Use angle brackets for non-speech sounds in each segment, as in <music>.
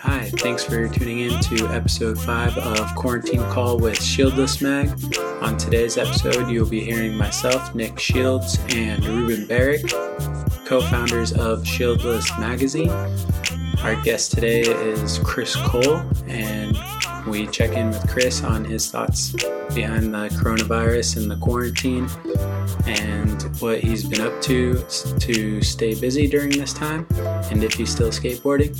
Hi, thanks for tuning in to episode 5 of Quarantine Call with Shieldless Mag. On today's episode, you'll be hearing myself, Nick Shields, and Ruben Barrick, co founders of Shieldless Magazine. Our guest today is Chris Cole, and we check in with Chris on his thoughts behind the coronavirus and the quarantine and what he's been up to to stay busy during this time and if he's still skateboarding.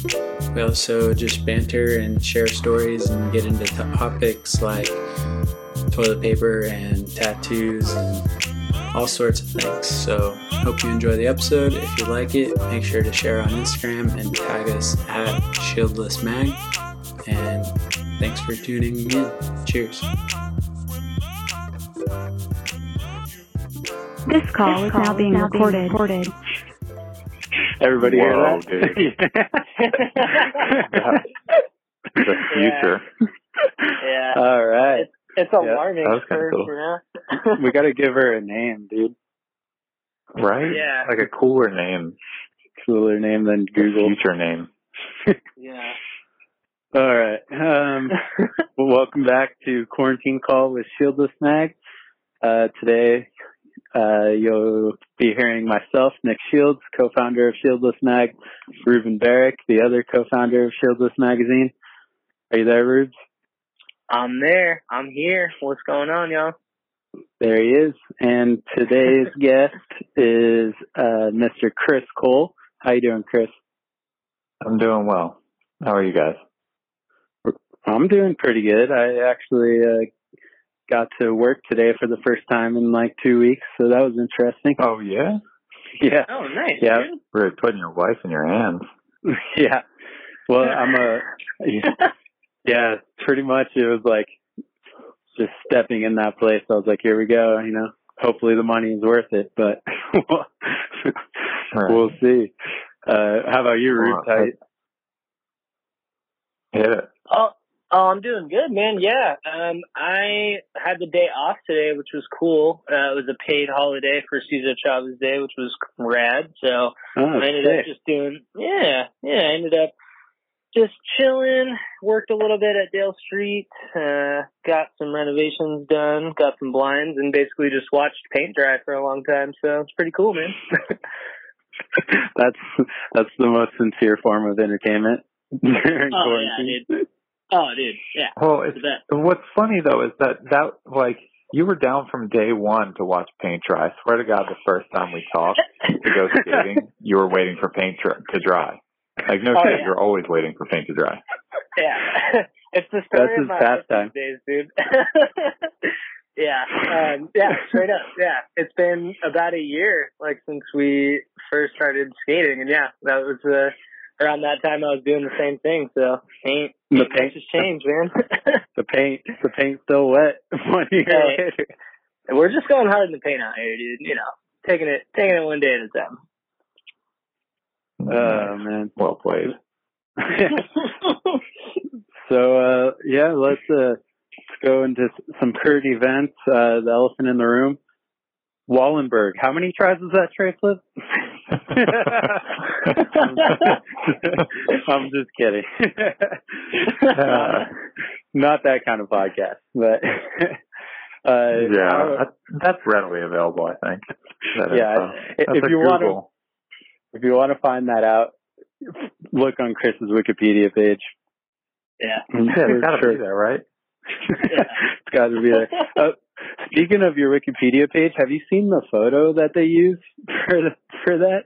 We also just banter and share stories and get into topics like toilet paper and tattoos and all sorts of things. So, hope you enjoy the episode. If you like it, make sure to share on Instagram and tag us at Shieldless Mag. And thanks for tuning in. Cheers. This call is now being recorded. Everybody hear Whoa, that? <laughs> the future. Yeah, All right. it's alarming that was kinda for, cool. for we got to give her a name, dude. Right? Yeah. Like a cooler name. Cooler name than Google. Future name. yeah. All right. Um, <laughs> well, welcome back to Quarantine Call with Shieldless Mag. Uh, today, uh, you'll be hearing myself, Nick Shields, co-founder of Shieldless Mag, Ruben Barrick, the other co-founder of Shieldless Magazine. Are you there, Rubes? I'm there. I'm here. What's going on, y'all? There he is. And today's <laughs> guest is uh, Mr. Chris Cole. How you doing, Chris? I'm doing well. How are you guys? I'm doing pretty good. I actually uh, got to work today for the first time in like two weeks, so that was interesting. Oh, yeah? <laughs> Yeah, Oh, nice. Yeah. dude. We're putting your wife in your hands. <laughs> yeah. Well, I'm a <laughs> yeah. Pretty much, it was like just stepping in that place. I was like, here we go. You know, hopefully the money is worth it, but Right. we'll see. Uh, how about you, Ruth? Well, Hit it. Oh, oh, I'm doing good, man. Yeah. Um, I had the day off today, which was cool. Uh, it was a paid holiday for Cesar Chavez Day, which was rad. So oh, I ended sick. up just doing, yeah, yeah. I ended up just chilling. Worked a little bit at Dale Street. Uh, got some renovations done. Got some blinds, and basically just watched paint dry for a long time. So it's pretty cool, man. <laughs> that's that's the most sincere form of entertainment <laughs> during Oh, quarantine. yeah, oh, dude, yeah, Well, it's, the best. what's funny, though, is that, that, like, you were down from day one to watch paint dry. I swear to God, the first time we talked to go <laughs> skating, you were waiting for paint dr- to dry. Like, no Oh, shit, yeah. you're always waiting for paint to dry. Yeah, <laughs> it's the story That's of his my pastime. life days, dude. <laughs> yeah, um, yeah, straight up. Yeah, it's been about a year, like since we first started skating, and yeah, that was uh, around that time I was doing the same thing. So paint, The ain't paint- has changed, man. <laughs> The paint, the paint's still wet <laughs> one year Hey. later. We're just going hard in the paint out here, dude. You know, taking it taking it one day at a time. Oh man. Well played. <laughs> so uh yeah, let's uh let's go into some current events. Uh the elephant in the room. Wallenberg. How many tries was that tray flip? <laughs> I'm just kidding. Uh, not that kind of podcast, but <laughs> uh yeah, that, that's readily available, I think. That Yeah, info. if you want to if you want to find that out, look on Chris's Wikipedia page. yeah. <laughs> Yeah, it's gotta sure. be there, right? it's got to be there. Uh, speaking of your Wikipedia page, have you seen the photo that they use for the, for that?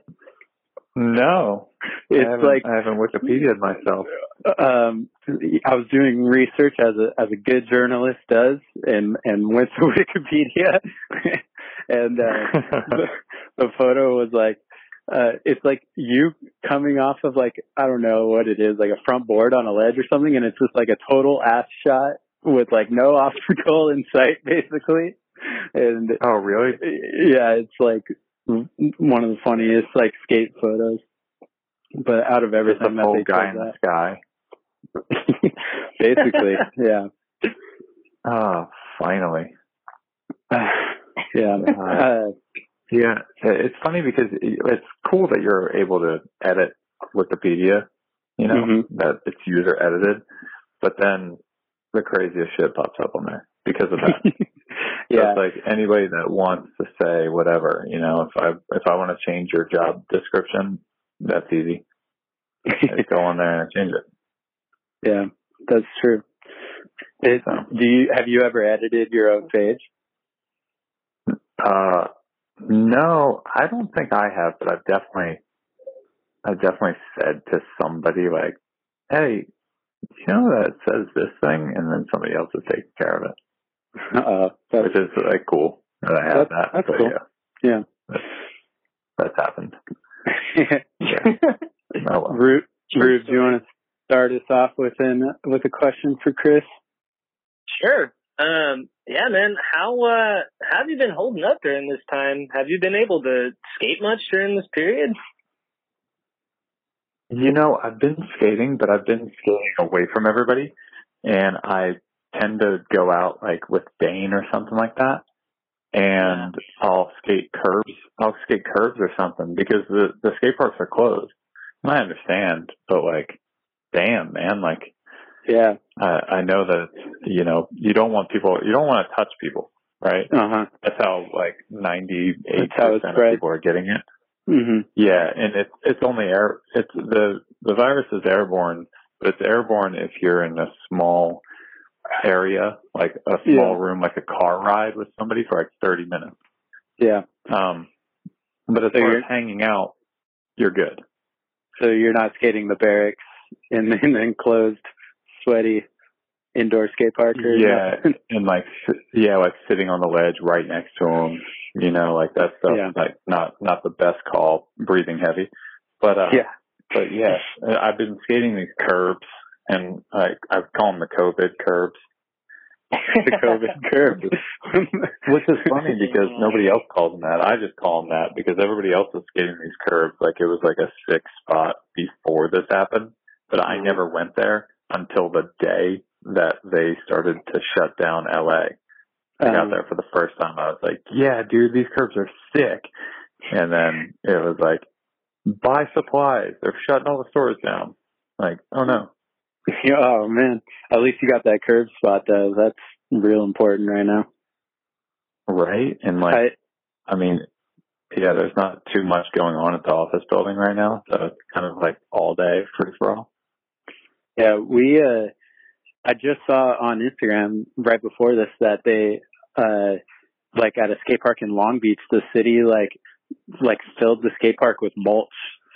No. It's I like I haven't Wikipedia'd myself. um, I was doing research as a as a good journalist does, and and went to <laughs> Wikipedia, and uh, <laughs> the, the photo was like. Uh, it's like you coming off of like I don't know what it is, like a front board on a ledge or something, and it's just like a total ass shot with like no <laughs> obstacle in sight, basically. And oh, really? yeah, it's like one of the funniest like skate photos. But out of everything that they guy in the sky. <laughs> basically, yeah. Oh, finally. <sighs> yeah. Uh, Yeah, it's funny because it's cool that you're able to edit Wikipedia, you know, Mhm. that it's user edited, but then the craziest shit pops up on there because of that. <laughs> So yeah. it's like anybody that wants to say whatever, you know, if I if I want to change your job description, that's easy. Just go on there and change it. <laughs> yeah. That's true. It, So. do you have you ever edited your own page? Uh, no, I don't think I have, but I've definitely, I've definitely said to somebody like, "Hey, you know that says this thing," and then somebody else is taking care of it, Uh, that's, which is like cool that I have That- that. that's But cool. Yeah, yeah. that's, that's happened. <laughs> Yeah. Oh, well. Rube, Rube, do you want to start us off with an with a question for Chris? Sure. Um, yeah, man. How uh, how have you been holding up during this time? Have you been able to skate much during this period? You know, I've been skating, but I've been skating away from everybody, and I tend to go out like with Dane or something like that, and I'll skate curbs. I'll skate curbs or something because the the skate parks are closed. And I understand, but like, damn, man, like Yeah. I I know that you know you don't want people, you don't want to touch people, right? Uh huh. That's how like ninety eight That's how it's percent of people are getting it. Mhm. Yeah, and it's it's only air. It's the the virus is airborne, but it's airborne if you're in a small area, like a small Yeah. room, like a car ride with somebody for like 30 minutes. Yeah. Um, but as So far you're- as hanging out, you're good. So you're not skating the barracks in in the enclosed, sweaty indoor skate park or Yeah, nothing? <laughs> and like yeah, like sitting on the ledge right next to them. You know, like that stuff. Yeah. Like not not the best call, breathing heavy. But uh, yeah. but yeah, I've been skating these curbs, and I I call them the COVID curbs. the COVID <laughs> curve. Which is funny because nobody else calls them that. I just call them that because everybody else was skating these curbs like it was like a sick spot before this happened. But I Mhm. never went there until the day that they started to shut down LA. I got Um, there for the first time. I was like, yeah, dude, these curbs are sick. And then it was like, buy supplies. They're shutting all the stores down. Like, oh no. <laughs> Oh man, at least you got that curb spot though. That's real important right now. Right? And like, I, I mean, yeah, there's not too much going on at the office building right now, so it's kind of like all day free for all. yeah, we. uh I just saw on Instagram right before this that they, uh like at a skate park in Long Beach, the city like like filled the skate park with mulch,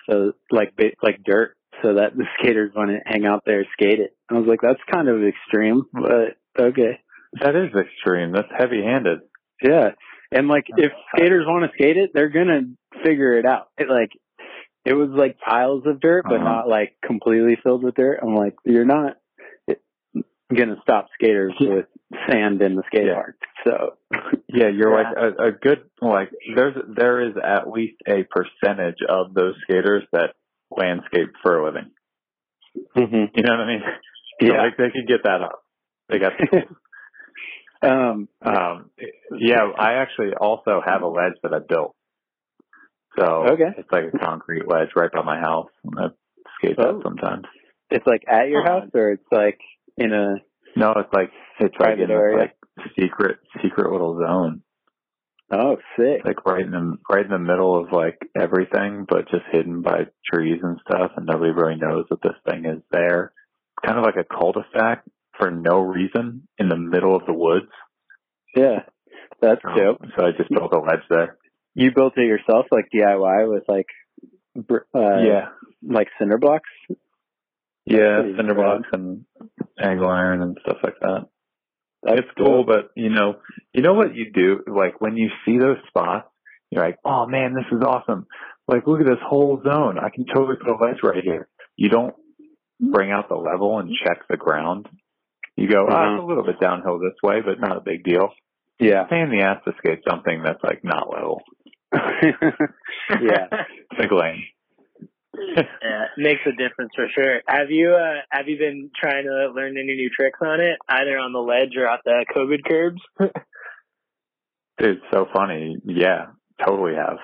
so like ba- like dirt, so that the <laughs> skaters want to hang out there skate it. I was like, that's kind of extreme, but okay. That is extreme. That's heavy handed. Yeah. And like if skaters want to skate it, they're gonna figure it out. It like it was like piles of dirt, but Uh-huh. not like completely filled with dirt. I'm like, you're not gonna stop skaters Yeah. with sand in the skate Yeah. park. So <laughs> Yeah, you're Yeah. like a, a good like there's there is at least a percentage of those skaters that landscape for a living. mm-hmm. You know what I mean? So, yeah. like they could get that up. They got <laughs> um um yeah, I actually also have a ledge that I built. So Okay. it's like a concrete ledge right by my house. And I skate Oh. that sometimes. it's like at your house or it's like in a No, it's like it's like in this area. like secret secret little zone. Oh sick. Like right in the right in the middle of like everything, but just hidden by trees and stuff, and nobody really knows that this thing is there. Kind of like a cul-de-sac for no reason in the middle of the woods. Yeah. That's Um, dope. So I just built a ledge there. You built it yourself like DIY with like br- uh yeah, like cinder blocks? yeah, cinder blocks and angle iron and stuff like that. That's it's cool, but you know, you know what you do? Like when you see those spots, you're like, oh man, this is awesome. Like look at this whole zone. I can totally put a ledge right here. You don't bring out the level and check the ground. You go, ah, Mhm. it's a little bit downhill this way, but not a big deal. Yeah. Pain in the ass to skate something that's like not level. <laughs> yeah. <laughs> Big lane. <laughs> yeah, makes a difference for sure. Have you uh have you been trying to learn any new tricks on it, either on the ledge or off the COVID curbs? <laughs> Dude, so funny. Yeah, totally have.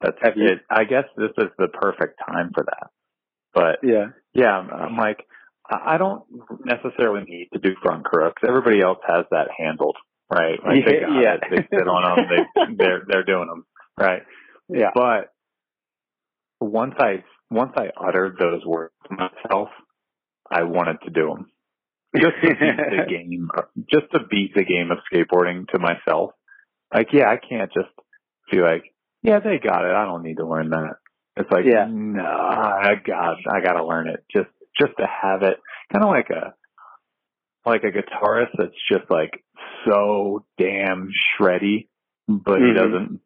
That's Have it. I guess this is the perfect time for that. But yeah. yeah, I'm, I'm like, I don't necessarily need to do front crooks. Everybody else has that handled, right? Like they <laughs> Yeah, got yeah. it. They sit on them. They they're they're doing them, right? Yeah. But once I once I uttered those words to myself, I wanted to do them just to beat the <laughs> game, just to beat the game of skateboarding to myself. Like, yeah, I can't just be like, yeah, they got it. I don't need to learn that. It's like, Yeah. no, I got, I got to learn it just, just to have it. Kind of like a, like a guitarist that's just like so damn shreddy, but he Mhm. doesn't,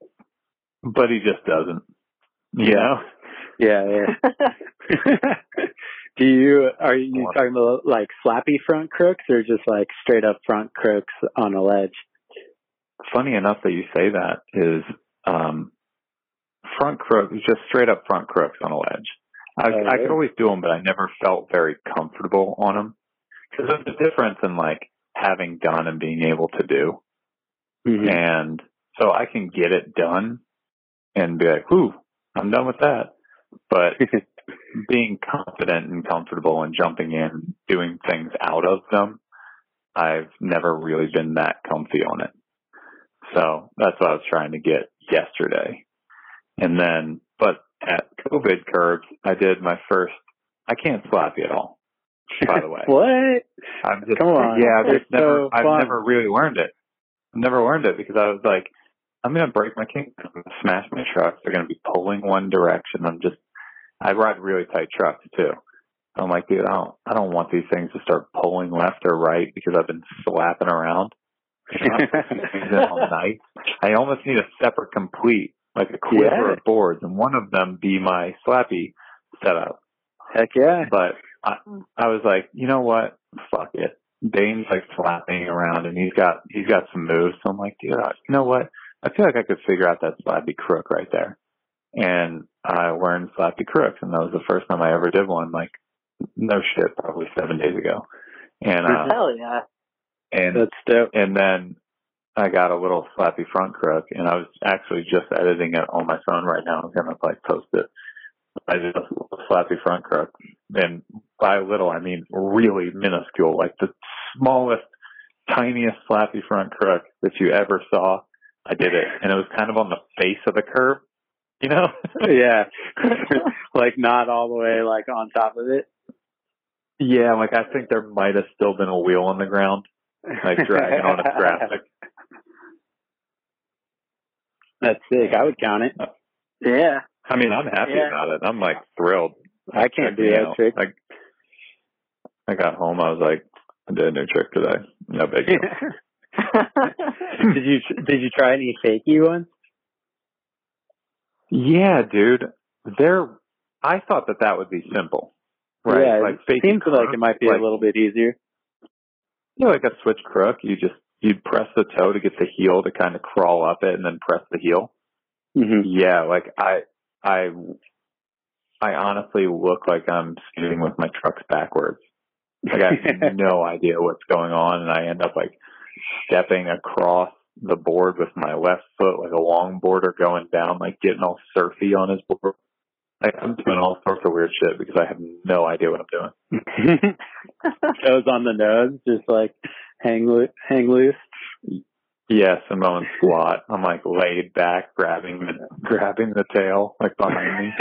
but he just doesn't. You know? Yeah, yeah. <laughs> Do you are you talking about like slappy front crooks or just like straight up front crooks on a ledge? funny enough that you say that is um front crook just straight up front crooks on a ledge. I, Oh, I could always do them, but I never felt very comfortable on them because there's a difference in like having done and being able to do. Mhm. And so I can get it done and be like, "Whew, I'm done with that." But <laughs> being confident and comfortable and jumping in, doing things out of them, I've never really been that comfy on it. So that's what I was trying to get yesterday. And then, but at COVID curbs, I did my first, I can't slap you at all, by the way. <laughs> what? I'm just, Come on. yeah, I've just never, so I've never really learned it. I've never learned it because I was like, I'm going to break my kink. I'm going to smash my trucks. They're going to be pulling one direction. I'm just, I ride really tight trucks too. I'm like, dude, I don't, I don't want these things to start pulling left or right because I've been slapping around. <laughs> <laughs> All night. I almost need a separate complete, like a quiver Yeah. of boards, and one of them be my slappy setup. Heck yeah. But I, I was like, you know what? Fuck it. Dane's like slapping around, and he's got he's got some moves. So I'm like, dude, you know what? I feel like I could figure out that slappy crook right there. And I learned slappy crooks, and that was the first time I ever did one. Like, no shit, probably seven days ago. And uh, Hell yeah. and That's dope. and then I got a little slappy front crook, and I was actually just editing it on my phone right now. I'm gonna like post it. I did a little slappy front crook, and by little I mean really minuscule, like the smallest, tiniest slappy front crook that you ever saw. I did it, and it was kind of on the face of the curve, you know. <laughs> yeah. <laughs> like not all the way like on top of it. yeah, like I think there might have still been a wheel on the ground, like dragging <laughs> on its graphic. That's sick. I would count it. Uh, yeah. I mean, I'm happy Yeah. about it. I'm like thrilled. I can't do that out. trick. Like, I got home, I was like, I did a new trick today. No big deal. did you did you try any fakey ones? Yeah, dude. There, I thought that that would be simple, right? Yeah, like it seems like it might be like, a little bit easier. you know, like a switch crook. You just you press the toe to get the heel to kind of crawl up it, and then press the heel. hmm Yeah, like I, I, I honestly look like I'm skating with my trucks backwards. Like I have <laughs> no idea what's going on, and I end up like stepping across the board with my left foot, like a longboarder going down, like getting all surfy on his board. Like I'm doing all sorts of weird shit because I have no idea what I'm doing. <laughs> Toes on the nose, just like hang loo- hang loose. Yeah, Simone squat. I'm like laid back, grabbing the grabbing the tail like behind me.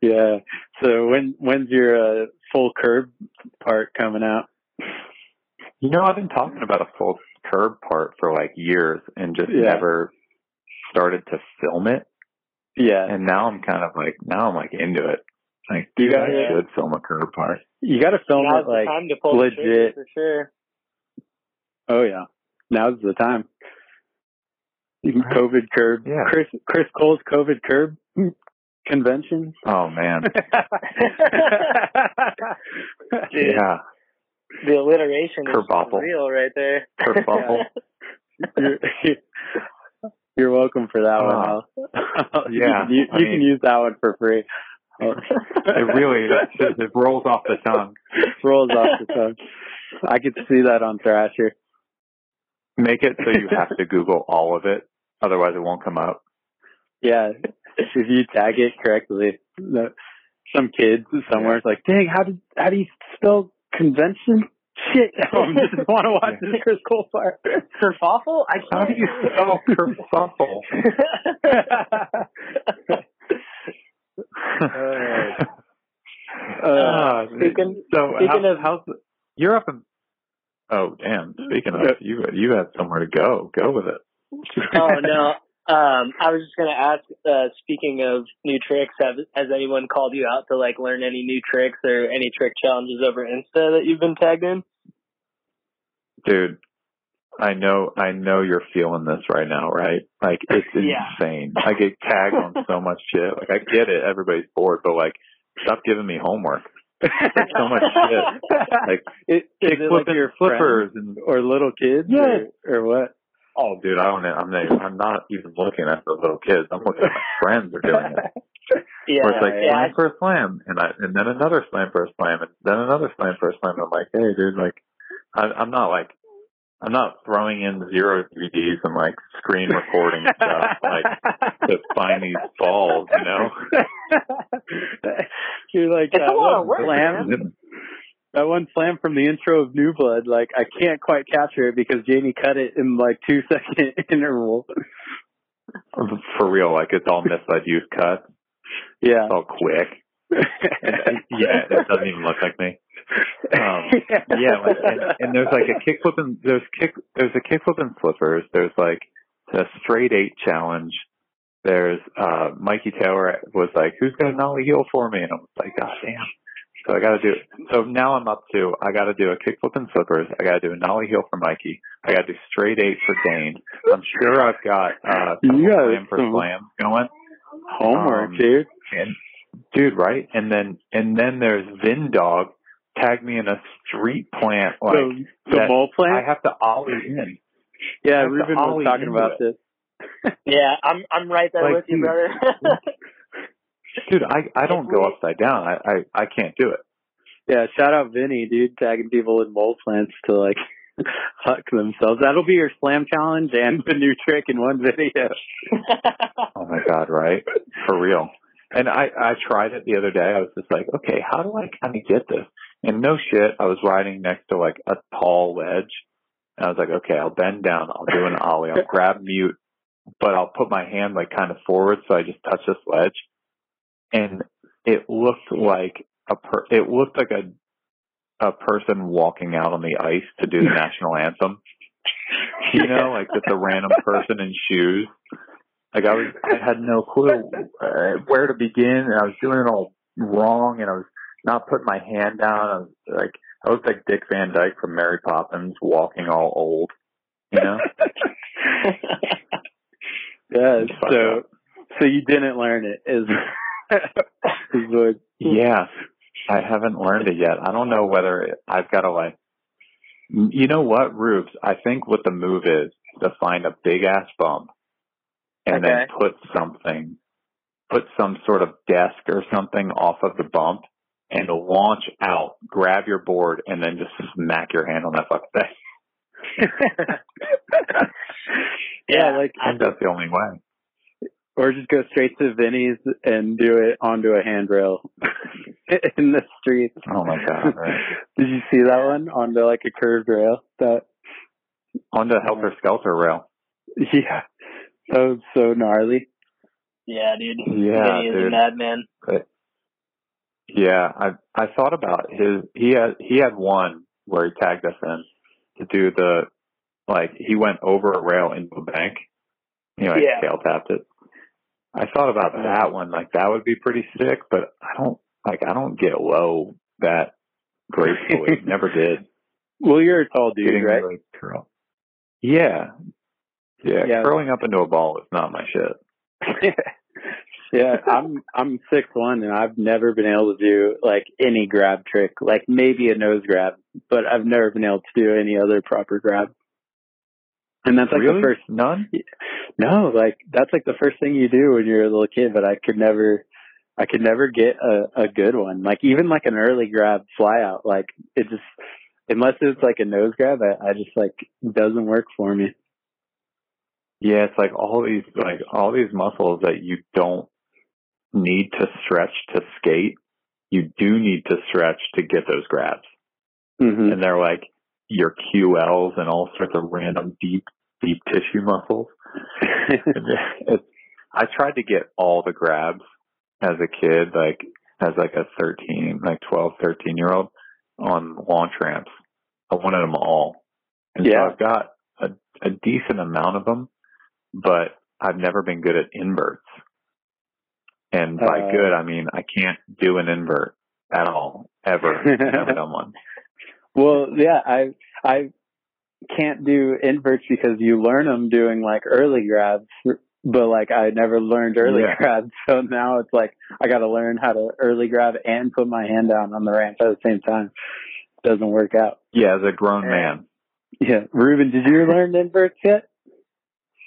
<laughs> yeah. So when when's your uh, full curb part coming out? You know, I've been talking about a full curb part for like years and just Yeah. never started to film it. Yeah. And now I'm kind of like, now I'm like into it. Like, You dude, gotta- I should film a curb part. You got to film Now's it the like time to pull the trigger legit. for sure. Oh yeah, now's the time. COVID curb. Yeah. Chris Chris Cole's COVID curb convention. Oh man. <laughs> Yeah. The alliteration is Kerboffle. real right there. Kerfuffle. <laughs> you're, You're welcome for that one. Oh. Al. <laughs> you, Yeah, can, you, you mean- can use that one for free. <laughs> It really it, just- it rolls off the tongue. rolls off the tongue. I could see that on Thrasher. Make it so you have to Google all of it, otherwise it won't come up. Yeah, if you tag it correctly, some kids somewhere is like, "Dang, how did how do you spell convention?" Shit, <laughs> I just want to watch this Chris Cole part. Kerfuffle? I How can't. do you spell <laughs> kerfuffle? <laughs> Uh, speaking- so speaking how, of- how's the, you're up in oh damn speaking of you you had somewhere to go go with it oh no. Um, I was just gonna ask. Uh, speaking of new tricks, have has anyone called you out to like learn any new tricks or any trick challenges over Insta that you've been tagged in? dude I know I know you're feeling this right now right like it's <laughs> Yeah. insane I get tagged on so much shit like I get it everybody's bored but like stop giving me homework <laughs> There's so much shit like <laughs> kick it like your flippers and or little kids? Yes. Or, or what? Oh dude I don't I'm not, I'm not even looking at the little kids I'm looking at my friends are doing it <laughs> Yeah, Where it's like yeah. slam for a slam, and I, and then another slam for a slam, and then another slam for a slam. I'm like, hey, dude, like, I, I'm not like, I'm not throwing in zero 3ds and like screen recording stuff like to find these balls, you know. <laughs> You're like It's that a lot of work, slam. That one slam from the intro of New Blood. Like I can't quite capture it because Jamie cut it in like two <laughs> second interval. For real, like it's all misfed use cut. Yeah. It's all quick. <laughs> yeah, it doesn't even look like me. Um, yeah, and, and there's like a kickflip and there's kick there's a kickflip and flippers. There's like a straight eight challenge. There's uh Mikey Taylor was like, "Who's got a nollie heel for me?" And I was like, "God damn!" So I got to do. So now I'm up to I got to do a kickflip and flippers. I got to do a nollie heel for Mikey. I got to do straight eight for Dane. I'm sure I've got uh You got slam for some- slam going. Homework, Um, dude. And dude, right? And then and then there's Vin Dog tagged me in a street plant like the the mole plant. I have to ollie in. I yeah, have to Ruben was talking about it. Uh, Yeah, I'm I'm right there Like, with you, dude. brother. <laughs> Dude, I I don't go upside down. I I, I can't do it. Yeah, shout out Vinny, dude, tagging people in mole plants to like <laughs> huck themselves. That'll be your slam challenge and the new trick in one video. <laughs> <laughs> Oh my god, right? For real. And I I tried it the other day. I was just like, okay, how do I kind of get this? And no shit, I was riding next to like a tall ledge. And I was like, okay, I'll bend down. I'll do an ollie. I'll grab mute, but I'll put my hand like kind of forward so I just touch this ledge. And it looked like a per, it looked like a a person walking out on the ice to do the <laughs> national anthem. You know, like just a random person in shoes. Like I was, I had no clue uh, where to begin, and I was doing it all wrong, and I was not putting my hand down. I was like, I looked like Dick Van Dyke from Mary Poppins, walking all old. You know? <laughs> Yeah, so so you didn't learn it is <laughs> what Yeah, I haven't learned it yet. I don't know whether it, I've got to like. You know what, Rubes? I think what the move is to find a big ass bump, and then put something, put some sort of desk or something off of the bump, and launch out, grab your board, and then just smack your hand on that fucking thing. <laughs> <laughs> yeah, like I think that's the only way. Or just go straight to Vinny's and do it onto a handrail <laughs> in the street. Oh my god! Right? <laughs> Did you see that one onto like a curved rail? That Onto Helter Skelter rail. yeah, that was so gnarly. yeah, dude. Yeah, Vinny is a dude. madman. Yeah, I I thought about his. He had he had one where he tagged us in to do the like he went over a rail into a bank. You know, he Yeah. tail tapped it. I thought about that one. Like that would be pretty sick, but I don't like I don't get low that gracefully. <laughs> Never did. Well, you're a tall dude, Getting right? really curl. Yeah. Yeah, Yeah. curling up into a ball is not my shit. <laughs> yeah, I'm I'm six one and I've never been able to do like any grab trick, like maybe a nose grab, but I've never been able to do any other proper grab. And that's like really? the first None? no, like that's like the first thing you do when you're a little kid, but I could never I could never get a, a good one. Like even like an early grab fly out, like it just unless it's like a nose grab, I, I just like doesn't work for me. Yeah, it's like all these like all these muscles that you don't need to stretch to skate. You do need to stretch to get those grabs. hmm And they're like your QLs and all sorts of random deep deep tissue muscles. <laughs> I tried to get all the grabs as a kid, like as like a 13, like 12, 13 year old on launch ramps. I wanted them all. And Yeah. so I've got a, a decent amount of them, but I've never been good at inverts. And by Uh, good, I mean, I can't do an invert at all, ever. never <laughs> done one. Well, yeah, I I can't do inverts because you learn them doing like early grabs, but like I never learned early Yeah. grabs, <laughs> so now it's like I got to learn how to early grab and put my hand down on the ramp at the same time. Doesn't work out. Yeah, as a grown man. Yeah, Ruben, did you learn inverts yet?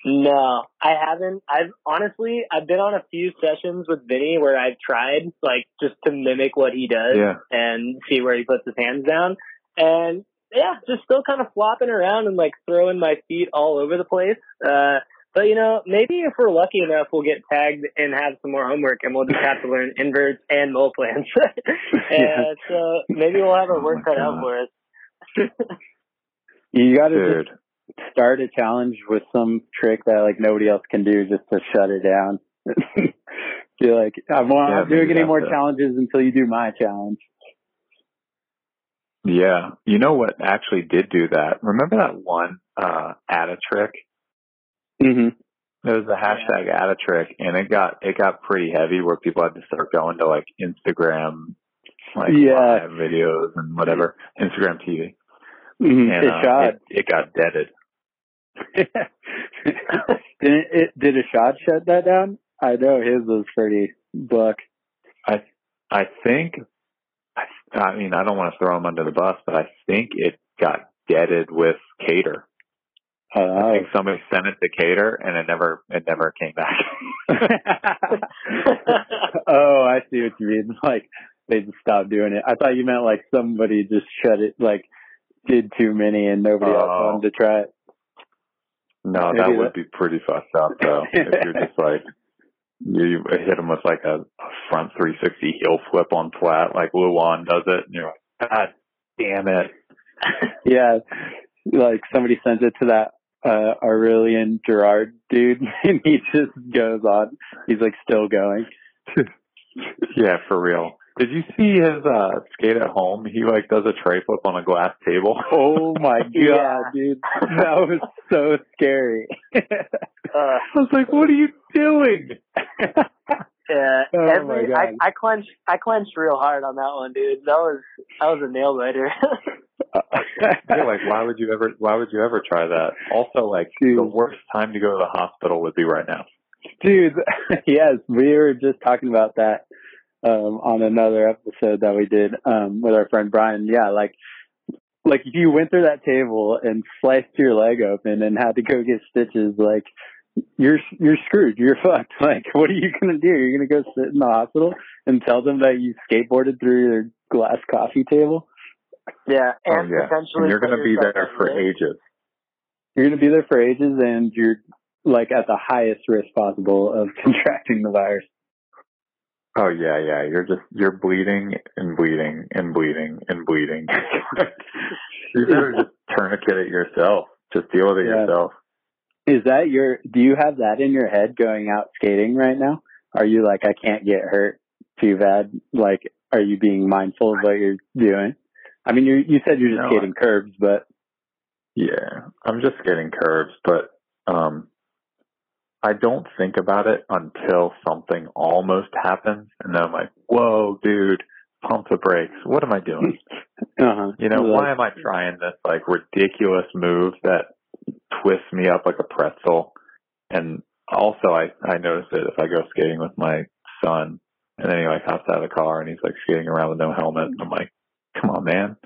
No, I haven't. I've honestly, I've been on a few sessions with Vinny where I've tried like just to mimic what he does Yeah. and see where he puts his hands down. And yeah, just still kind of flopping around and like throwing my feet all over the place. Uh, but you know, maybe if we're lucky enough, we'll get tagged and have some more homework and we'll just have to learn inverts and mole plans. <laughs> <laughs> and so maybe we'll have our Oh work my cut out for us. You got to start a challenge with some trick that like nobody else can do just to shut it down. <laughs> Feel like I'm not Yeah, doing any more that's challenges until you do my challenge. Yeah. You know what actually did do that? Remember that one uh add a trick? hmm There was the hashtag add a trick and it got it got pretty heavy where people had to start going to like Instagram like Yeah. live videos and whatever. Instagram TV. hmm And it uh, shot. it, it got deaded. <laughs> did it, did a shot shut that down? I know his was pretty buck. I I think I I mean I don't want to throw him under the bus, but I think it got deaded with Kader. I Uh, think somebody sent it to Kader and it never it never came back. <laughs> oh, I see what you mean. <laughs> Like they just stopped doing it. I thought you meant like somebody just shut it, like did too many and nobody else Oh. wanted to try it. No, Maybe that that- would be pretty fucked up though. if you're just like you hit him with like a, a front 360 heel flip on flat, like Luan does it, and you're like, God damn it! <laughs> <laughs> Yeah, like somebody sends it to that uh Aurélien Giraud dude, <laughs> and he just goes on. He's like still going. Yeah, for real. Did you see his uh skate at home? He like does a tray flip on a glass table. Oh my <laughs> god, Yeah. dude, that was so scary. <laughs> uh, I was like, what are you doing? <laughs> Yeah, Oh my God. I, I clenched I clenched real hard on that one, dude. That was that was a nail biter. Yeah, like why would you ever why would you ever try that? Also like Dude. the worst time to go to the hospital would be right now. Dude, yes, we were just talking about that um on another episode that we did um with our friend Brian. Yeah, like like if you went through that table and sliced your leg open and had to go get stitches, like you're you're screwed. You're <laughs> fucked. Like what are you gonna do? You're gonna go sit in the hospital and tell them that you skateboarded through your glass coffee table? yeah, Oh and yeah. potentially And you're gonna be there for risk. ages. You're gonna be there for ages and you're like at the highest risk possible of <laughs> contracting the virus. Oh yeah, yeah. You're just you're bleeding and bleeding and bleeding and bleeding. <laughs> you better just tourniquet it yourself. Just deal with it Yeah. yourself. Is that your, do you have that in your head going out skating right now? Are you like, I can't get hurt too bad? Like, are you being mindful of what you're doing? I mean, you you said you're just No, skating curves, but Yeah, I'm just skating curves, but um, I don't think about it until something almost happens, and then I'm like, "Whoa, dude, pump the brakes! What am I doing? <laughs> uh-huh. You know, why am I trying this like ridiculous move that twists me up like a pretzel?" And also, I I notice it if I go skating with my son, and then he like hops out of the car and he's like skating around with no helmet. I'm like, "Come on, man."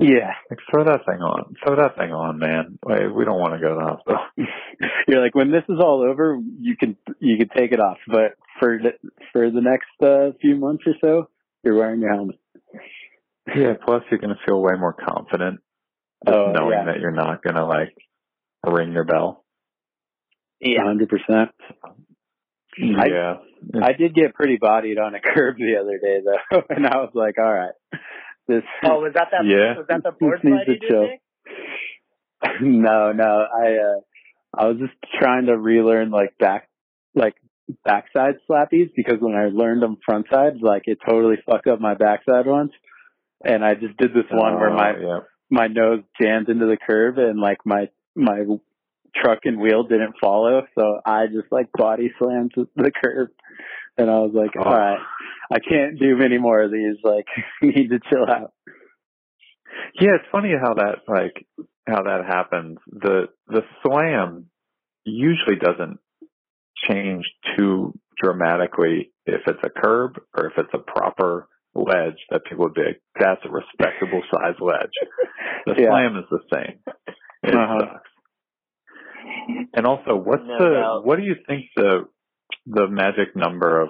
Yeah. Like throw that thing on. Throw that thing on, man. Like, we don't want to go to the hospital. You're like, when this is all over, you can you can take it off, but for the, for the next uh, few months or so, you're wearing your helmet. Yeah, plus you're gonna feel way more confident just Oh, knowing yeah. that you're not gonna like ring your bell. Yeah. hundred percent. I- yeah. I did get pretty bodied on a <laughs> curb the other day though, <laughs> and I was like, all right, this. Oh, was that that? Yeah. Was that the <laughs> board Needs to you did? chill. <laughs> No, no, I uh, I was just trying to relearn like back, like backside slappies because when I learned them frontside, like it totally fucked up my backside once, and I just did this one where Oh, my yeah. my nose jammed into the curb and like my my truck and wheel didn't follow, so I just like body slammed the curb, and I was like, Oh. all right, I can't do many more of these. Like, <laughs> you need to chill out. Yeah, it's funny how that like how that happens. The the slam usually doesn't change too dramatically if it's a curb or if it's a proper ledge that people would be like, that's a respectable size ledge. The <laughs> Yeah. slam is the same. It Uh-huh. sucks. And also, what's No the doubt. what do you think the the magic number of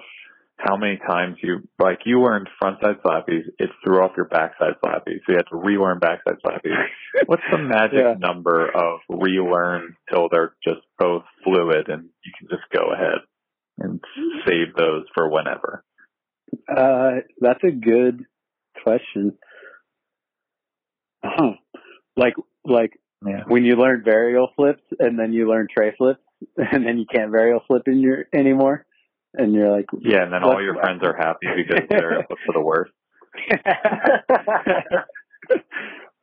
how many times you like you learned frontside slappies, it threw off your backside slappies, so you had to relearn backside slappies. <laughs> What's the magic Yeah. number of relearn till they're just both fluid and you can just go ahead and save those for whenever? Uh, that's a good question. Huh. Like, like Yeah. when you learn varial flips and then you learn tray flips <laughs> and then you can't varial flip in your anymore, and you're like, Yeah, and then all What's- your friends are happy <laughs> because they're up to the worst. <laughs>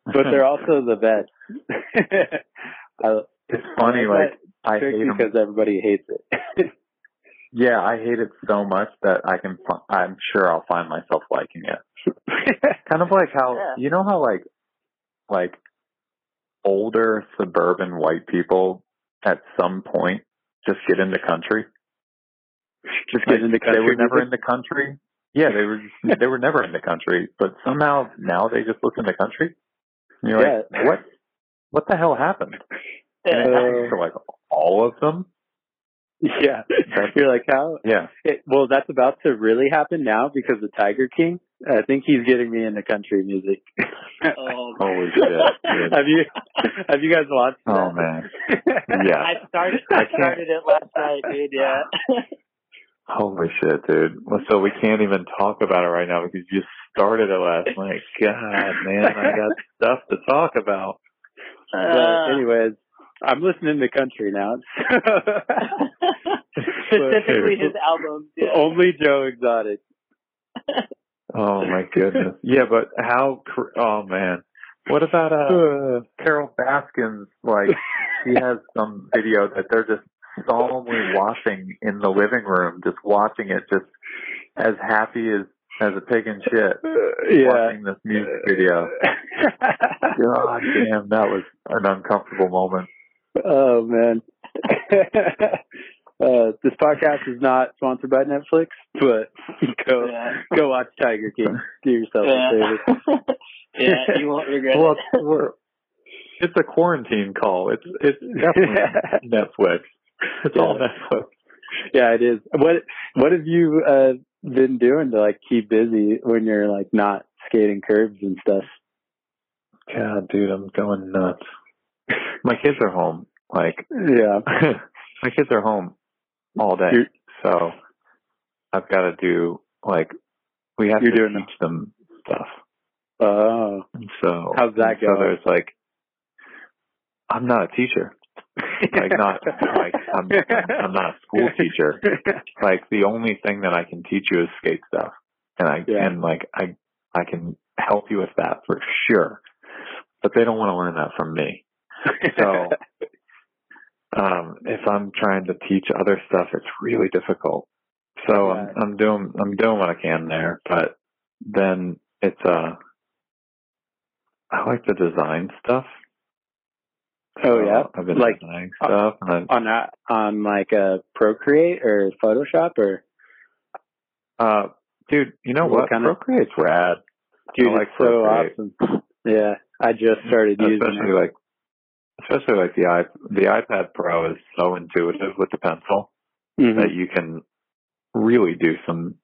but they're also the best. I, It's funny, I like I hate hate 'em. because everybody hates it. Yeah, I hate it so much that I can. fi- I'm sure I'll find myself liking it. Kind of like how Yeah. you know how like like older suburban white people at some point just get in the country. Just get Like, into They country They were never in the country. Yeah, they were. Just, they were never in the country, but somehow now they just look in the country. And you're like, what? What the hell happened? And it Uh, happens to like all of them. Yeah. You're like, how? Yeah. It, well, that's about to really happen now because of Tiger King. I think he's getting me into country music. Oh, <laughs> Holy shit. dude. have you have you guys watched Oh man. <laughs> Yeah. I started. I I started it last night, dude. Yeah. <laughs> Holy shit, dude. So we can't even talk about it right now because you started it last night. God, man, I got stuff to talk about. But Uh, anyways, I'm listening to country now. specifically his albums. Yeah. Only Joe Exotic. Oh my goodness. Yeah, but how? cr- Oh man. What about uh Carole Baskins? Like she <laughs> has some video that they're just solemnly watching in the living room, just watching it, just as happy as as a pig in shit. yeah. Watching this music video. <laughs> God damn, that was an uncomfortable moment. oh man. <laughs> uh, this podcast is not sponsored by Netflix, but <laughs> go Yeah. go watch Tiger King. Do yourself a favor. Yeah. <laughs> yeah, you won't regret Well, it. it's, we're, it's a quarantine call. It's it's definitely <laughs> Netflix. It's all Netflix. Yeah, it is. What What have you uh, been doing to like keep busy when you're like not skating curbs and stuff? God, dude, I'm going nuts. My kids are home. Like Yeah. my kids are home all day, You're- so I've got to do like we have You're to doing teach them stuff. Oh. And so How's that going? so there's like I'm not a teacher. Like not like I'm I'm not a school teacher. Like the only thing that I can teach you is skate stuff, and I Yeah. and like I I can help you with that for sure. But they don't want to learn that from me. So um if I'm trying to teach other stuff, it's really difficult. So I'm I'm doing I'm doing what I can there, but then it's uh I like the design stuff. Oh, yeah? I've been Like, designing uh, stuff and on that on like uh, Procreate or Photoshop or uh dude, you know What what? kind of- Procreate's rad. dude, I like it's so Procreate. awesome. Yeah. I just started using especially it. like especially like the i the iPad Pro is so intuitive with the pencil Mhm. that you can really do some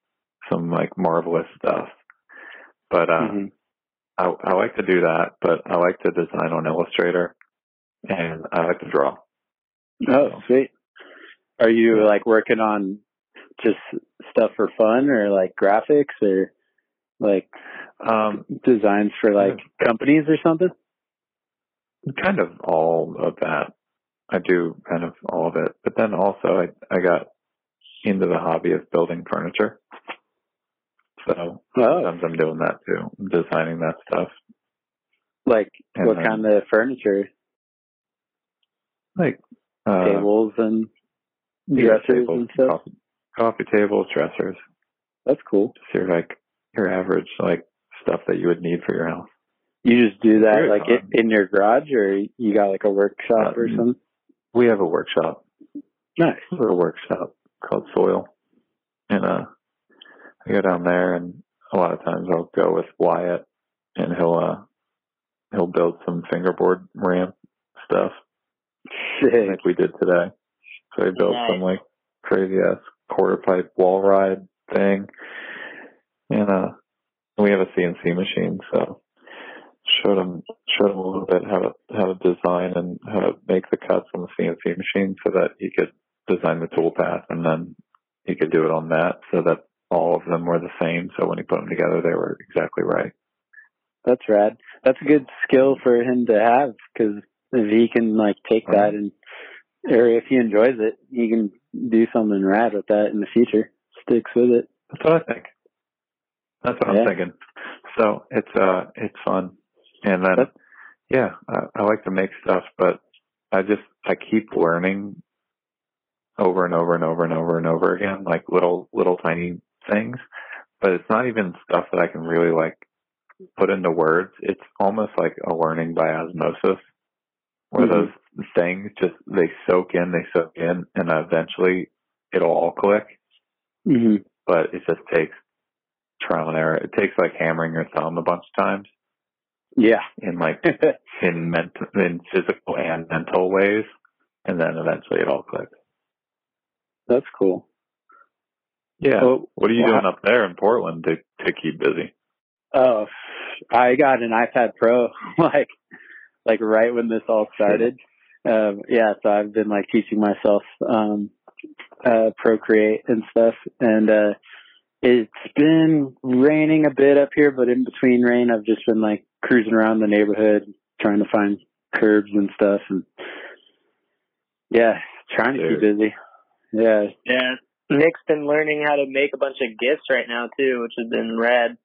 some like marvelous stuff. But uh Mhm. I I like to do that, but I like to design on Illustrator and I like to draw. Oh, sweet. Are you like working on just stuff for fun or like graphics or like Um designs for like companies or something? Kind of all of that. I do kind of all of it. But then also I I got into the hobby of building furniture. So Oh, sometimes I'm doing that too. I'm designing that stuff. like And what then- kind of furniture? Like uh Tables and yeah, dressers tables, and stuff. Coffee, coffee tables, dressers. That's cool. Just your like your average like stuff that you would need for your house. You just do that Very like fun. in your garage or you got like a workshop or Um, something? We have a workshop. Nice. a little workshop called Soil. And uh I go down there and a lot of times I'll go with Wyatt and he'll uh he'll build some fingerboard ramp stuff Sick. like we did today. So he built Nice. some like crazy ass quarter pipe wall ride thing. And uh we have a CNC machine, so showed him showed him a little bit how to how to design and how to make the cuts on the CNC machine so that he could design the tool path and then he could do it on that so that all of them were the same. So when he put them together, they were exactly right. That's rad. That's a good skill for him to have because if he can like take that and, or if he enjoys it, he can do something rad with that in the future. Sticks with it. That's what I think. That's what Yeah. I'm thinking. So it's uh it's fun, and then That- yeah, I, I like to make stuff, but I just I keep learning over and over and over and over and over again, like little little tiny things. But it's not even stuff that I can really like put into words. It's almost like a learning by osmosis, where Mhm. those things just they soak in, they soak in, and eventually it'll all click hmm but it just takes trial and error. It takes like hammering your thumb a bunch of times Yeah. in like <laughs> in mental, in physical and mental ways, and then eventually it all clicks. That's cool. Yeah. What are you well, doing up there in Portland to to keep busy? Oh, I got an iPad Pro <laughs> like like right when this all started. Um, yeah, so I've been like teaching myself um, uh, Procreate and stuff, and uh, it's been raining a bit up here, but in between rain, I've just been like cruising around the neighborhood trying to find curbs and stuff, and yeah, trying to keep busy. Yeah, Yeah. Nick's been learning how to make a bunch of gifts right now too, which has been rad.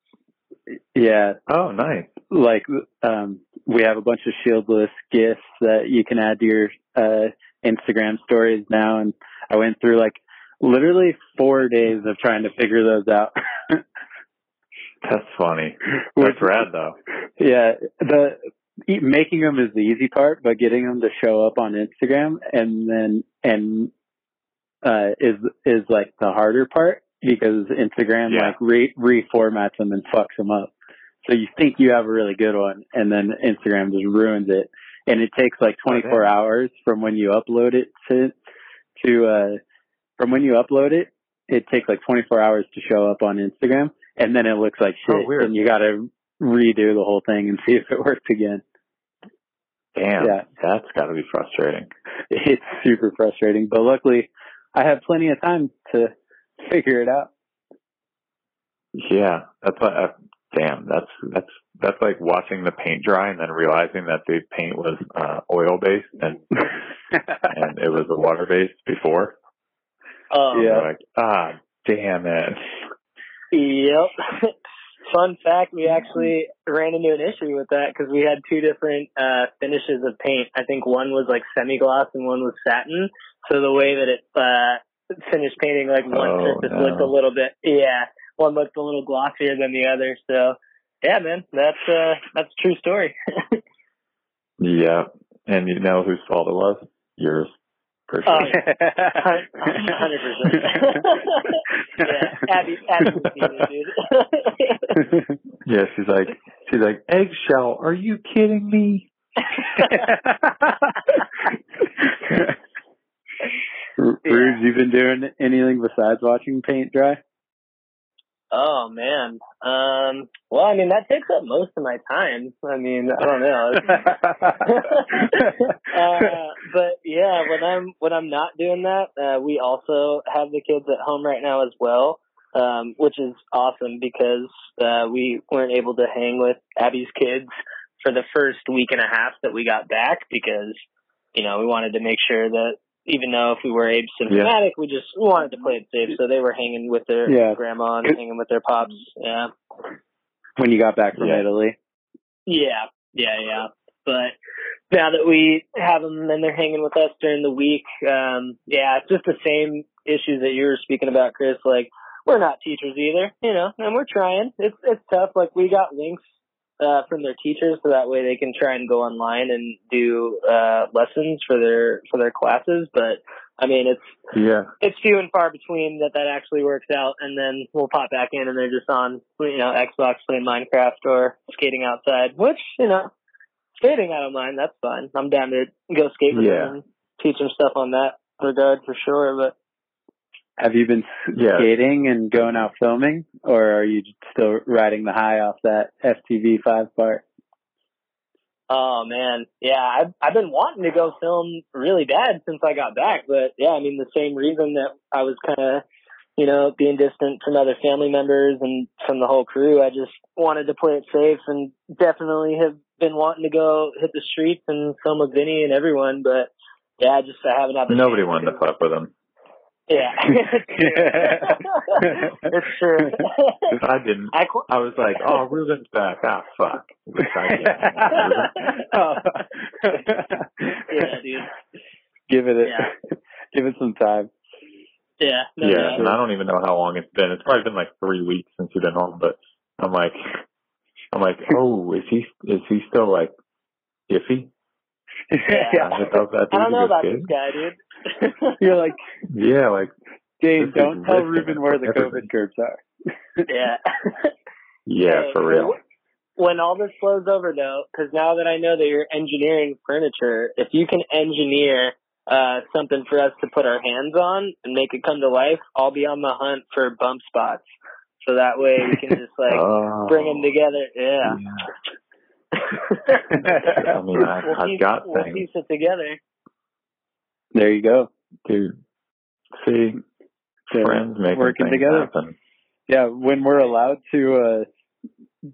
yeah, Oh, nice. like um we have a bunch of shieldless gifts that you can add to your uh Instagram stories now and I went through like literally 4 days of trying to figure those out. <laughs> That's funny. <laughs> That's rad though. Yeah, the making them is the easy part, but getting them to show up on Instagram and then and uh is is like the harder part because Instagram Yeah. like re reformats them and fucks them up. So you think you have a really good one and then Instagram just ruins it. And it takes like Oh, 24 damn. hours from when you upload it to to uh from when you upload it, it takes like 24 hours to show up on Instagram and then it looks like Oh, shit weird. and you got to redo the whole thing and <laughs> see if it works again. Damn. Yeah. That's got to be frustrating. <laughs> It's super frustrating, but luckily I have plenty of time to figure it out. Yeah. That's what. Uh, damn. That's that's that's like watching the paint dry and then realizing that the paint was uh, oil based and <laughs> and it was a water based before. Um, Yeah. Like, ah, damn it. Yep. <laughs> Fun fact, we actually ran into an issue with that because we had two different uh finishes of paint. I think one was like semi-gloss and one was satin. So the way that it uh finished painting, like one Oh, surface no. looked a little bit, yeah, one looked a little glossier than the other. So yeah, man, that's uh that's a true story. <laughs> Yeah. And you know whose fault it was? Yours. For Oh, sure. Hundred percent. <laughs> Yeah, Abby, Abby was doing it, dude. <laughs> yeah, she's like, She's like, eggshell, are you kidding me? <laughs> Rubes, you been doing anything besides watching paint dry? Oh man. Um well I mean that takes up most of my time. I mean, I don't know. <laughs> uh but yeah, when I'm when I'm not doing that, uh we also have the kids at home right now as well. Um, which is awesome because uh we weren't able to hang with Abby's kids for the first week and a half that we got back because, you know, we wanted to make sure that even though if we were asymptomatic, we just wanted to play it safe. So they were hanging with their Yeah. grandma and hanging with their pops. Yeah. when you got back from Yeah. Italy. Yeah. Yeah. Yeah. But now that we have them and they're hanging with us during the week, um, yeah, it's just the same issues that you were speaking about, Chris. Like, we're not teachers either, you know, and we're trying. It's, it's tough. Like, we got links, uh, from their teachers so that way they can try and go online and do, uh, lessons for their, for their classes. But, I mean, it's, Yeah. it's few and far between that that actually works out, and then we'll pop back in and they're just on, you know, Xbox playing Minecraft or skating outside. Which, you know, skating I don't mind. That's fine. I'm down to go skate with Yeah. them and teach them stuff on that regard for sure. But Have you been s- Yeah. skating and going out filming, or are you still riding the high off that FTV five part? oh man, yeah, I've I've been wanting to go film really bad since I got back. But yeah, I mean the same reason that I was kind of you know, being distant from other family members and from the whole crew. I just wanted to play it safe and definitely have been wanting to go hit the streets and film with Vinny and everyone, but yeah, just I haven't had the Nobody wanted to fuck with him. Yeah. <laughs> <laughs> it's true. I didn't, I qu- I was like, oh, Ruben's back. Ah, fuck. Oh. <laughs> yeah, dude. Give it, a, Yeah. give it some time. Yeah. No, yeah, and no. I don't even know how long it's been. It's probably been like three weeks since you've been home, but I'm like, I'm like, oh, is he, is he still like iffy? Yeah. I thought <laughs> that I don't know about good. this guy, dude. <laughs> You're like, Yeah, like, Dave, don't tell Ruben where the everything. COVID curbs are. <laughs> yeah. yeah, Hey, for real. When all this blows over, though, because now that I know that you're engineering furniture, if you can engineer uh something for us to put our hands on and make it come to life, I'll be on the hunt for bump spots. So that way we can just like oh, bring them together. Yeah. <laughs> I mean, I, we'll I've piece, got we'll things, piece it together. there you go. dude. See, So, friends making working things together. happen. Yeah, when we're allowed to uh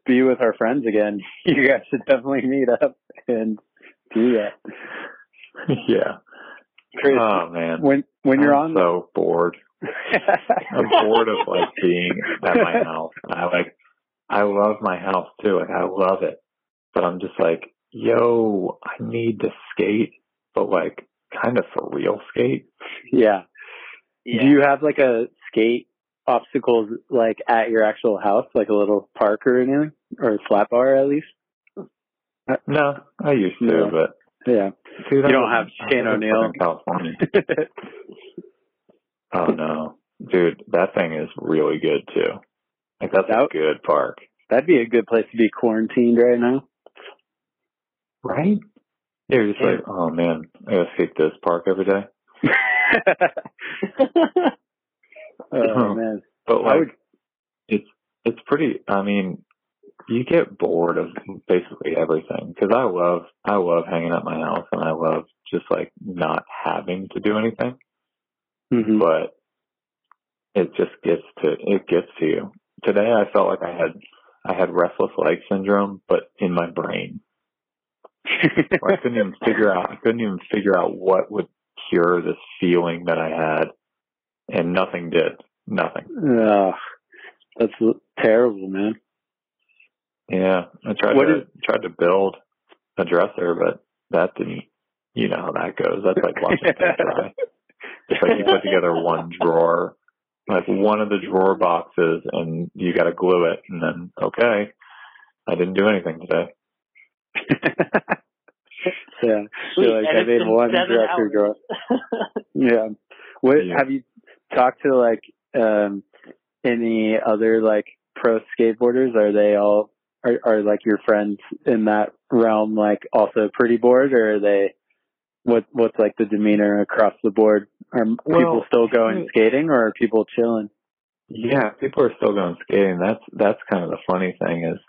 be with our friends again, <laughs> you guys should definitely meet up and do that. <laughs> yeah. Chris, Oh man. when when you're I'm on so bored. I'm bored of like being at my house. I like I love my house too. Like I love it. But I'm just like, yo, I need to skate, but like kind of for real skate. yeah. Yeah. Do you have like a skate obstacles like at your actual house, like a little park or anything, or a flat bar at least? Uh, no, I used to, Yeah. but Yeah. dude, You don't have I Shane live in O'Neill. California. <laughs> Oh no, dude, that thing is really good too. Like that's a good park, That'd be a good place to be quarantined right now. Right? Yeah, you're just like, oh man, I gotta skate this park every day. <laughs> oh man. But like, would- it's it's pretty. I mean, you get bored of basically everything because I love I love hanging at my house and I love just like not having to do anything. Mhm. But it just gets to it gets to you. Today I felt like I had I had restless leg syndrome, but in my brain. I couldn't even figure out I couldn't even figure out what would cure this feeling that I had, and nothing did. Nothing. Ugh, that's terrible, man. Yeah, I tried What to is- tried to build a dresser, but that didn't. You know how that goes. That's like watching paint dry. <laughs> It's like you put together one drawer, like one of the drawer boxes, and you got to glue it, and then okay, I didn't do anything today. Yeah. Sweet, Feel like and I made one seven dresser hours. <laughs> Yeah. What Yeah. have you talked to like um any other like pro skateboarders? Are they all are, are like your friends in that realm like also pretty bored, or are they? What what's like the demeanor across the board? Are people Well, still going skating, or are people chilling? Yeah, people are still going skating. That's that's kind of the funny thing is,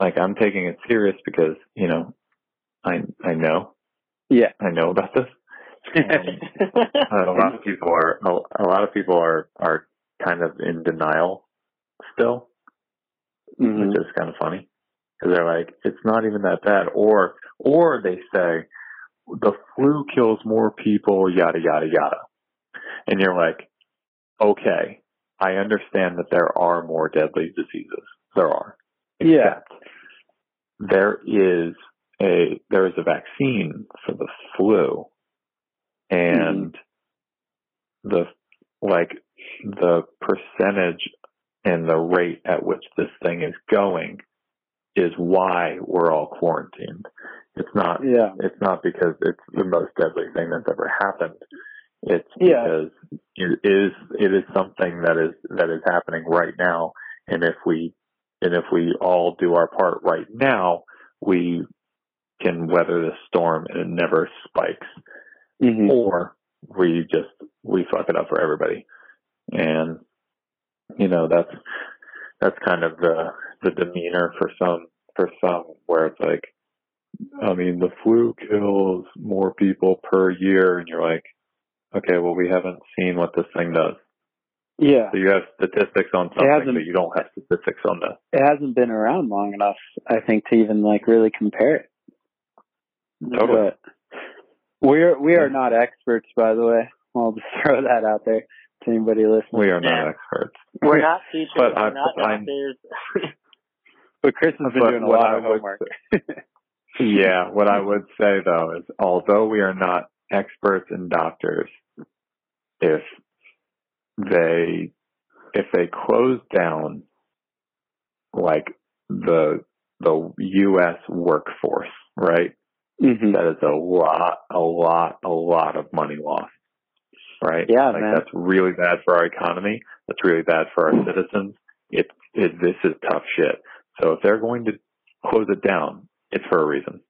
like I'm taking it serious because you know, I I know Yeah. I know about this. And <laughs> a lot of people are a, a lot of people are are kind of in denial still, Mhm. which is kind of funny because they're like, it's not even that bad, or or they say the flu kills more people, yada yada yada, and you're like, okay, I understand that there are more deadly diseases. There are. Yeah. There is a there is a vaccine for the flu, and mm-hmm. the like the percentage and the rate at which this thing is going is why we're all quarantined. It's not Yeah. it's not because it's the most deadly thing that's ever happened. It's Yeah. because it is it is something that is that is happening right now, and if we and if we all do our part right now, we can weather the storm and it never spikes, Mhm. or we just we fuck it up for everybody, and you know that's that's kind of the the demeanor for some for some where it's like I mean the flu kills more people per year and you're like okay well we haven't seen what this thing does Yeah. so you have statistics on something but you don't have statistics on this It hasn't been around long enough, I think, to even like really compare it. Totally. But we're we are Yeah. not experts, by the way. I'll just <laughs> throw that out there to anybody listening. we are not Yeah. experts We're not teachers. But we're I- not I'm- doctors. <laughs> But Chris has been But doing a lot I of would homework. yeah what I would say though is although we are not experts and doctors if they if they close down like the the US workforce, right? hmm That is a lot, a lot, a lot of money lost. Right? Yeah, like man. that's really bad for our economy. That's really bad for our citizens. It, it this is tough shit. So if they're going to close it down, it's for a reason.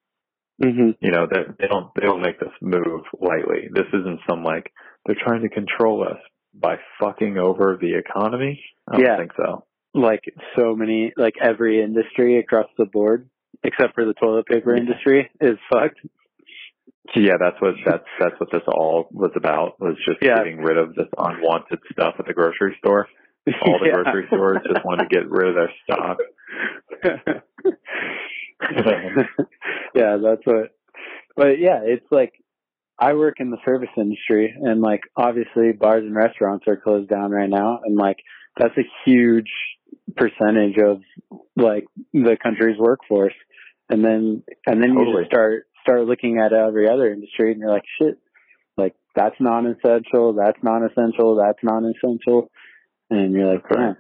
hmm You know, they, they don't they don't make this move lightly. This isn't some like they're trying to control us by fucking over the economy. I don't think so. Like so many, like every industry across the board, except for the toilet paper Yeah. industry, is fucked. Yeah, that's what that's that's what this all was about. Was just Yeah. getting rid of this unwanted stuff at the grocery store. All the <laughs> Yeah. grocery stores just wanted to get rid of their stock. <laughs> yeah, that's what. But yeah, it's like I work in the service industry, and like obviously bars and restaurants are closed down right now, and like that's a huge percentage of like the country's workforce. And then and then you just start start looking at every other industry, and you're like, shit, like that's non-essential, that's non-essential, that's non-essential, and you're like, damn.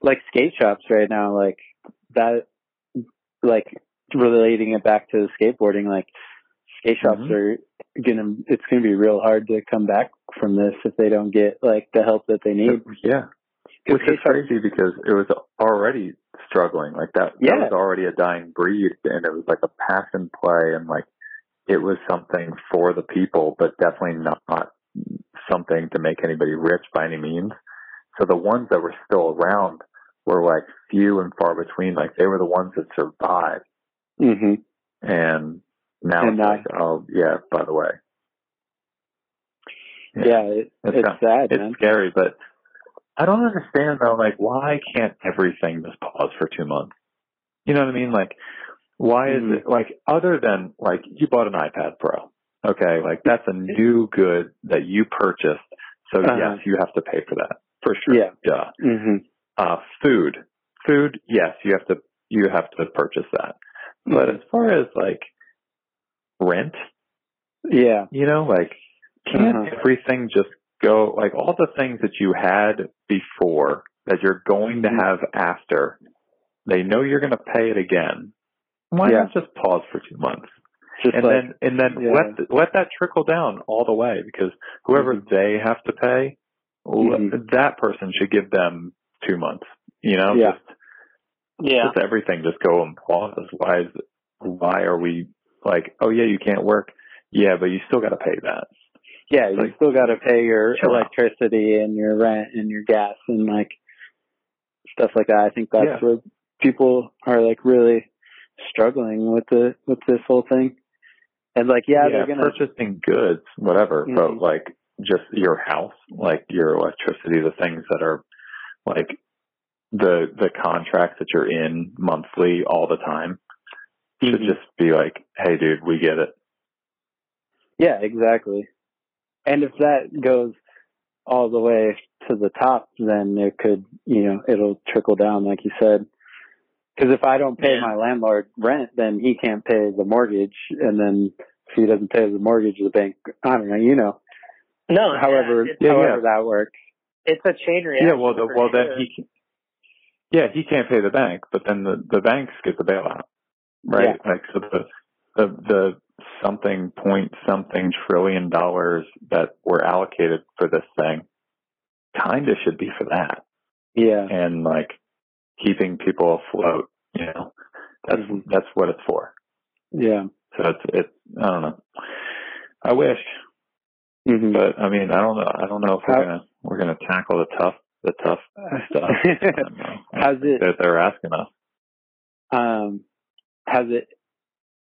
Like skate shops right now, like that, like relating it back to skateboarding, like skate shops Mhm. are gonna, it's gonna be real hard to come back from this if they don't get like the help that they need. Yeah. Which is crazy because it was already struggling. Like that, Yeah. that was already a dying breed and it was like a passion play and like it was something for the people, but definitely not something to make anybody rich by any means. So the ones that were still around were like few and far between. Like they were the ones that survived. hmm And now And it's now- like, oh yeah, by the way. Yeah, it, It's it's sad, it's man. scary, but I don't understand though, like why can't everything just pause for two months? You know what I mean? Like why is Mhm. it like other than like you bought an iPad Pro. Okay, like that's a new good that you purchased. So Uh-huh. yes, you have to pay for that. For sure. Yeah. Duh. hmm Uh food. Food, yes, you have to you have to purchase that. But Mhm. as far as like rent, Yeah. you know, like can't Uh-huh. everything just go like all the things that you had before that you're going to Mhm. have after? They know you're going to pay it again. Why Yeah. not just pause for two months Just and like, then and then yeah. let let that trickle down all the way because whoever Mhm. they have to pay, Mhm. that person should give them two months. You know, Yeah. just Yeah. Does everything just go in pauses? Why is why are we like, oh yeah, you can't work. Yeah, but you still got to pay that. Yeah, you Like, still got to pay your chill out. electricity and your rent and your gas and like stuff like that. I think that's Yeah. where people are like really struggling with the with this whole thing. And like, yeah, they're gonna. purchasing goods, whatever, Mhm. but like just your house, like your electricity, the things that are like the the contracts that you're in monthly all the time should Mhm. just be like, hey, dude, we get it. Yeah, exactly. And if that goes all the way to the top, then it could, you know, it'll trickle down, like you said. Because if I don't pay Yeah. my landlord rent, then he can't pay the mortgage, and then if he doesn't pay the mortgage, the bank, I don't know, you know, No. however, yeah, it's, Yeah, however that works. it's a chain reaction. Yeah, well, the, for well then he, can, yeah, he can't pay the bank, but then the the banks get the bailout, right? Like so the the the something point something trillion dollars that were allocated for this thing, kind of should be for that. Yeah. and like keeping people afloat. You know, that's Mhm. that's what it's for. Yeah. So it's it's I don't know. I wish, hmm but I mean I don't know. I don't know if we're gonna we're gonna tackle the tough the tough stuff. <laughs> I don't know. How's it? that they're asking us. um has it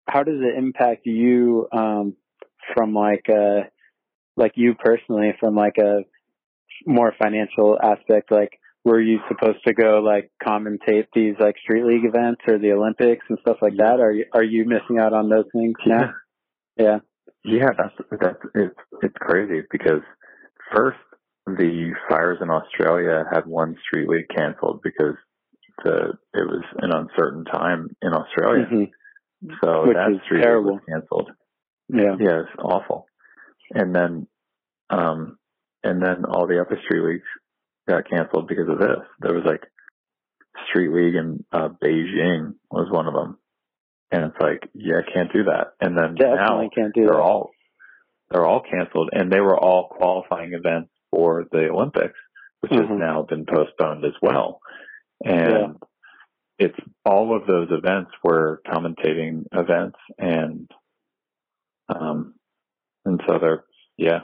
how does it impact you um from like uh like you personally from like a more financial aspect? Like were you supposed to go like commentate these like street league events or the olympics and stuff like that? Are you are you missing out on those things now? Yeah. Yeah, that's that's it's it's crazy because first the fires in Australia had one street league canceled because the it was an uncertain time in Australia. Mhm. So Which that is street terrible. was canceled. yeah Yeah, it's awful. And then, um, and then all the other street leagues got canceled because of this. There was like street league in uh, Beijing was one of them, and it's like, yeah, I can't do that. And then definitely now can't do they're that all they're all canceled, and they were all qualifying events for the Olympics, which has Mhm. now been postponed as well. And it's all of those events were commentating events, and um, and so they're yeah,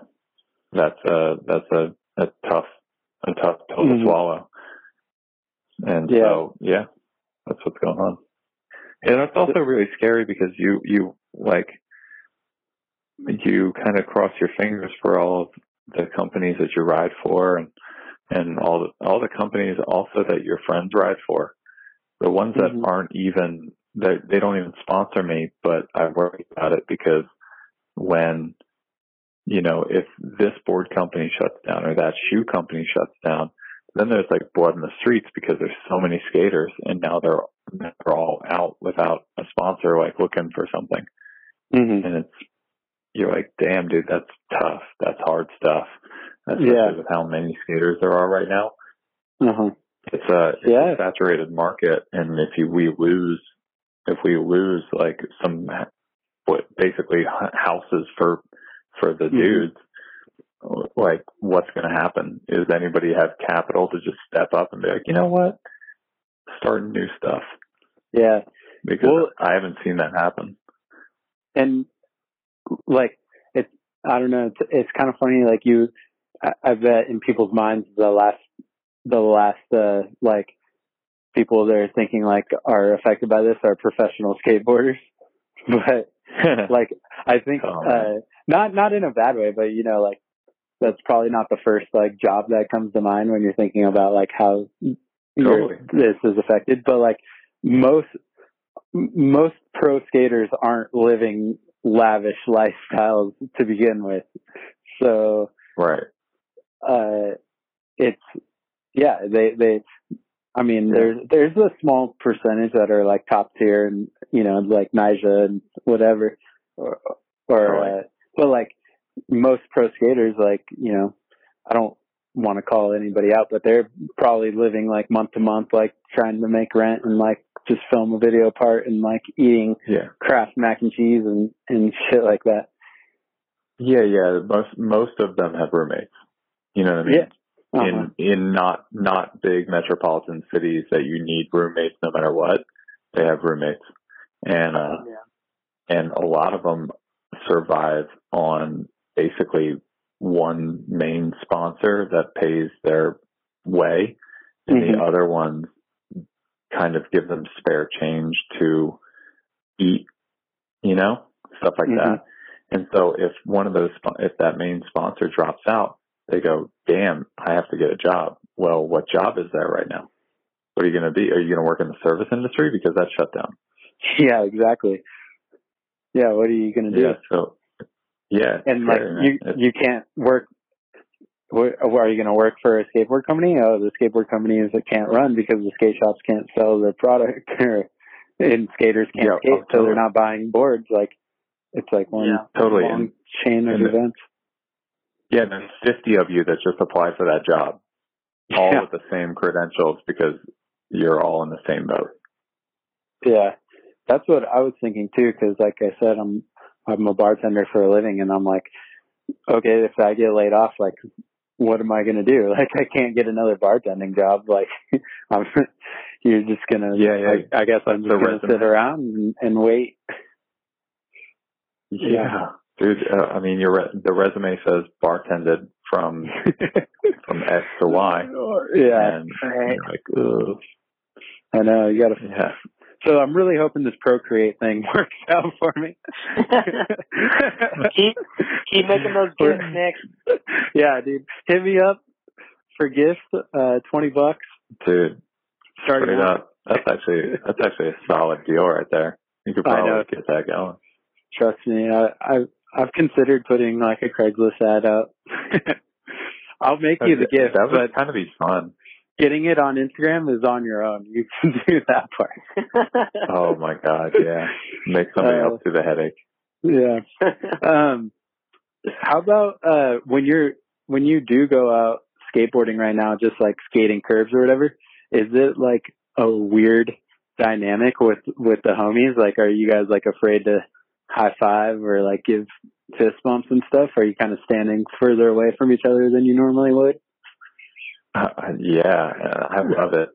that's a that's a, a tough a tough pill Mhm. to swallow. And Yeah. so yeah, that's what's going on. And that's also really scary because you you like you kind of cross your fingers for all of the companies that you ride for and and all the all the companies also that your friends ride for. The ones that Mhm. aren't even that they don't even sponsor me, but I worry about it because when you know, if this board company shuts down or that shoe company shuts down, then there's like blood in the streets because there's so many skaters and now they're they're all out without a sponsor like looking for something. hmm And it's you're like, damn dude, that's tough. That's hard stuff. Especially Yeah. with how many skaters there are right now. uh-huh It's a it's Yeah. a saturated market and if you, we lose if we lose like some what basically houses for for the Mhm. dudes like what's going to happen is anybody have capital to just step up and be like you know what start new stuff yeah because Well- i haven't seen that happen and like it's I don't know it's it's kind of funny like you I, I bet in people's minds the last the last uh like people they're thinking like are affected by this are professional skateboarders. <laughs> But <laughs> like I think Oh, uh not not in a bad way but you know like that's probably not the first like job that comes to mind when you're thinking about like how Totally. this is affected. But like most most pro skaters aren't living lavish lifestyles to begin with. So right uh it's yeah they they i mean there's there's a small percentage that are like top tier and you know like Nyjah and whatever or or Totally. uh, but like most pro skaters like you know i don't want to call anybody out but they're probably living like month to month like trying to make rent and like just film a video part and like eating yeah. Kraft mac and cheese and and <laughs> shit like that. Yeah yeah most most of them have roommates you know what i mean Yeah. Uh-huh. in in not not big metropolitan cities that you need roommates no matter what. They have roommates, and uh, and a lot of them survive on basically one main sponsor that pays their way, and Mhm. the other ones kind of give them spare change to eat, you know, stuff like Mhm. that. And so if one of those, if that main sponsor drops out, they go, damn, I have to get a job. Well, what job is there right now? What are you going to be? Are you going to work in the service industry? Because that's shut down. <laughs> Yeah, exactly. Yeah, what are you gonna do? Yeah. So, yeah. and like you It's- you can't work wh- are you going to work for a skateboard company oh the skateboard companies that uh, can't run because the skate shops can't sell their product <laughs> or and skaters can't Yeah, oh, skate oh, so they're not buying boards like it's like one Yeah. Totally. long And- chain of and the- events Yeah, and there's 50 of you that just applied for that job, all Yeah. with the same credentials because you're all in the same boat. yeah that's what i was thinking too because like i said i'm i'm a bartender for a living and i'm like okay if i get laid off like what am i going to do <laughs> like i can't get another bartending job like <laughs> i'm you're just gonna Yeah, yeah. I, I guess i'm just gonna resume. sit around and, and wait Yeah. Dude, uh, I mean, your re- the resume says bartended from <laughs> from X to Y, yeah and right. like, Ugh. i know you gotta yeah, so i'm really hoping this procreate thing <laughs> works out for me keep keep making those gifts, Nick. yeah dude hit me up for gifts uh twenty bucks dude, starting it up. That's actually that's actually a solid deal right there. You could probably get that going. Trust me, I, I've I've considered putting like a Craigslist ad up. <laughs> I'll make you the gift, That would kind of be fun. getting it on Instagram is on your own. You can <laughs> do that part. <laughs> Oh my god, yeah. Make somebody Uh, else do the headache. Yeah. Um, how about uh when you're when you do go out skateboarding right now, just like skating curves or whatever? Is it like a weird dynamic with with the homies? Like, are you guys like afraid to high five or like give fist bumps and stuff? Are you kind of standing further away from each other than you normally would? Uh, yeah, I love it.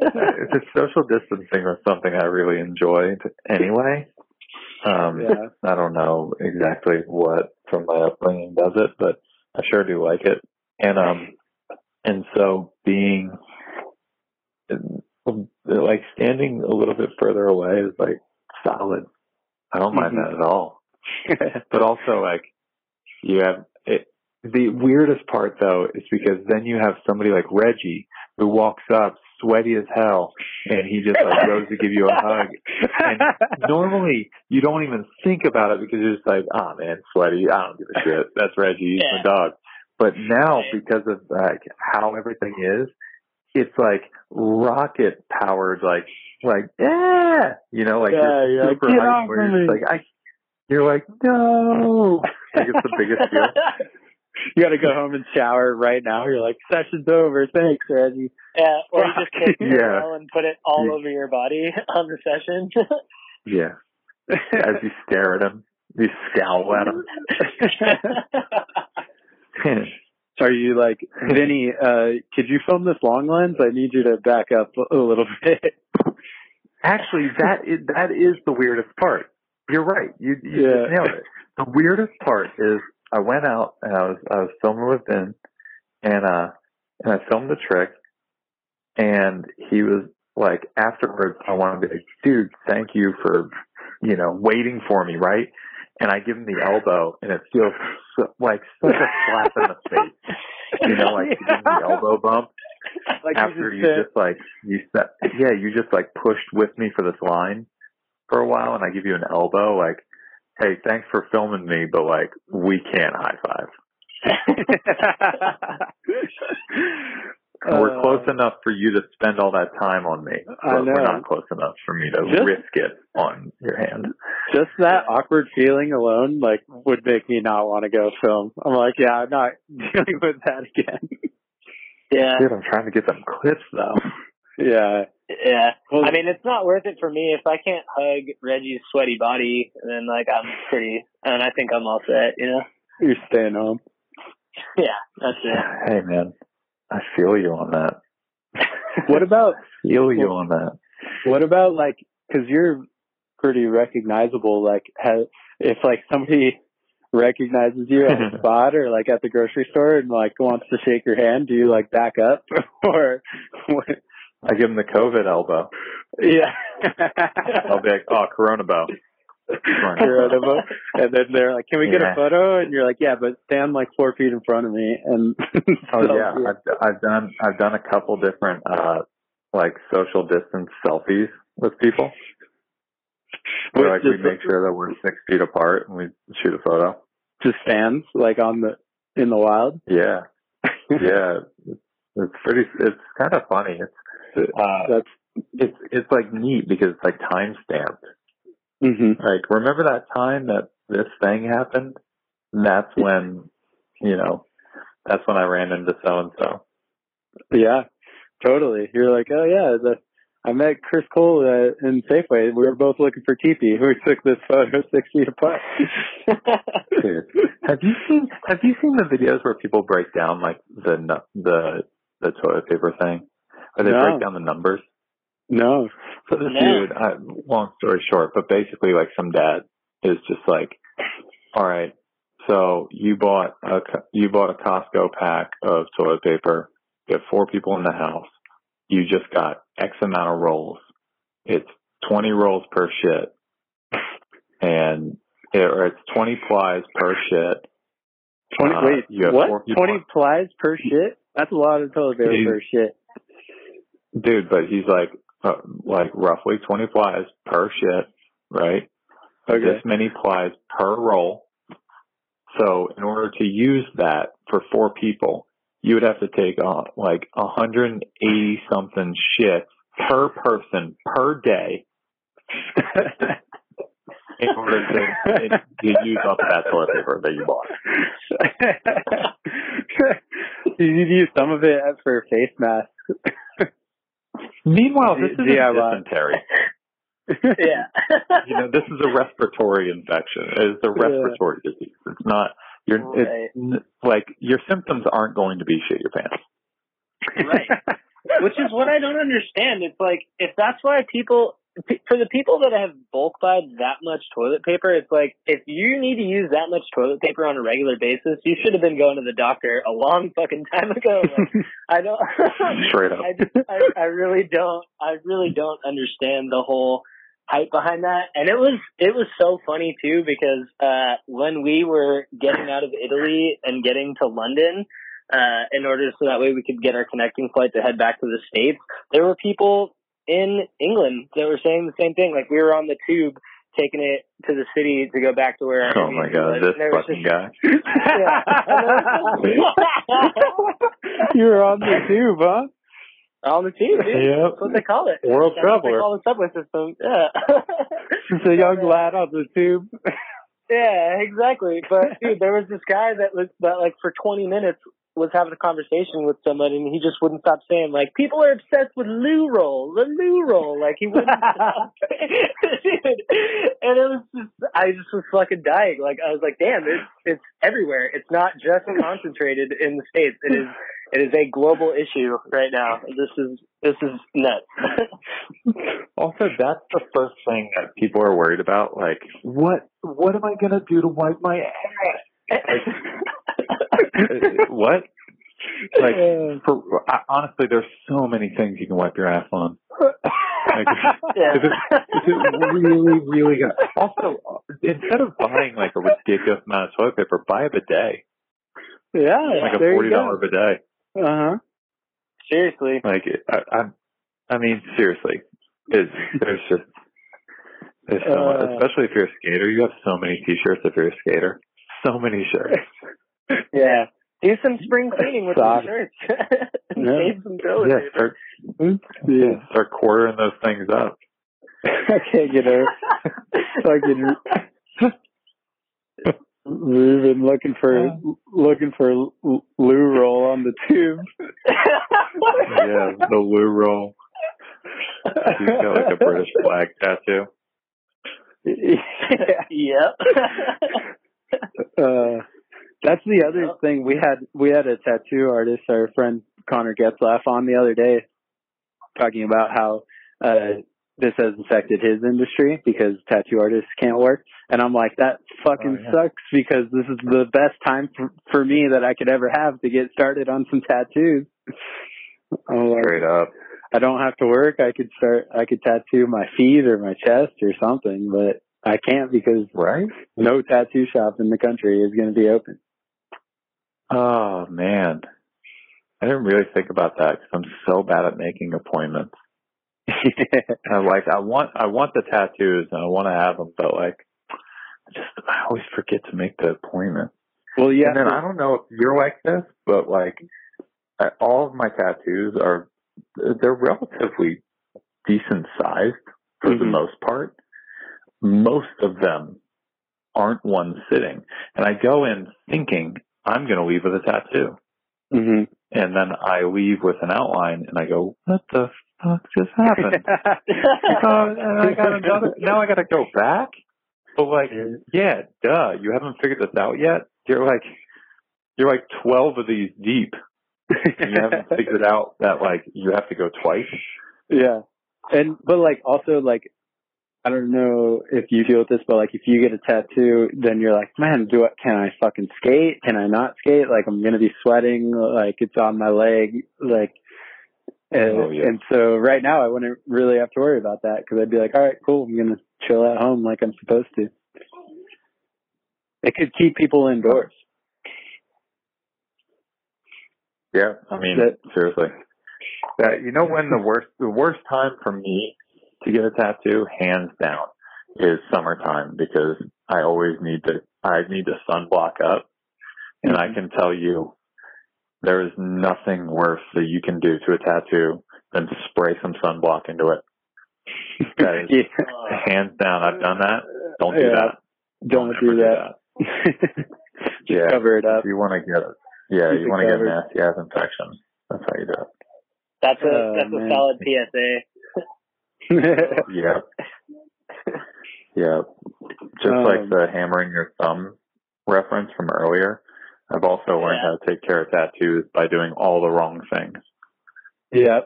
the <laughs> social distancing was something I really enjoyed anyway. Um, Yeah. I don't know exactly what from my upbringing does it, but I sure do like it. And um, and so being like standing a little bit further away is like solid. I don't mind Mhm. that at all. <laughs> But also like you have it. The weirdest part though is because then you have somebody like Reggie who walks up sweaty as hell and he just like goes to give you a hug. And normally you don't even think about it because you're just like, oh man, sweaty. I don't give a shit. That's Reggie. He's my dog. But now because of like how everything is, it's like rocket powered, like like yeah, you know, like Yeah, you're yeah. super Get hyped where you're just like I, you're like no, like it's the biggest deal. <laughs> you got to go home and shower right now. You're like, session's over. Thanks, Reggie. Yeah, or you just take <laughs> the Yeah. towel and put it all over your body <laughs> on the session. Yeah, as you stare at him, you scowl at him. Are you like, <laughs> Vinny, uh, could you film this long lens? I need you to back up a little <laughs> bit. Actually, that is, that is the weirdest part. You're right. You, you Yeah. just nailed it. The weirdest part is I went out and I was I was filming with Ben, and uh, and I filmed the trick, and he was like, afterwards, I wanted to be like, dude, thank you for, you know, waiting for me, right? And I give him the elbow, and it feels so, like such a slap in the face, you know, like you him the elbow bump like after you you just said, just like you said yeah you just like pushed with me for this line for a while and i give you an elbow like hey thanks for filming me but like we can't high five <laughs> we're Uh, close enough for you to spend all that time on me I but we're not close enough for me to Just- risk it on your hand just that awkward feeling alone, like, would make me not want to go film. I'm like, yeah, I'm not <laughs> dealing with that again. yeah. dude i'm trying to get them clips though yeah, Yeah. Well- I mean, it's not worth it for me if I can't hug Reggie's sweaty body. Then like I'm pretty, and I think I'm all set. You know. You're staying home. Yeah, that's it. <sighs> Hey man, <laughs> I feel you on that. What about Feel you on that. what about like because you're pretty recognizable? Like, has, if like somebody recognizes you at a <laughs> spot or like at the grocery store and like wants to shake your hand, do you like back up <laughs> or? What? I give him the COVID elbow. Yeah. I'll be like, oh, Corona bow. Corona, and then they're like, "Can we get Yeah. a photo?" And you're like, "Yeah, but stand like four feet in front of me." And <laughs> Oh so, yeah, I've, I've done I've done a couple different uh like social distance selfies with people. Where like we make sure that we're six feet apart and we shoot a photo. just stands like on the in the wild. Yeah, <laughs> yeah, it's pretty. It's kind of funny. It's uh, That's it's it's like neat because it's like time stamped. Hmm Like remember that time that this thing happened? And that's when you know that's when I ran into so and so. yeah, totally. You're like, oh yeah, the, I met Chris Cole uh, in Safeway. We were both looking for teepee. <laughs> We took this photo six feet apart. <laughs> Dude, have you seen have you seen the videos where people break down like the the the toilet paper thing? Where they No. break down the numbers. No. So this No. dude, I, long story short, but basically like some dad is just like, all right, so you bought a you bought a Costco pack of toilet paper. You have four people in the house. You just got X amount of rolls. It's twenty rolls per shit, and it, or it's twenty plies per shit. Twenty. Uh, wait, what? people- Twenty plies per shit? That's a lot of toilet paper per shit. dude, but he's like, uh, like roughly 20 plies per shit, right? Okay. This many plies per roll. So in order to use that for four people, you would have to take uh, like 180 something shit per person per day <laughs> in order to, to use up that toilet paper that you bought. <laughs> you need to use some of it for face masks. Meanwhile, this is a DIY. dysentery. <laughs> yeah. you know, this is a respiratory infection. It's a Yeah. respiratory disease. It's not. You're. Right. It's like your symptoms aren't going to be shit your pants. Right. Which is what I don't understand. It's like if that's why people p- for the people that have bulk buy that much toilet paper, it's like if you need to use that much toilet paper on a regular basis, you should have been going to the doctor a long fucking time ago. Like, <laughs> I don't. <laughs> Straight up. I, just, I I really don't. I really don't understand the whole hype behind that. And it was it was so funny too because uh when we were getting out of Italy and getting to London, uh, in order so that way we could get our connecting flight to head back to the States. There were people in England that were saying the same thing. Like we were on the tube taking it to the city to go back to where our Oh my god, this and there was fucking just- guy. <laughs> <laughs> you were on the tube, huh? on the tube, dude. Yep. That's what they call it. World That's what they traveler. call the subway system. Yeah. Just a young lad on the tube. Yeah, exactly. But dude, there was this guy that was that like for 20 minutes was having a conversation with someone and he just wouldn't stop saying like people are obsessed with loo roll, the loo roll. Like he wouldn't stop. dude. <laughs> And it was just, I just was fucking dying. Like I was like, damn, it's it's everywhere. It's not just concentrated in the states. It is it is a global issue right now. This is this is nuts. <laughs> Also, that's the first thing that people are worried about. Like, what? What am I gonna do to wipe my ass? Uh, <laughs> <laughs> what? Like, for, I, honestly, there's so many things you can wipe your ass on. Like, <laughs> yeah. Is it, is it really, really good? Also, uh, instead of buying like a ridiculous amount of toilet paper, buy a bidet, yeah, like a forty dollar go. bidet. Uh-huh. Seriously. Like, I, I, I mean, seriously, is there's just there's so much, Uh. especially if you're a skater. You have so many t-shirts if you're a skater. So many shirts. <laughs> Yeah. Do some spring cleaning with some shirts. <laughs> Yeah. Save some toilet Yeah, start Yeah. start quartering those things up. <laughs> I can't get a fucking Ruben looking for looking for loo roll on the tube. <laughs> Yeah, the loo roll. He's got like a British flag tattoo. yep. uh, that's the other thing we had. We had a tattoo artist, our friend Connor Getzlaff, on the other day, talking about how uh, this has affected his industry because tattoo artists can't work. And I'm like, that fucking Oh, yeah. sucks because this is the best time for, for me that I could ever have to get started on some tattoos. I'm like, Straight up. I don't have to work. I could start. I could tattoo my feet or my chest or something, but I can't because Right? no tattoo shop in the country is going to be open. Oh man, I didn't really think about that because I'm so bad at making appointments. <laughs> I'm like, I want, I want the tattoos and I want to have them, but like, I just, I always forget to make the appointment. well, yeah. And then I don't know if you're like this, but like, I, all of my tattoos are, they're relatively decent sized for the Mhm. most part. Most of them aren't one sitting, and I go in thinking I'm going to leave with a tattoo. hmm and then I leave with an outline, and I go, "What the fuck just happened?" <laughs> and I got another. Now I got to go back. But like, yeah, duh, you haven't figured this out yet. You're like, you're like twelve of these deep. And you haven't <laughs> figured out that like you have to go twice. yeah, and but like also like I don't know if you deal with this, but like if you get a tattoo, then you're like, man, do I, can I fucking skate? Can I not skate? Like I'm gonna be sweating. Like it's on my leg. Like. And, Oh, yeah. and so right now I wouldn't really have to worry about that because I'd be like, all right, cool. I'm gonna chill at home like I'm supposed to. It could keep people indoors. Yeah, I mean, That- seriously. That you know when the worst the worst time for me to get a tattoo, hands down, is summertime because I always need to I need to sunblock up, and I mm-hmm. can tell you there is nothing worse that you can do to a tattoo than spray some sunblock into it. <laughs> That is yeah. hands down. I've done that. Don't do Yeah. that. Don't ever do that. <laughs> Just Yeah. cover it up. If you want to get it, yeah, Keep you want to get a covered. nasty ass infection. That's how you do it. That's a Oh, that's man. a solid PSA. Yeah. Yeah. Just like Um, the hammering your thumb reference from earlier, I've also learned Yeah. how to take care of tattoos by doing all the wrong things. yeah.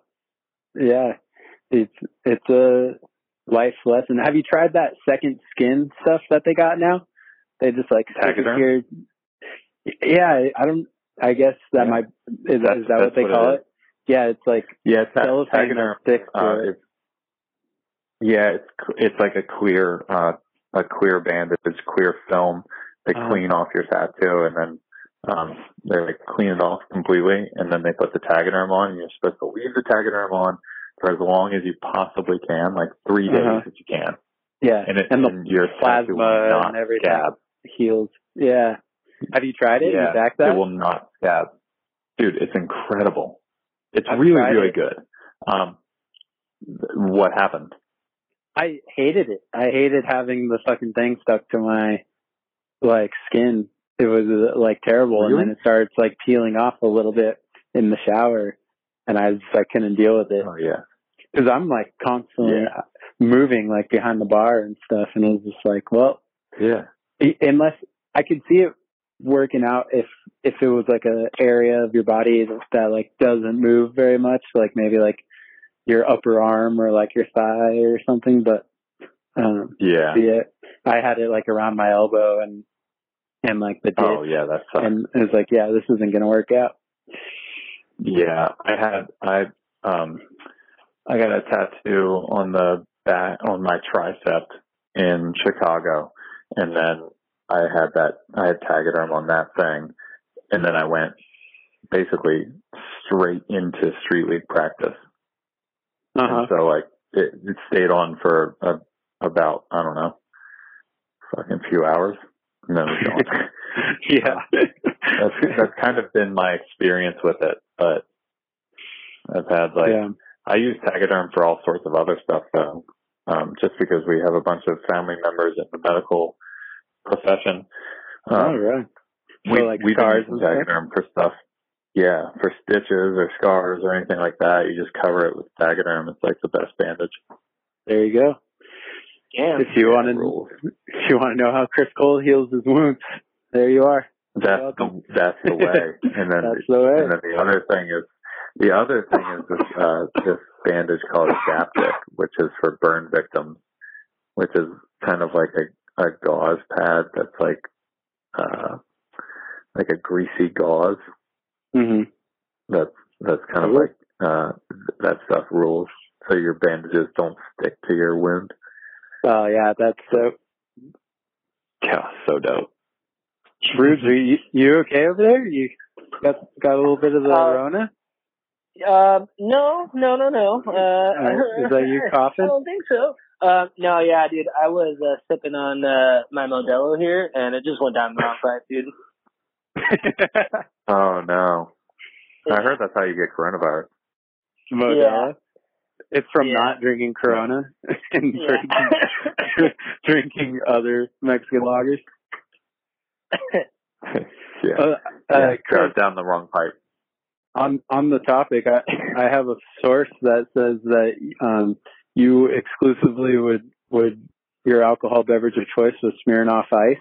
Yeah. It's it's a life lesson. Have you tried that second skin stuff that they got now? They just like here. Yeah, I don't. I guess that Yeah. might is, That's- is that what they what call it it? Yeah, it's like Yeah, ta- that sticks to Uh, it. It's, yeah, it's it's like a clear uh a clear bandage, clear film. They Uh-huh. clean off your tattoo and then um they like clean it off completely and then they put the Tegaderm on and you're supposed to leave the Tegaderm on for as long as you possibly can, like 3 days Uh-huh. if you can. Yeah, And it and the and your tattoo plasma and everything scab. heals. Yeah. Have you tried it? Yeah, you back that? it will not scab. Dude, it's incredible. It's I've really, really it. good. Um, what happened? I hated it. I hated having the fucking thing stuck to my like skin. It was uh, like terrible, and then it starts like peeling off a little bit in the shower, and I just I couldn't deal with it Oh yeah, because I'm like constantly Yeah. moving like behind the bar and stuff, and it was just like, well, yeah, unless I could see it working out if if it was like a area of your body that like doesn't move very much, like maybe like your upper arm or like your thigh or something, but um yeah. yeah, I had it like around my elbow and and like the Oh yeah, that sucks. and it was like, yeah, this isn't gonna work out. Yeah, I had I um I got a tattoo on the back on my tricep in Chicago, and then I had that I had Tegaderm on that thing, and then I went basically straight into street league practice. Uh And so like it, it stayed on for a, about I don't know, fucking few hours, and then it was gone. <laughs> yeah. that's that's kind of been my experience with it, but I've had like yeah. I use Tegaderm for all sorts of other stuff though, um, just because we have a bunch of family members in the medical profession. Um, All right. we, So, like we've been scars and stuff? For stuff. Yeah, for stitches or scars or anything like that, you just cover it with Tegaderm. It's like the best bandage. There you go. Damn. If you want to, if you want to know how Chris Cole heals his wounds, there you are. That's the that's the way. And then <laughs> That's the way. and then the other thing is the other thing is this uh this bandage called Adaptic, which is for burn victims, which is kind of like a, a gauze pad that's like uh like a greasy gauze. Hmm That's that's kind of like uh that stuff rules. So your bandages don't stick to your wound. Oh yeah, that's so. Yeah, so dope. Rubes, are you, you okay over there? You got got a little bit of the Uh, Rona? Um, no, no, no, no. Uh, Uh, is that <laughs> you coughing? I don't think so. Um, no, yeah, dude. I was uh, sipping on uh, my Modelo here, and it just went down the wrong pipe, dude. <laughs> Oh no. I heard that's how you get coronavirus. Modelo. It's from Yeah. not drinking Corona <laughs> and Yeah. drinking, <laughs> drinking other Mexican lagers. <laughs> yeah. Uh, uh, yeah, Chris, goes down the wrong pipe. on on the topic, I I have a source that says that um you exclusively would would your alcohol beverage of choice was Smirnoff Ice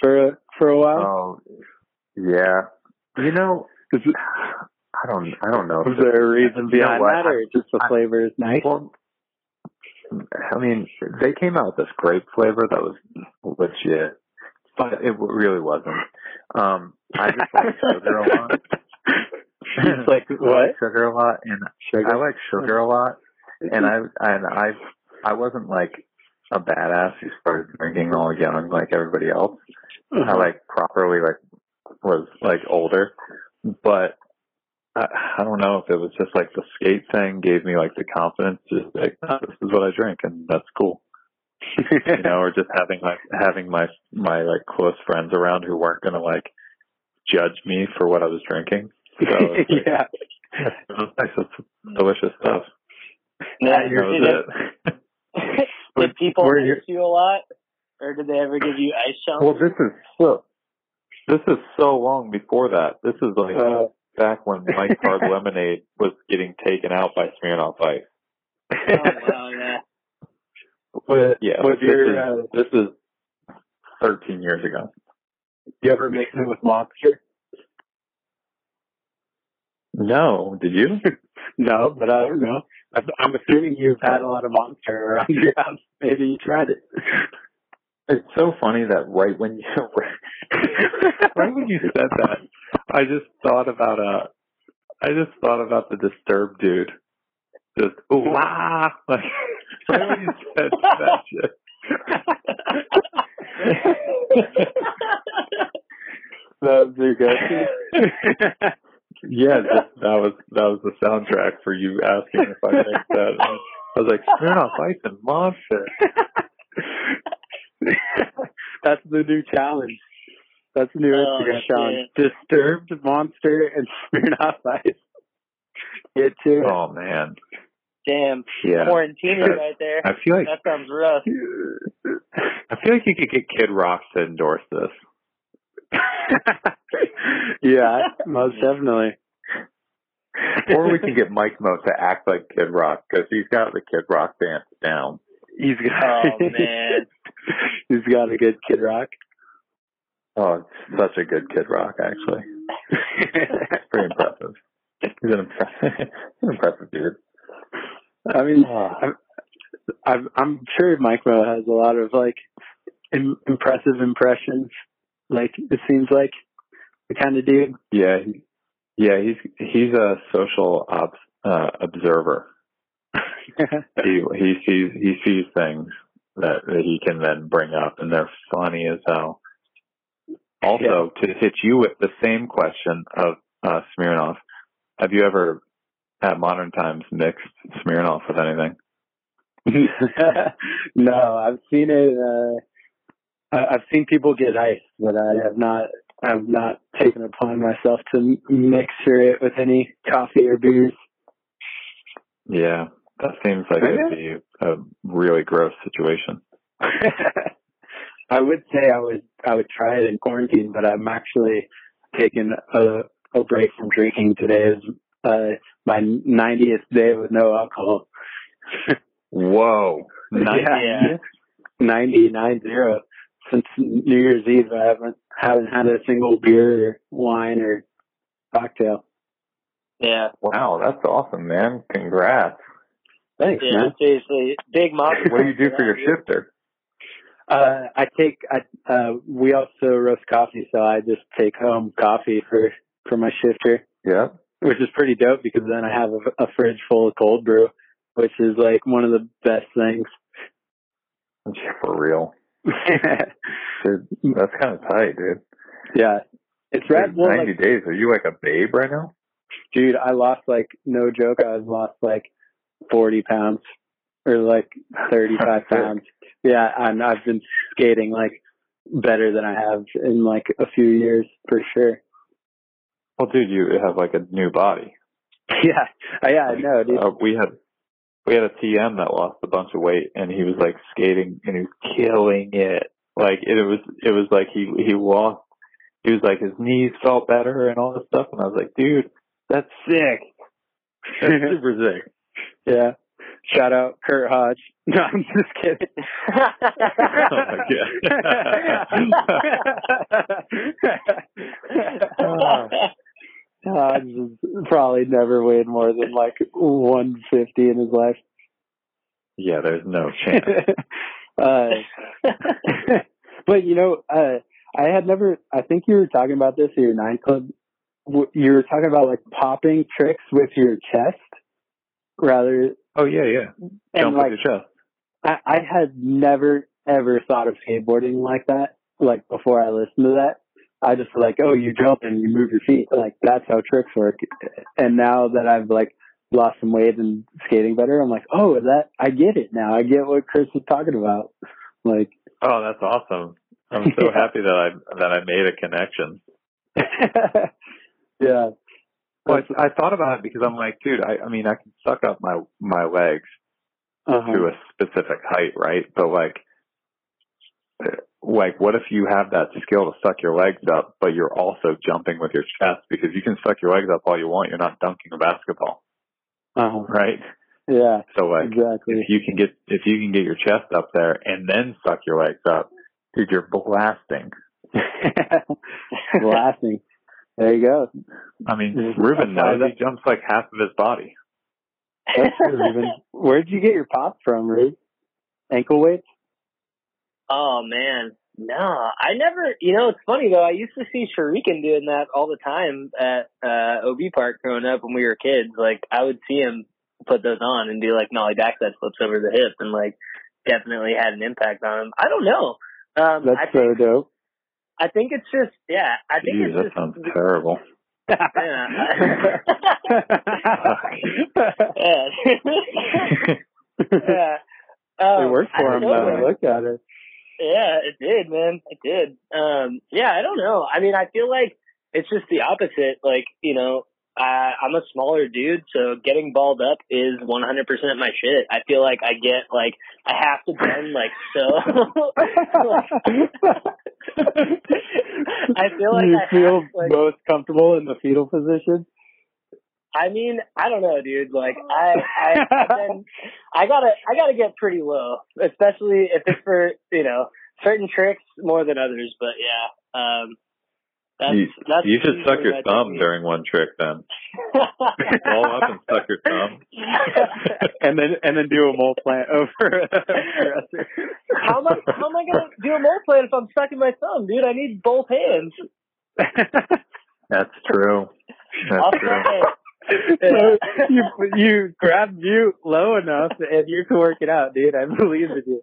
for a, for a while. Oh, yeah. You know, Is it- I don't, I don't know. Is there a reason You know behind what? that, or just the I- flavor is nice? Well, I mean, they came out with this grape flavor that was legit, but it really wasn't. Um, I just like <laughs> sugar a lot. It's like I like what? sugar a lot, and Sugar? I like sugar a lot, and I and I I wasn't like a badass who started drinking all young like everybody else. I like properly like was like older, but I, I don't know if it was just like the skate thing gave me like the confidence to just like oh, this is what I drink and that's cool, you know, or just having like having my my like close friends around who weren't gonna like judge me for what I was drinking. So it's <laughs> like, yeah. it was nice. It's delicious stuff. Yeah, That was did, it. it- <laughs> did people Were ice you- you a lot, or did they ever give you ice shots Well, this is so. This is so long before that. This is like Uh, back when <laughs> Mike Hard Lemonade was getting taken out by Smirnoff Ice. oh wow, yeah. What, Yeah, was this, your, is, uh, this is 13 years ago. you ever mix it with Monster? No, did you? <laughs> No, but I don't know. I'm I'm assuming you've had a lot of Monster around your house. Maybe you tried it. It's so funny that right when you <laughs> right when you said that, I just thought about uh I just thought about the disturbed dude. Just ooh ah <laughs> like right when you said that shit. <laughs> that was go-to. Yeah, that, that was that was the soundtrack for you asking if I think that. I was like, Smirnoff Ice and Monster. That's the new challenge. That's the new Oh, Instagram shit. challenge. Disturbed Monster and <laughs> Smirnoff Ice. Get to it. Oh man, Damn, yeah. quarantine right there. I feel like That sounds rough. I feel like you could get Kid Rock to endorse this. <laughs> yeah, most definitely. or we can get Mike Mo to act like Kid Rock because he's got the Kid Rock dance down. He's got. Oh <laughs> man. he's got a good Kid Rock. Oh, it's such a good Kid Rock, actually. <laughs> Pretty impressive. He's an impressive, <laughs> an impressive dude. I mean, Oh. I'm, I'm, I'm sure Mike Mo has a lot of like Im- impressive impressions. Like it seems like the kind of dude. Yeah, he, yeah, he's he's a social ops uh, observer. <laughs> He he sees he sees things that, that he can then bring up, and they're funny as hell. Also, to hit you with the same question of uh, Smirnoff, have you ever at modern times mixed Smirnoff with anything? <laughs> no, I've seen it. Uh, I- I've seen people get ice, but I have not. I've not taken upon myself to mixture it with any coffee or beers. Yeah, that seems like it'd be a really gross situation. <laughs> I would say I would I would try it in quarantine, but I'm actually taking a a break from drinking. Today is uh, my 90th day with no alcohol. Whoa. <laughs> Nice. Yeah. 90, nine zero. Since New Year's Eve, I haven't haven't had a single beer or wine or cocktail. Yeah. Wow, that's awesome, man. Congrats. Thanks, Yeah, man. seriously. Big mom. What do you do for your shifter? Uh, I take, I, uh, we also roast coffee, so I just take home coffee for, for my shifter, Yeah. which is pretty dope because then I have a, a fridge full of cold brew, which is like one of the best things. <laughs> For real. <laughs> Dude, that's kind of tight, dude. yeah. It's rad. Dude, Well, 90 like, days. Are you like a babe right now? dude, I lost like, no joke, I lost like 40 pounds or like 35 <laughs> pounds. Yeah. And I've been skating like better than I have in like a few years for sure. Well, dude, you have like a new body. <laughs> Yeah. Uh, Yeah, I know, dude. Uh, we had we had a TM that lost a bunch of weight, and he was like skating, and he was killing it. Like it, was, it was like he he lost. He was like his knees felt better and all this stuff, and I was like, dude, that's sick. That's <laughs> super sick. Yeah. Shout out Kurt Hodge. <laughs> No, I'm just kidding. <laughs> Oh Hodge has probably never weighed more than like 150 in his life. Yeah, there's no chance. <laughs> uh, but you know, uh, I had never, I think you were talking about this at your nine club. You were talking about like popping tricks with your chest rather, Oh yeah, yeah. and Jump like, with your chest. I, I had never ever thought of skateboarding like that. Like before I listened to that, I just like, oh, you jump and you move your feet. Like that's how tricks work. And now that I've like lost some weight and skating better, I'm like, oh, that I get it now. I get what Chris was talking about. Like, Oh, that's awesome. I'm so <laughs> happy that I that I made a connection. <laughs> yeah, Well, I, I thought about it because I'm like, dude, I, I mean, I can suck up my my legs uh-huh. to a specific height, right? But like, like, what if you have that skill to suck your legs up, but you're also jumping with your chest because you can suck your legs up all you want, you're not dunking a basketball, uh-huh. right? yeah, So like, exactly. if you can get if you can get your chest up there and then suck your legs up, dude, you're blasting. <laughs> Blasting. There you go. I mean. Ruben knows he jumps like half of his body. Ruben. Where'd you get your pop from, Ruben? Ankle weights? Oh man, no, I never. You know, it's funny though. I used to see Shuriken doing that all the time at uh OB Park growing up when we were kids. Like I would see him put those on and do like nollie backside flips over the hip, and like definitely had an impact on him. I don't know. Um, That's I so think dope. I think it's just yeah. I think Jeez, it's that just sounds terrible. <laughs> yeah. <laughs> yeah. Um, it worked for him though. I at it. Yeah, it did, man. It did. Um, yeah, I don't know. I mean, I feel like it's just the opposite. Like, you know, I, I'm a smaller dude, so getting balled up is 100% my shit. I feel like I get like I have to bend like so. <laughs> <laughs> I feel like you I feel like, most comfortable in the fetal position. I mean, I don't know, dude. Like, I, I, been, I gotta, I gotta get pretty low, especially if it's for, you know, certain tricks more than others. But yeah, um, that's, you, that's you should suck your thumb technique. during one trick then. <laughs> Roll up and suck your thumb. <laughs> and then and then do a mole plant over <laughs> a how am I, how am I gonna do a mole plant if I'm sucking my thumb, dude? I need both hands. That's true. I'll That's true. so you you grab mute low enough and you can work it out, dude. I believe in you.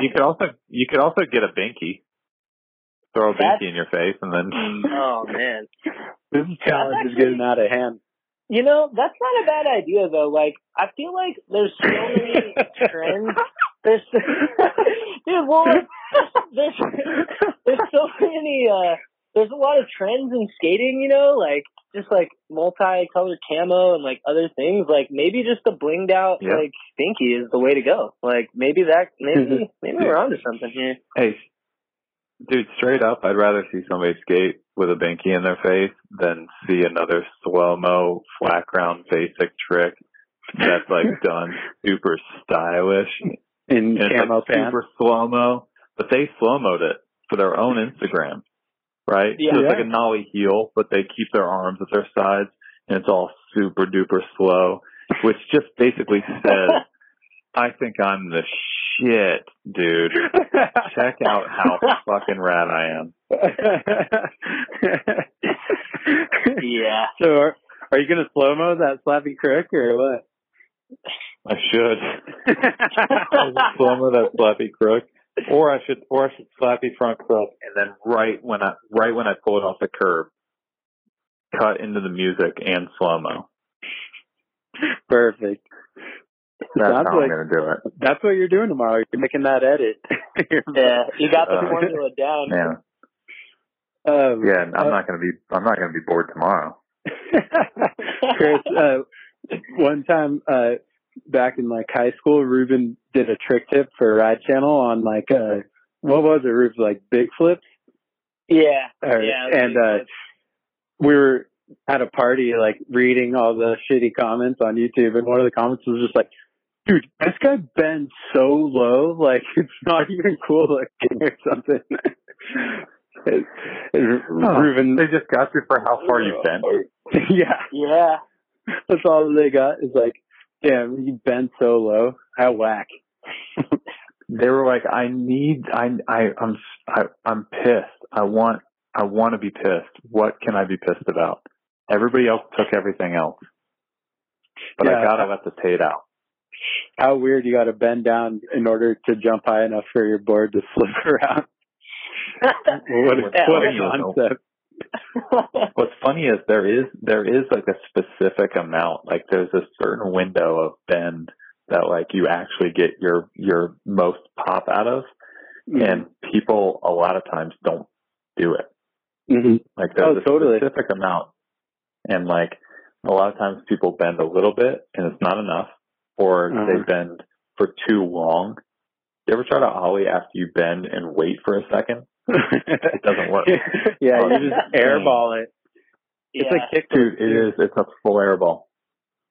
You could also you could also get a binky. Throw a That's- binky in your face and then <laughs> oh man. This challenge is getting out of hand. You know, that's not a bad idea though. Like, I feel like there's so many <laughs> trends. There's, <laughs> dude, well, there's, there's so many, uh, there's a lot of trends in skating, you know, like, just like multicolored camo and like other things. Like, maybe just the blinged out, Yeah. like, stinky is the way to go. Like, maybe that, maybe, maybe we're onto something here. hey dude, straight up, I'd rather see somebody skate with a binky in their face than see another slow mo flat ground basic trick that's like <laughs> done super stylish In and camo like pants. super slow mo. But they slow moed it for their own Instagram, right? Yeah. So it's Yeah. like a nollie heel, but they keep their arms at their sides, and it's all super duper slow, which just basically says, "I think I'm the shit, dude. <laughs> Check out how fucking rad I am." Yeah. So are, are you gonna slow mo that slappy crook or what? I should. <laughs> I should slow mo that slappy crook, or I should, or I should slappy front crook, and then right when I, right when I pull it off the curb, cut into the music and slow mo. Perfect. That's Sounds how like- I'm gonna do it. That's what you're doing tomorrow. You're making that edit. <laughs> Yeah. You got the Uh, formula down. Man, Um, yeah, I'm uh, not gonna be, I'm not gonna be bored tomorrow. <laughs> Chris, uh, one time, uh, back in like high school, Ruben did a trick tip for Ride Channel on like, uh, what was it, Ruben? Like big flips? Yeah. Or- yeah. and, uh, we were at a party, like reading all the shitty comments on YouTube, and one of the comments was just like, dude, this guy bends so low, like <laughs> it's not even cool looking or something. <laughs> and, and oh, Ruben, They just got you for how far you bent. <laughs> yeah, yeah. that's all they got is like, damn, you bend so low. How whack. They were like, I need, I, I, I'm, I, I'm pissed. I want, I want to be pissed. What can I be pissed about? Everybody else took everything else, but I gotta let the tape out. How weird you got to bend down in order to jump high enough for your board to <laughs> flip around. What a, Yeah, what a concept. <laughs> What's funny is there is there is like a specific amount, like there's a certain window of bend that like you actually get your your most pop out of, and people a lot of times don't do it. hmm Like there's Oh, a totally. specific amount, and like a lot of times people bend a little bit and it's not enough, or Uh-huh. they bend for too long. You ever try to ollie after you bend and wait for a second? it doesn't work. <laughs> yeah, Oh, you just <laughs> airball it. It's yeah. like kickflip. Dude, it is. It's a full air ball.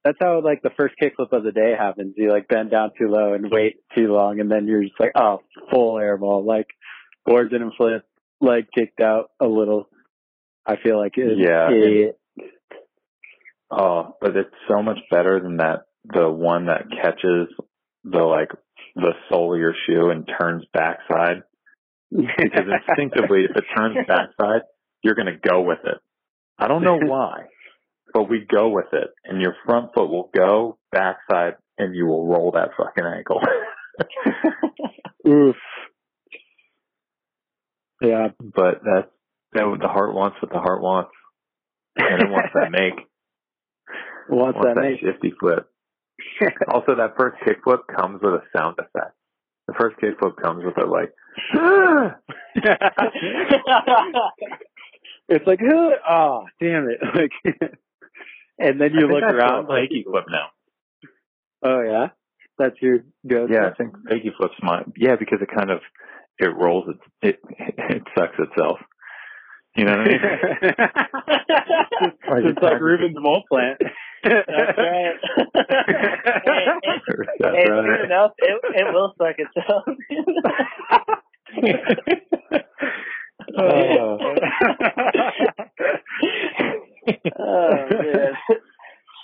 That's how like the first kickflip of the day happens. You like bend down too low and wait too long, and then you're just like, oh, full airball. Like board didn't flip, leg kicked out a little. I feel like it. Yeah. It, it- Oh, but it's so much better than that. The one that catches the like the sole of your shoe and turns backside. Because instinctively, if it turns <laughs> backside, you're going to go with it. I don't know <laughs> why, but we go with it, and your front foot will go backside, and you will roll that fucking ankle. <laughs> Oof. Yeah. but that's that what the heart wants what the heart wants, and it wants that make, What's wants that that make? shifty flip. <laughs> Also, that first kickflip comes with a sound effect. The first kickflip comes with a like, <laughs> it's like, oh, damn it! <laughs> Like, and then you look around. a flip now. Oh yeah, that's your go. Yeah, I think fakie flip's mine. Yeah, because it kind of it rolls it it it sucks itself. You know what I mean? Like it's like Ruben's mole plant. That's right. <laughs> That's hey, right. soon enough, it, it will suck itself. <laughs> Oh. oh man,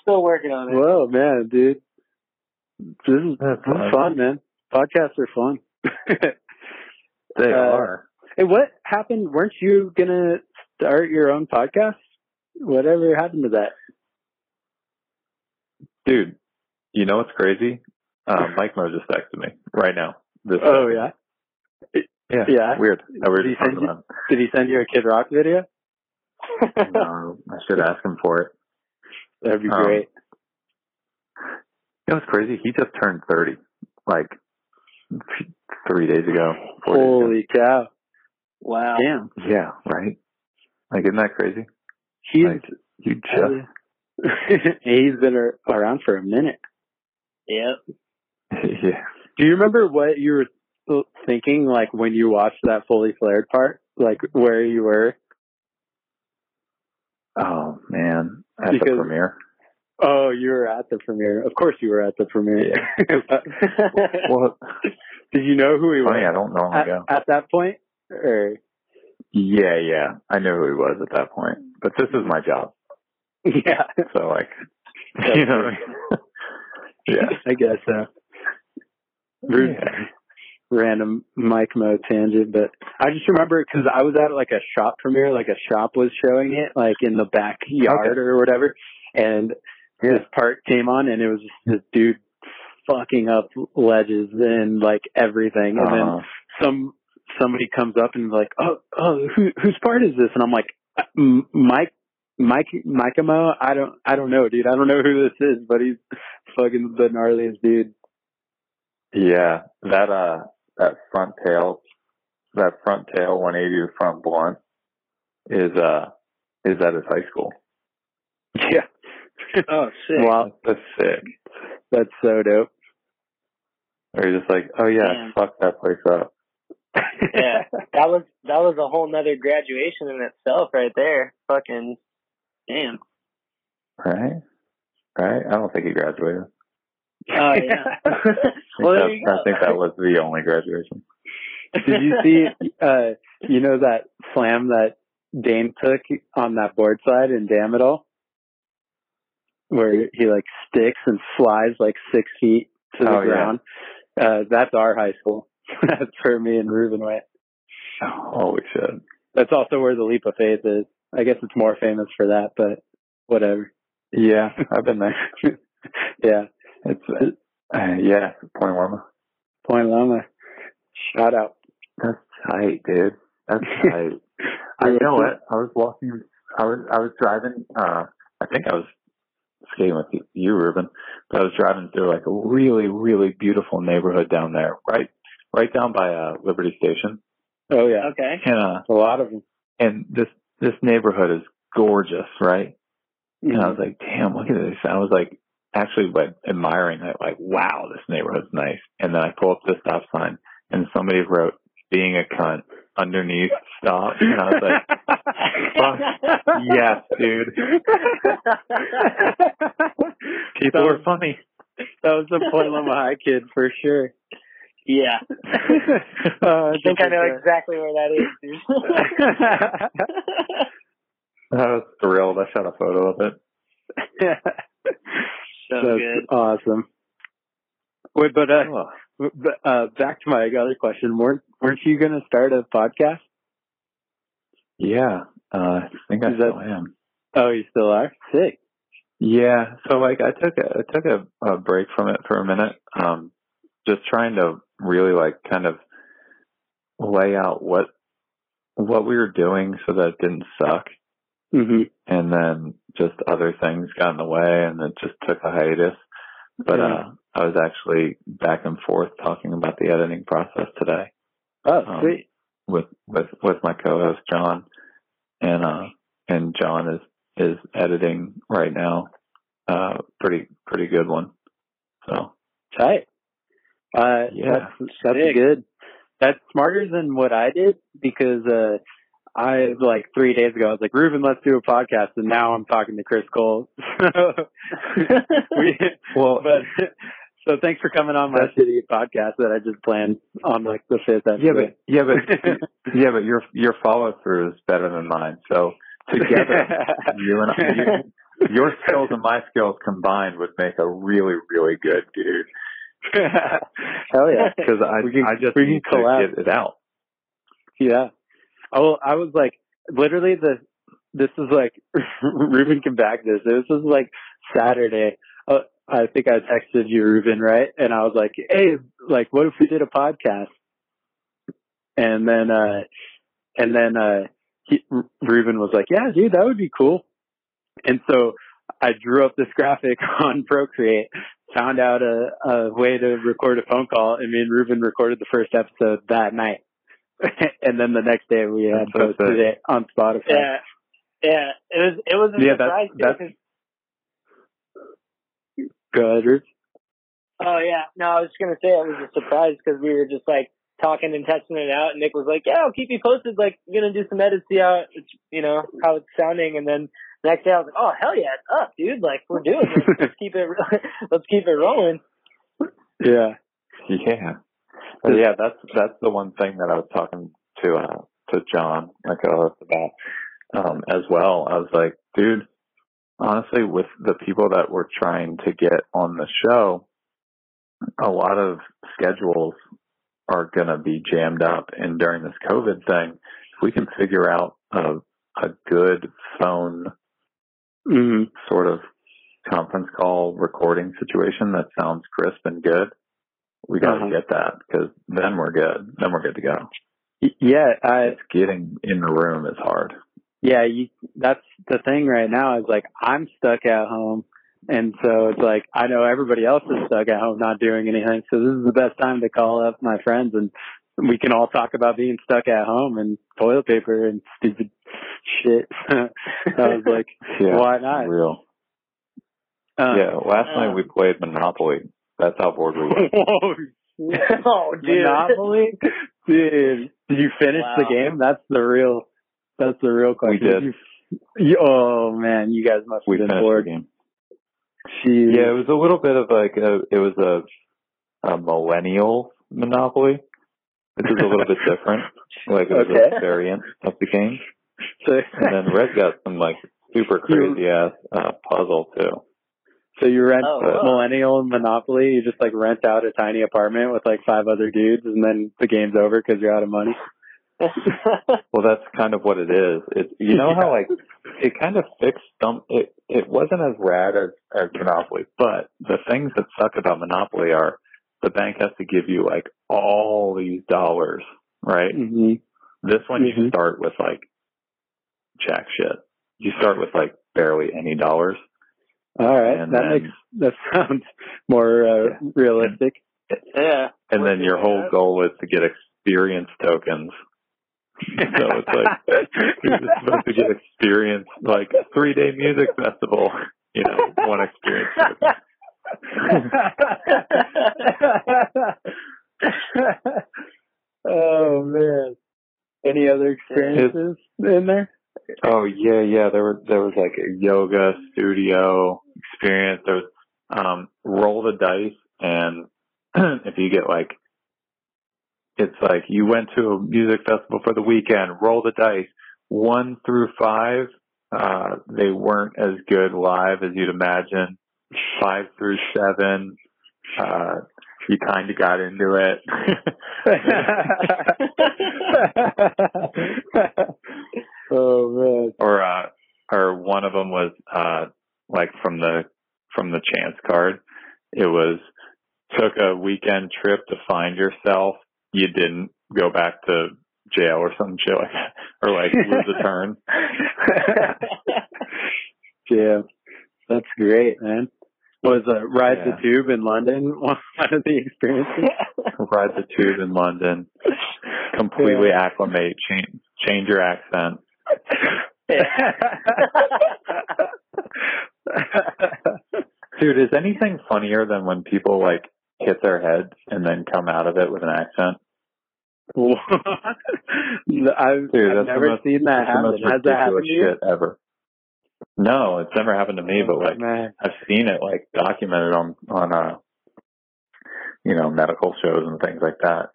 still working on it. Whoa, man, dude, this is That's this is fun. fun, man. Podcasts are fun. <laughs> They Uh, are. hey, what happened? Weren't you gonna start your own podcast? Whatever happened to that? Dude, you know what's crazy? Um, Mike Mo just texted me right now. This Oh yeah. yeah, yeah. weird. That we Did he send you- Did he send you a Kid Rock video? No, I should ask him for it. That'd be Um, great. You know what's crazy? He just turned 30, like three days ago. four days ago. Holy cow! wow. Damn, Yeah, right. Like, isn't that crazy? he's Like, you just, <laughs> he's been ar- around for a minute. Yep. <laughs> yeah. Do you remember what you were thinking like when you watched that fully flared part, like where you were? Oh man, at Because- the premiere. Oh, you were at the premiere. Of course, you were at the premiere. <laughs> Well, Did you know who he funny, I was don't know him at, ago. at that point? Or Yeah, yeah, I knew who he was at that point. But this is my job, yeah, so like, <laughs> you know. <laughs> yeah. I guess so. Rude, Yeah. Random Mike Mo tangent, but I just remember because I was at like a shop premiere, like a shop was showing it, like in the backyard Okay. or whatever, and this part came on, and it was just this dude fucking up ledges and like everything, and then Uh-huh. some somebody comes up and is like, "Oh, oh, who, whose part is this?" And I'm like, "Uh, M- "Mike, Mike, Mikemo. I don't, I don't know, dude. I don't know who this is, but he's fucking the gnarliest dude." Yeah, that uh, that front tail, that front tail 180 to front blunt is uh, is at his high school. Yeah. <laughs> oh shit. Wow, That's sick. that's so dope. Or you're just like, oh yeah, Damn. fuck that place up. yeah, that was that was a whole nother graduation in itself, right there. Fucking damn. Right? Right? I don't think he graduated. Oh yeah. <laughs> <laughs> I think, well, there that, you go. I think that was the only graduation. Did you see? uh You know that slam that Dane took on that board slide in Damn It All, where he like sticks and flies like six feet to the Oh, yeah. ground. Uh That's our high school. <laughs> that's where me and Ruben went. Oh, Holy shit. That's also where the leap of faith is. I guess it's more famous for that, but whatever. Yeah, I've been there. <laughs> yeah. It's uh, yeah, Point Loma. Point Loma. Shout out. That's tight, dude. That's <laughs> tight. I you know what? I was walking. I was I was driving. uh I think I was skating with you, you, Ruben. But I was driving through like a really really beautiful neighborhood down there, right right down by uh Liberty Station, Oh yeah. Okay. and uh A lot of them. and this this neighborhood is gorgeous, right? And Mm-hmm. I was like, damn, look at this. I was like, actually, like admiring it, like, wow, this neighborhood's nice. And then I pull up the stop sign, and somebody wrote, "Being a cunt" underneath stop, and I was like, <laughs> fuck, yes, dude. <laughs> People That are funny. That was the Point Loma High kid for sure. Yeah. <laughs> <laughs> Uh, I think I know exactly where that is, dude. <laughs> I was thrilled. I shot a photo of it. so That's good. awesome. Wait, but uh, Oh, but, uh, back to my other question. weren't weren't you going to start a podcast? yeah, uh, I think I Is that- still am. Oh, you still are. Sick. Yeah, so like I took a I took a, a break from it for a minute, um, just trying to really like kind of lay out what what we were doing so that it didn't suck, hmm and then just other things got in the way, and it just took a hiatus. But Yeah. uh, I was actually back and forth talking about the editing process today Oh, Um, sweet. with with with my co-host John, and uh, and John is is editing right now, uh, pretty pretty good one. So Tight. Uh, Yeah. that's, that's Sick. good. That's smarter than what I did because, uh, I, like three days ago, I was like, Ruben, let's do a podcast. And now I'm talking to Chris Cole. <laughs> <laughs> we, well, <laughs> but, so thanks for coming on my shitty podcast that I just planned on like the fifth episode. yeah, but yeah, but yeah, but your your follow through is better than mine. So together, you and I, you, your skills and my skills combined would make a really really good dude. <laughs> Hell yeah. Because I can- I just need to get it out. Yeah. Oh, I was like, literally the, this is like, <laughs> Ruben can back this. This was like Saturday. Uh, I think I texted you, Ruben, right? And I was like, hey, like, what if we did a podcast? And then, uh, and then, uh, he, Ruben was like, yeah, dude, that would be cool. And so I drew up this <laughs> graphic on Procreate, found out a, a way to record a phone call, and me and Ruben recorded the first episode that night. <laughs> and then the next day we had That's posted it on Spotify. Yeah. Yeah. It was it was a Yeah, surprise too, that's- 'cause- Go ahead, Ruben. Oh yeah, no, I was just gonna say it was a surprise because we were just like talking and testing it out. And Nick was like, "Yeah, I'll keep you posted. Like, I'm gonna do some edits, see how it's, you know, how it's sounding." And then the next day, I was like, "Oh hell yeah, it's up, dude! Like, we're doing it. <laughs> Let's keep it, <laughs> let's keep it rolling." Yeah. Yeah. But yeah, that's that's the one thing that I was talking to uh to John, my co-host, about um as well. I was like, dude, honestly, with the people that we're trying to get on the show, a lot of schedules are gonna be jammed up and during this COVID thing, if we can figure out a a good phone hmm sort of conference call recording situation that sounds crisp and good, we got to Uh-huh. get that because then we're good. Then we're good to go. Yeah, I It's getting in the room is hard. yeah, you, that's the thing right now is like I'm stuck at home, and so it's like I know everybody else is stuck at home not doing anything. So this is the best time to call up my friends and we can all talk about being stuck at home and toilet paper and stupid shit. <laughs> I was like, <laughs> Yeah, why not? Real. Uh, yeah. Last uh. night we played Monopoly. That's how bored we were. <laughs> oh, dude. Monopoly, dude. Did you finish the game? That's the real. That's the real question. We did. You, you, oh man, you guys must We have been finished bored. the game. Jeez. Yeah, it was a little bit of like a, it was a, a millennial Monopoly, which is a little bit different. Like it was Okay. a variant of the game. So, <laughs> And then Red got some like super crazy ass uh, puzzle too. so you rent Oh, wow. Millennial and Monopoly. You just like rent out a tiny apartment with like five other dudes, and then the game's over because you're out of money. <laughs> <laughs> Well, that's kind of what it is. It you know how like it kind of fixed some. It it wasn't as rad as as Monopoly, but the things that suck about Monopoly are the bank has to give you like all these dollars, right? hmm This one you Mhm. start with like jack shit. You start with like barely any dollars. All right, And that then- makes that sounds more uh, Yeah. realistic. yeah. And then your whole goal is to get experience tokens. So it's like <laughs> you're just supposed to get experience like a three day music festival, you know, one experience <laughs> oh man. Any other experiences in there? Oh yeah, yeah. There was there was like a yoga studio experience. There was um roll the dice and <clears throat> if you get like it's like you went to a music festival for the weekend, roll the dice. One through five, uh, they weren't as good live as you'd imagine. Five through seven, uh, you kind of got into it. <laughs> <laughs> <laughs> oh man. or uh or one of them was uh like from the from the chance card it was took a weekend trip to find yourself you didn't go back to jail or some shit like that or like lose a <laughs> turn <laughs> yeah. That's great, man. Was uh, Ride Yeah. the Tube in London <laughs> one of the experiences? ride the tube in london completely acclimate change change your accent <laughs> dude is anything funnier than when people like hit their heads and then come out of it with an accent <laughs> I've, Dude, I've never most- seen that happen. Has that happened to you? shit ever. No, it's never happened to me, but like man. I've seen it like documented on on uh you know medical shows and things like that,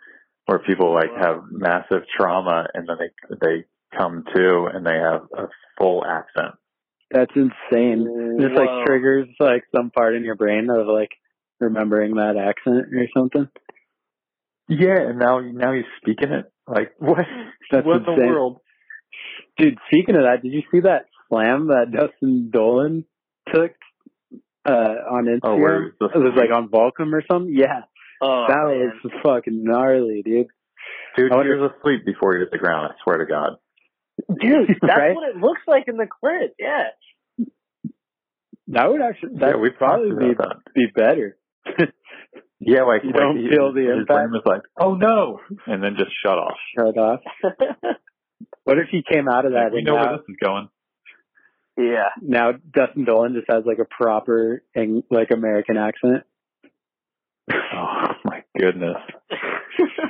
where people like have massive trauma and then they they come to and they have a full accent. That's insane. Just Whoa. like triggers like some part in your brain of like remembering that accent or something. Yeah, and now now you're speaking it like what? That's what the world? Dude, speaking of that, did you see that slam that Dustin Dollin took uh on Instagram? Oh, where it the- was like on Volcom or something? Yeah. Oh, that man. was fucking gnarly, dude. Dude, I wonder- he was asleep before he hit the ground. I swear to God. Dude, <laughs> that's Right? what it looks like in the clip. Yeah. That would actually that yeah, we would probably be that. be better. <laughs> Yeah, like You don't he- feel the his impact? brain was like, oh no, and then just shut off. Shut off. <laughs> What if he came out of that Like, we know now, where this is going. yeah. now Dustin Dollin just has like a proper Eng- like American accent? Oh my goodness.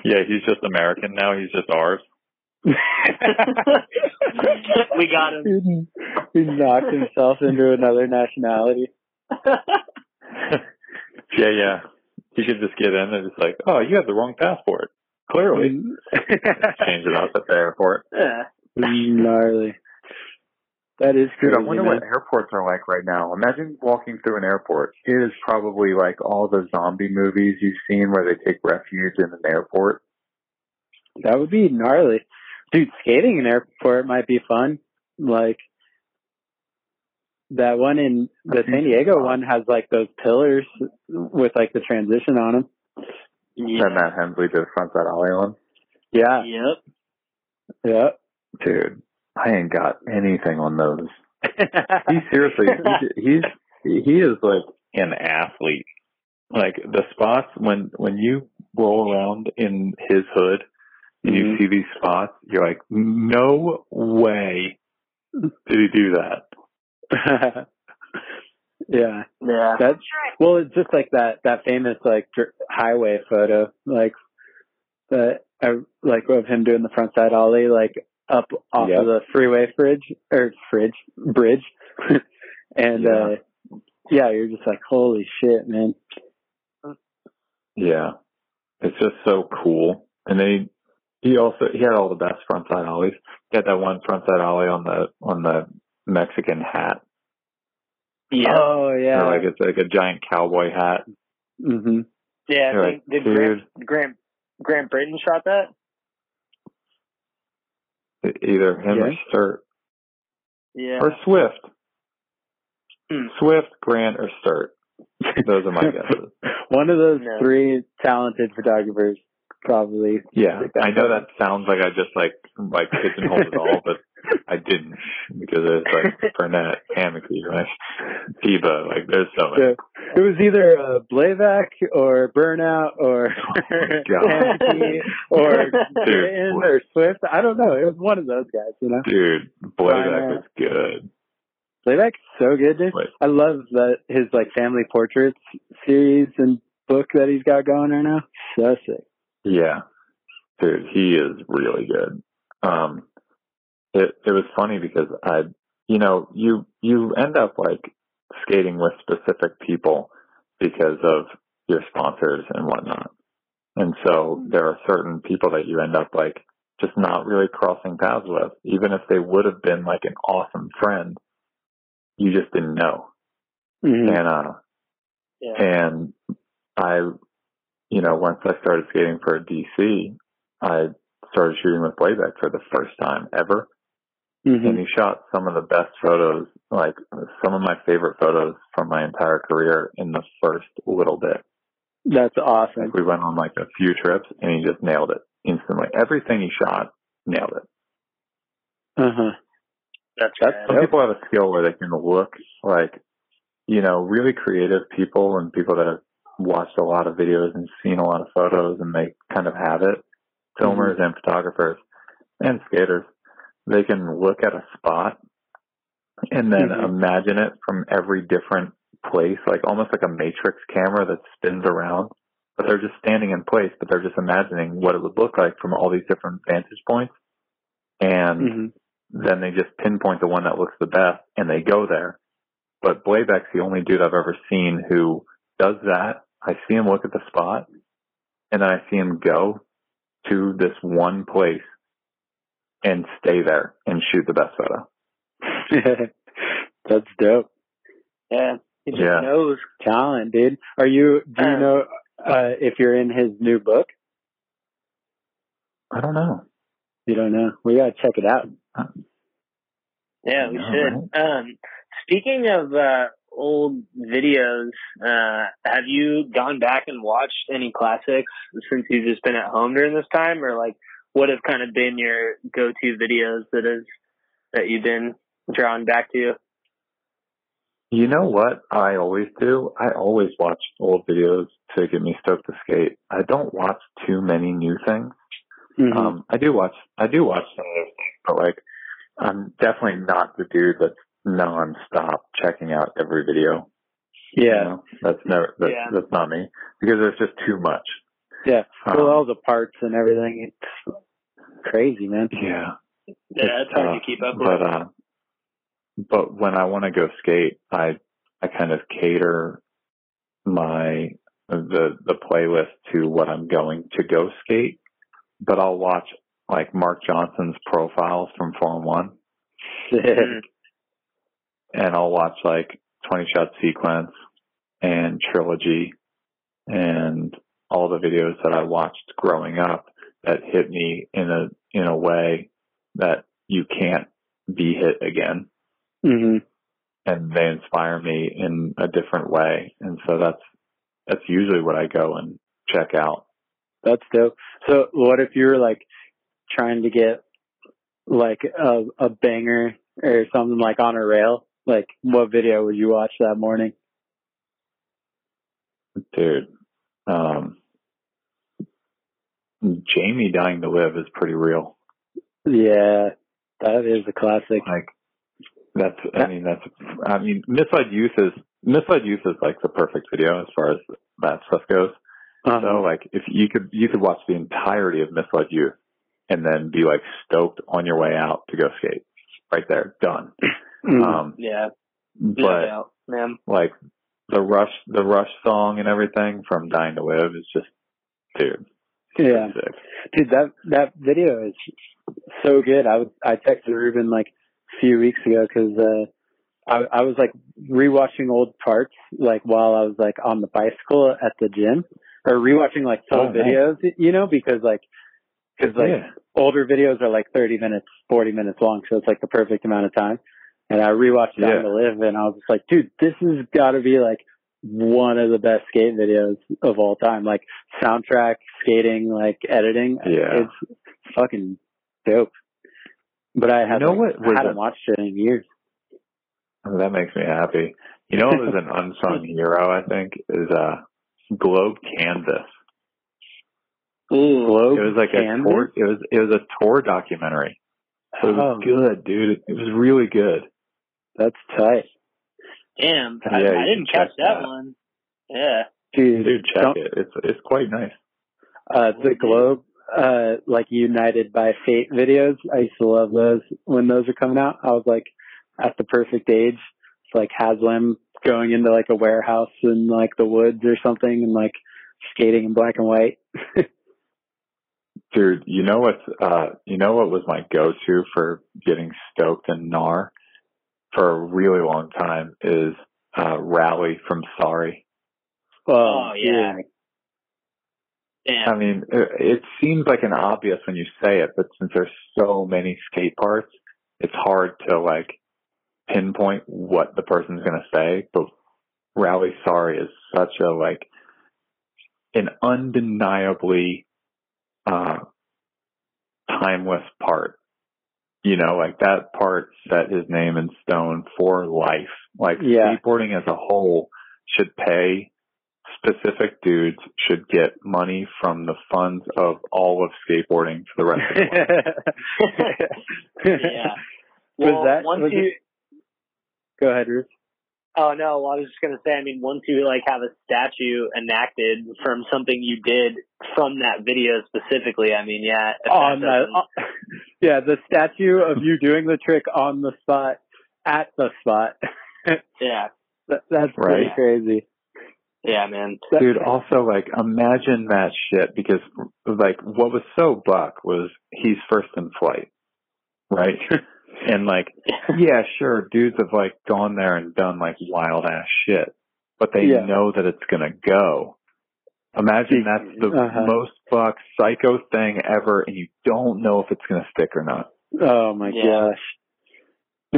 Yeah, he's just American now. He's just ours. <laughs> we got him. he knocked himself into another nationality. <laughs> Yeah, yeah. You could just get in and it's like, oh, you have the wrong passport. Clearly. <laughs> Change it up at the airport. yeah. Gnarly. That is Dude. I wonder man. what airports are like right now. Imagine walking through an airport. It is probably like all the zombie movies you've seen where they take refuge in an airport. That would be gnarly. Dude, skating in airport might be fun. Like that one in the I've San Diego one has like those pillars with like the transition on them. Yeah. That Matt Hensley did frontside ollie on. Yeah, Yep. yeah. Dude, I ain't got anything on those. <laughs> He seriously, he, he's he is like an athlete. Like the spots when when you roll around in his hood and you Mhm. see these spots, you're like, no way did he do that. <laughs> yeah, Yeah. that's well. It's just like that that famous like dr- highway photo, like the uh, like of him doing the frontside ollie, like up off Yep. of the freeway fridge or fridge bridge, <laughs> and Yeah. uh yeah, you're just like, holy shit, man. Yeah, it's just so cool. And then he, he also he had all the best frontside ollies. He had that one frontside ollie on the on the Mexican hat. Yeah. Oh yeah. Or like it's like a giant cowboy hat. Mm hmm yeah. You're like, did Grant, Grant Grant Brittain shot that? Either him or Sturt Yeah. or Swift. Hmm. Swift, Grant, or Sturt. Those are my <laughs> guesses. One of those No. three talented photographers probably. Yeah, I know that sounds like I just like like pigeonholed it all, but I didn't because it's like Burnett, Hammocky, like Tebow, like there's so many. So it was either uh, Blabac or Burnout or <laughs> God. Hampton or Dude. Or Swift. I don't know. It was one of those guys, you know. Dude, Blabac was good. Blabac's so good, dude. Wait. I love that his like family portraits series and book that he's got going right now. So sick. Yeah, dude, he is really good. Um, it it was funny because I, you know, you you end up like skating with specific people because of your sponsors and whatnot, and so there are certain people that you end up like just not really crossing paths with, even if they would have been like an awesome friend, you just didn't know. Mhm. And uh, Yeah. and I, you know, once I started skating for DC, I started shooting with Blabac for the first time ever. Mhm. And he shot some of the best photos, like some of my favorite photos from my entire career in the first little bit. That's awesome. Like we went on like a few trips and he just nailed it instantly. Everything he shot, nailed it. Uh huh. That's That's. Some people have a skill where they can look like, you know, really creative people and people that have watched a lot of videos and seen a lot of photos and they kind of have it. Filmers and photographers and skaters, they can look at a spot and then Mhm. imagine it from every different place, like almost like a matrix camera that spins around. But they're just standing in place, but they're just imagining what it would look like from all these different vantage points. And hmm then they just pinpoint the one that looks the best and they go there. But Blabac's the only dude I've ever seen who does that. I see him look at the spot and then I see him go to this one place and stay there and shoot the best photo. <laughs> That's dope. Yeah. He just Yeah. knows. Talent, dude. Are you? Do you Um, know uh, if you're in his new book? I don't know. You don't know. We gotta check it out. Yeah, we know, should. Um, speaking of uh, old videos, uh, have you gone back and watched any classics since you've just been at home during this time, or like what have kind of been your go-to videos that is that you've been drawn back to? You know what I always do? I always watch old videos to get me stoked to skate. I don't watch too many new things. Mhm. Um, I do watch, I do watch some of those things, but like, I'm definitely not the dude that's non-stop checking out every video. you yeah. know? That's never, that's, Yeah. that's not me because there's just too much. Yeah. Um, Well, all the parts and everything. It's crazy, man. yeah. Yeah, it's hard tough, to keep up with. But uh, but when I want to go skate, I I kind of cater my the the playlist to what I'm going to go skate. But I'll watch like Mark Johnson's profiles from Form One. <laughs> and I'll watch like 20 Shot Sequence and Trilogy, and all the videos that I watched growing up that hit me in a in a way that you can't be hit again. hmm and they inspire me in a different way. And so that's that's usually what I go and check out. That's dope. So, what if you're like trying to get like a a banger or something like on a rail? Like, what video would you watch that morning? Dude, um Jamie dying to live is pretty real. Yeah, that is a classic. Like that's I mean that's I mean Misled Youth is Misled Youth is like the perfect video as far as that stuff goes. Uh-huh. So like if you could you could watch the entirety of Misled Youth and then be like stoked on your way out to go skate. Right there, done. <laughs> Mhm. Um Yeah, no but doubt, man. like the rush the rush song and everything from dying to live is just dude yeah, sick dude, that that video is so good. I was I texted Ruben like a few weeks ago because uh, I I was like rewatching old parts like while I was like on the bicycle at the gym or rewatching like Oh, old nice. videos, you know, because like because like yeah older videos are like 30 minutes, 40 minutes long, so it's like the perfect amount of time. And I rewatched Down Yeah. to Live, and I was just like, dude, this has got to be like one of the best skate videos of all time. Like soundtrack, skating, like editing. Yeah. It's fucking dope. But I haven't, know what was I hadn't a- watched it in years. Oh, that makes me happy you know what was an unsung <laughs> hero i think is uh globe canvas Ooh, Globe it was like a tour it was it was a tour documentary so it was Oh. good dude it was really good That's tight. damn, Yeah, I, I didn't catch that, that. one. Yeah, Dude, dude check it. It's it's quite nice. Uh the globe uh like united by fate videos i used to love those when those were coming out. I was like at the perfect age it's like haslam going into like a warehouse in like the woods or something and like skating in black and white. <laughs> Dude, you know what's uh you know what was my go to for getting stoked and NAR for a really long time is uh Rally from Sorry. Oh, yeah. damn. I mean, it, it seems like an obvious when you say it, but since there's so many skate parts, it's hard to like pinpoint what the person's gonna say. But Rally Sorry is such a like an undeniably uh timeless part. You know, like that part set his name in stone for life. Like Yeah. skateboarding as a whole should pay specific dudes should get money from the funds of all of skateboarding for the rest of their life. <laughs> yeah. Was that- once was you? it- Go ahead, Ruth. Oh no, well, I was just gonna say. I mean, once you like have a statue enacted from something you did from that video specifically, I mean, yeah. On the, uh, <laughs> yeah, the statue of you doing the trick on the spot at the spot. <laughs> yeah, That, that's pretty Right. crazy. yeah, man. Dude, also like imagine that shit because like what was so buck was he's first in flight. Right? <laughs> and like <laughs> yeah, sure, dudes have like gone there and done like wild ass shit. But they Yeah. know that it's gonna go. Imagine that's the Uh-huh. most fuck psycho thing ever and you don't know if it's gonna stick or not. Oh my Yeah. gosh.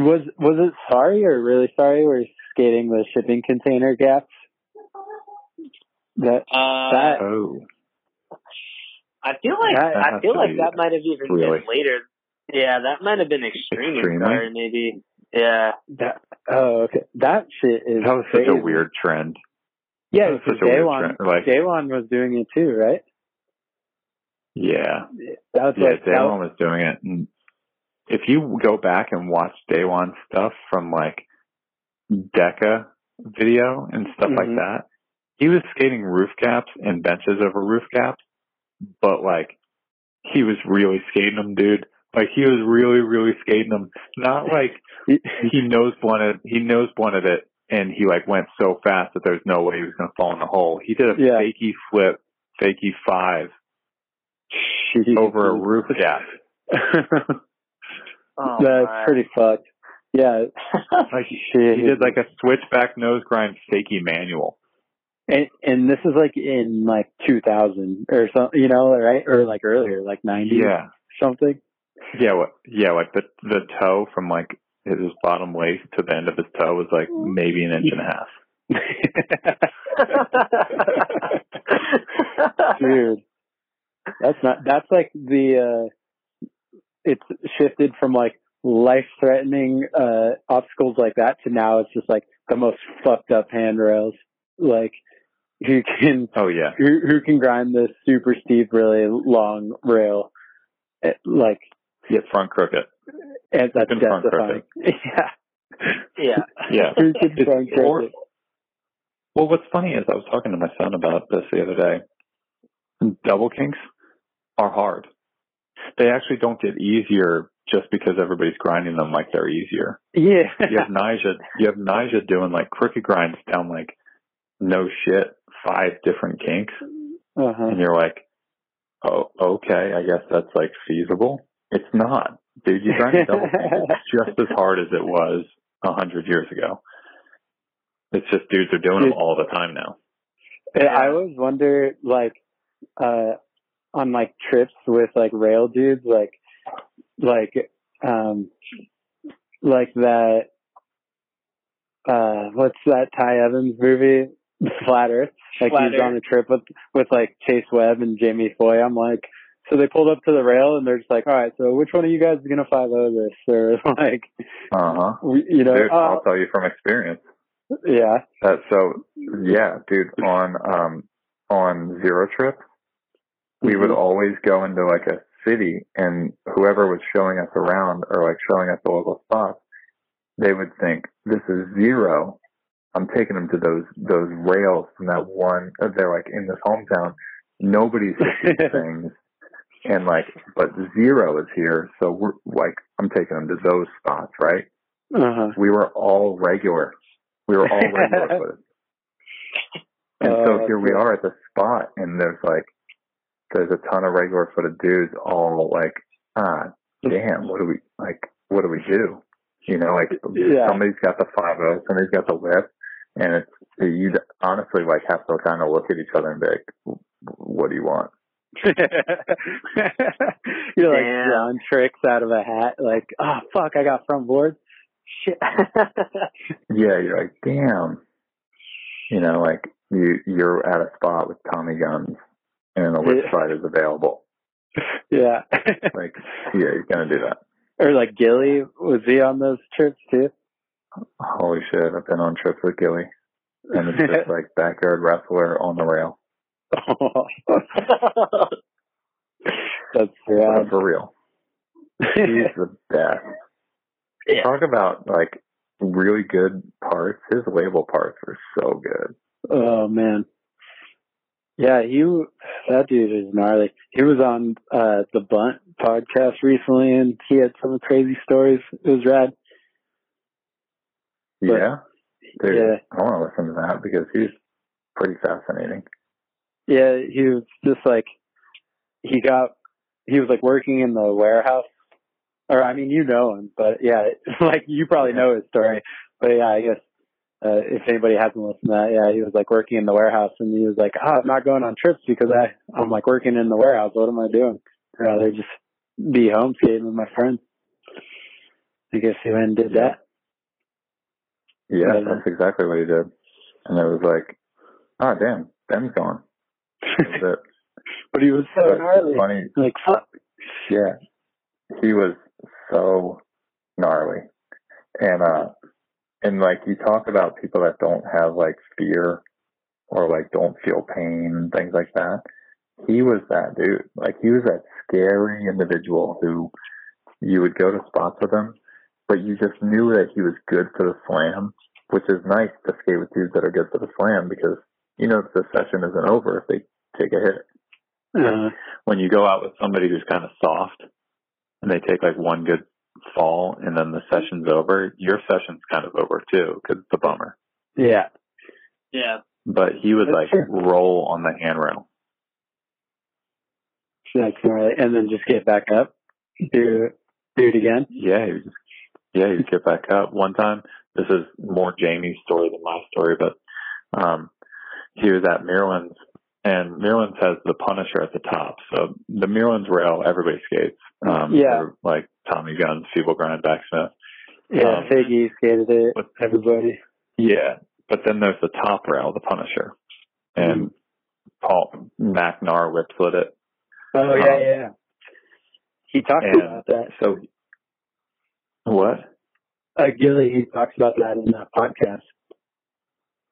Was was it sorry or really sorry? We're skating the shipping container gaps. That Uh, That- Oh. I feel like That I feel like that might have even really- been later. Yeah, that might have been extreme Extremely? inspired, maybe. Yeah, that oh okay. That shit is That was such a weird trend. Yeah, that was because such a weird trend, like- Daewon was doing it too, right? Yeah. That was Yeah, like that Daewon was, was doing it. And if you go back and watch Daewon stuff from like Deca video and stuff like Mhm. that, he was skating roof caps and benches over roof caps but like he was really skating them, dude. Like he was really, really skating them. Not <laughs> like he nose blunted. He nose blunted it, and he like went so fast that there's no way he was gonna fall in the hole. He did a Yeah. fakey flip, fakey five Jeez. over a roof gap. <laughs> Oh, That's my. pretty fucked. Yeah. <laughs> Like Shit. he did like a switchback nose grind fakey manual. and, and this is like in like 2000 or something, you know, right? Or like earlier, like 90 Yeah, something. Yeah, what? Yeah, like the the toe from like his bottom lace to the end of his toe was like maybe an inch and a half. <laughs> Dude. That's not, that's like the, uh, it's shifted from like life threatening, uh, obstacles like that to now it's just like the most fucked up handrails. Like, who can, Oh yeah, who, who can grind this super steep, really long rail? Eh, Like, yeah, front crooked. and that's Been front death-defying. Yeah. yeah. Yeah. Who can It's- front or- crooked? Well, what's funny is I was talking to my son about this the other day. Double kinks are hard. They actually don't get easier just because everybody's grinding them like they're easier. Yeah. You have Nyjah, you have Nyjah doing like crooked grinds down like no shit, five different kinks, Uh-huh. and you're like, oh, okay, I guess that's like feasible. It's not, dude. You grind a double <laughs> kink it's just as hard as it was a hundred years ago. It's just dudes are doing them all the time now. Yeah, I always wonder, like, uh, on like trips with like rail dudes, like, like, um, like that, uh, what's that Ty Evans movie, Flat Earth? Like Flat he's on a trip with, with like Chase Webb and Jamie Foy. I'm like, so they pulled up to the rail and they're just like, all right, so which one of you guys is gonna five o this? <laughs> Or like, Uh huh. you know, Dude, uh, I'll tell you from experience. yeah, Uh, so yeah, dude, on um on zero trip, we would Mhm. always go into like a city, and whoever was showing us around or like showing us the local spots, they would think this is zero. I'm taking them to those those rails from that one. They're like in this hometown. Nobody's hit <laughs> these things, and like, but zero is here, so we're like, I'm taking them to those spots, right? uh-huh. we were all regular. We were all regular <laughs> footed. And Oh, so here we are at the spot and there's like there's a ton of regular footed dudes all like, ah, damn, what do we like what do we do? You know, like Yeah. somebody's got the five oh, somebody's got the whip and it's you honestly like have to kind of look at each other and be like, what do you want? <laughs> You're like Damn. drawing tricks out of a hat, like, oh fuck, I got front board. Shit. <laughs> Yeah, you're like, damn. You know, like you you're at a spot with Tommy guns and a Yeah. slide is available. yeah. <laughs> Like, yeah, you're gonna do that. or like Gilly, was he on those trips too? Holy shit, I've been on trips with Gilly. And it's just like backyard wrestler on the rail. <laughs> That's <laughs> rad. for real. He's the best. Yeah. Talk about like really good parts. His label parts were so good. Oh man. Yeah, he that dude is gnarly. He was on uh the Bunt podcast recently and he had some crazy stories. It was rad. But- yeah. Dude, Yeah. I want to listen to that because he's pretty fascinating. Yeah, he was just like he got he was like working in the warehouse. Or I mean, you know him, but yeah, <laughs> like you probably know his story. But yeah, I guess uh, if anybody hasn't listened to that, yeah, he was like working in the warehouse, and he was like, "Oh, I'm not going on trips because I I'm like working in the warehouse. What am I doing? I'd rather just be home skating with my friends." I guess he went and did that. Yeah, Yeah. Uh, that's exactly what he did. And it was like, oh damn, Ben's gone. That <laughs> but he was so gnarly. funny, Like, fuck. Yeah. He was so gnarly. And uh and like you talk about people that don't have like fear or like don't feel pain and things like that. He was that dude. Like he was that scary individual who you would go to spots with him, but you just knew that he was good for the slam, which is nice to skate with dudes that are good for the slam because you know if the session isn't over if they take a hit. Uh, When you go out with somebody who's kind of soft and they take like one good fall and then the session's over, your session's kind of over too because it's a bummer. yeah. Yeah. But he would That's like true. roll on the handrail. That's gnarly. And then just get back up. Do do it again. Yeah, he would just, yeah, he'd get back up. One time, this is more Jamie's story than my story, but um, he was at Merlin's, and Merlin's has the Punisher at the top. So the Merlin's rail, everybody skates. Um, Yeah. Like Tommy Guns, Feeble Grind, Backsmith. Yeah, Um, Figgy skated it. but- Everybody. Yeah, but then there's the top rail, the Punisher, and Paul McNar whip slid it. Oh yeah, Um, yeah. He talked about that. so, what? Uh, Gilly, he talks about that in the podcast.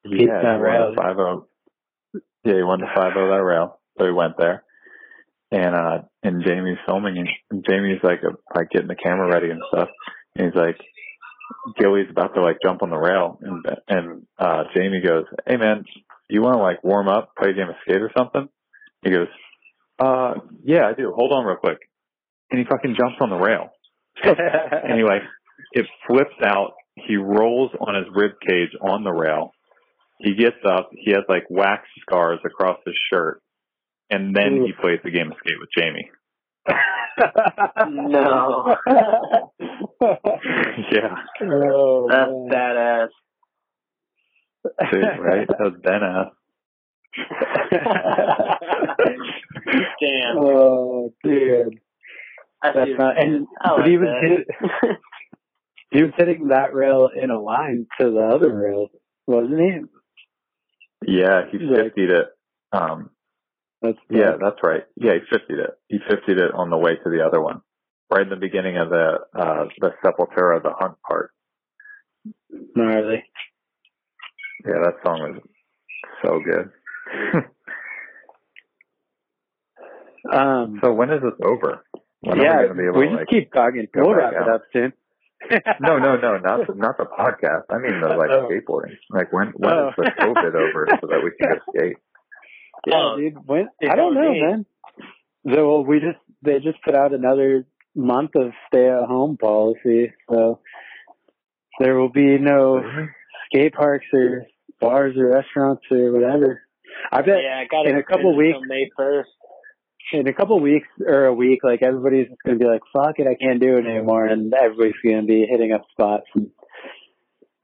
Yeah, that he rail. won five zero. Yeah, he the five zero that rail, so he went there. And uh, and Jamie's filming, and, and Jamie's like uh, like getting the camera ready and stuff. And he's like, Gilly's about to like jump on the rail, and and uh Jamie goes, "Hey man, you want to like warm up, play a game of skate or something?" He goes, "Uh, yeah, I do. Hold on real quick." And he fucking jumps on the rail, <laughs> and he like it flips out. He rolls on his rib cage on the rail. He gets up. He has like wax scars across his shirt, and then he plays the game of skate with Jamie. No. <laughs> yeah, oh, That's man. badass. dude, right? That was Ben ass. <laughs> Damn. oh, dude. I That's not, what you and mean. I but like he was hit, <laughs> he was hitting that rail in a line to the other rail, wasn't he? Yeah, he He's like- 50'd it. Um, That's yeah, that's right. Yeah, he 50'd it. He 50'd it on the way to the other one, right in the beginning of the uh the Sepultura, the hunt part. gnarly. Yeah, that song was so good. <laughs> Um, so when is this over? When are yeah, we gonna be able we just keep talking. We'll wrap it up soon. No, no, no, not the, not the podcast. I mean the like Oh. skateboarding. Like when when Oh. is the oh. <laughs> COVID over so that we can go skate? Yeah, Oh, dude. When, I don't know, me. man. So well, we just they just put out another month of stay at home policy, so there will be no skate parks or bars or restaurants or whatever. I bet yeah, I got in a couple weeks- May first. In a couple weeks or a week, like everybody's just gonna be like, "Fuck it, I can't do it anymore," and everybody's gonna be hitting up spots. And,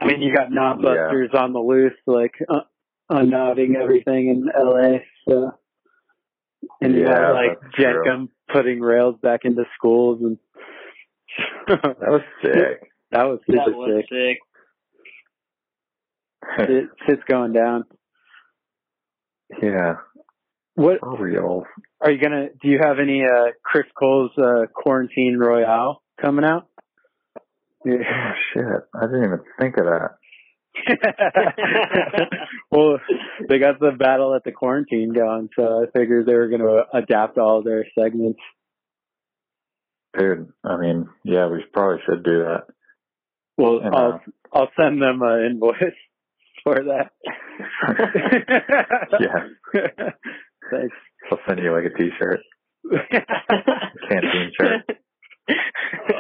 I mean, you got knot Yeah. busters on the loose, like uh, unknotting everything in LA. So, and you Yeah, got like that's true. Jenkem putting rails back into schools, and <laughs> That was sick. that was That was sick. sick. It, shit's going down. yeah, What for real. are you gonna? Do you have any uh Chris Cole's uh, quarantine royale coming out? Oh shit! I didn't even think of that. <laughs> well, they got the battle at the quarantine going, so I figured they were going to adapt all their segments. Dude, I mean, yeah, we probably should do that. Well, And, I'll uh, I'll send them an invoice <laughs> for that. <laughs> Yeah. Thanks. I'll send you like a t-shirt, <laughs> canteen shirt.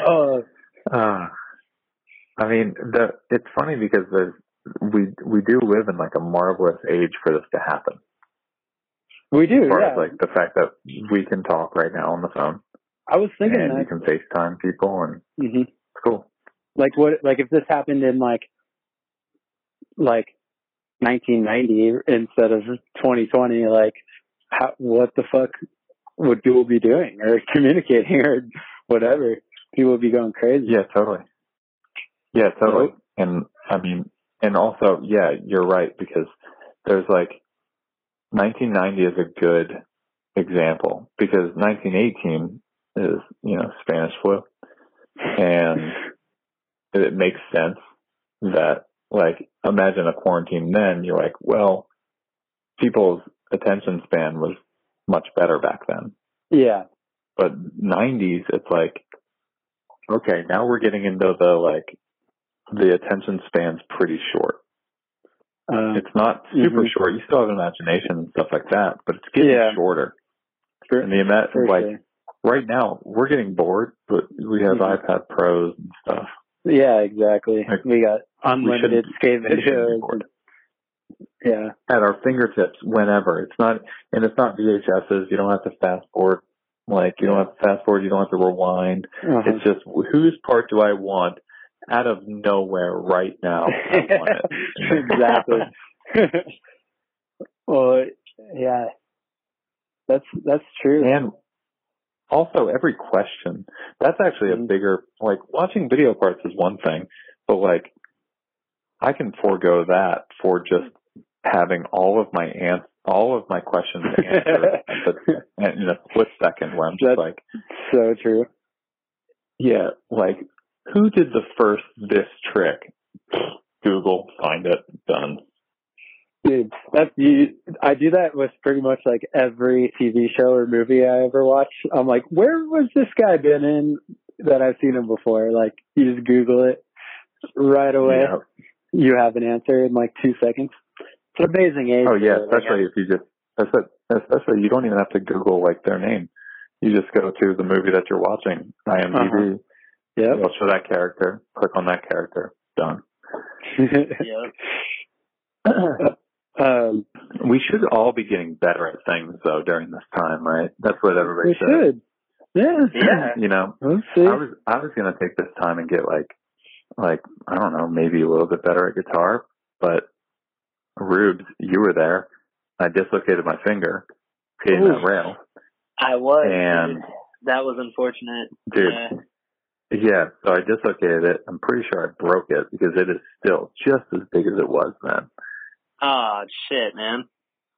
oh, Uh, I mean, the it's funny because there's we we do live in like a marvelous age for this to happen. we do. As far Yeah. as like the fact that we can talk right now on the phone I was thinking and you can FaceTime people and hmm it's cool. Like what? Like if this happened in like like 1990 instead of 2020, like how, what the fuck would people be doing or <laughs> communicating or whatever? People would be going crazy. Yeah, totally. Yeah, totally. And I mean, and also, yeah, you're right because there's like 1990 is a good example because 1918 is, you know, Spanish flu and <laughs> it makes sense that like imagine a quarantine then you're like, well, people's attention span was much better back then. Yeah. But 90s, it's like, okay, now we're getting into the like, the attention span's pretty short. Um, It's not super Mhm. short. You still have imagination and stuff like that, but it's getting Yeah. shorter. For, And the for like, sure. right now, we're getting bored, but we have Mhm. iPad Pros and stuff. Yeah, exactly. Like, we got unlimited skate we shouldn't be videos. Yeah. At our fingertips whenever. It's not, and it's not VHSs. You don't have to fast forward. Like, you don't have to fast forward. You don't have to rewind. Uh-huh. It's just, whose part do I want out of nowhere right now? I <laughs> want it. exactly. <laughs> well, yeah, that's that's true. And also every question. That's actually a Mhm. bigger like watching video parts is one thing, but like I can forego that for just having all of my ans all of my questions answered <laughs> but in a split second where I'm just That's- like, so true. yeah, like who did the first this trick? Google, find it, done. Dude, that's you. I do that with pretty much like every TV show or movie I ever watch. I'm like, where was this guy been in that I've seen him before? Like, you just Google it right away. You have an answer in like two seconds. It's an amazing age. Oh yeah, for, like, especially if you just that's it. Especially you don't even have to Google like their name. You just go to the movie that you're watching, IMDb. Uh-huh. Yep. It'll show that character. Click on that character. Done. <laughs> yeah. <clears throat> um, We should all be getting better at things though during this time, right? That's what everybody we says. should. Yeah. <clears throat> Yeah. You know, Let's see. I was I was gonna take this time and get like like I don't know, maybe a little bit better at guitar, but Rubes, you were there. I dislocated my finger hitting that rail. I was. And- dude. that was unfortunate. Dude, Yeah. Yeah, so I dislocated it. I'm pretty sure I broke it because it is still just as big as it was then. Oh shit, man.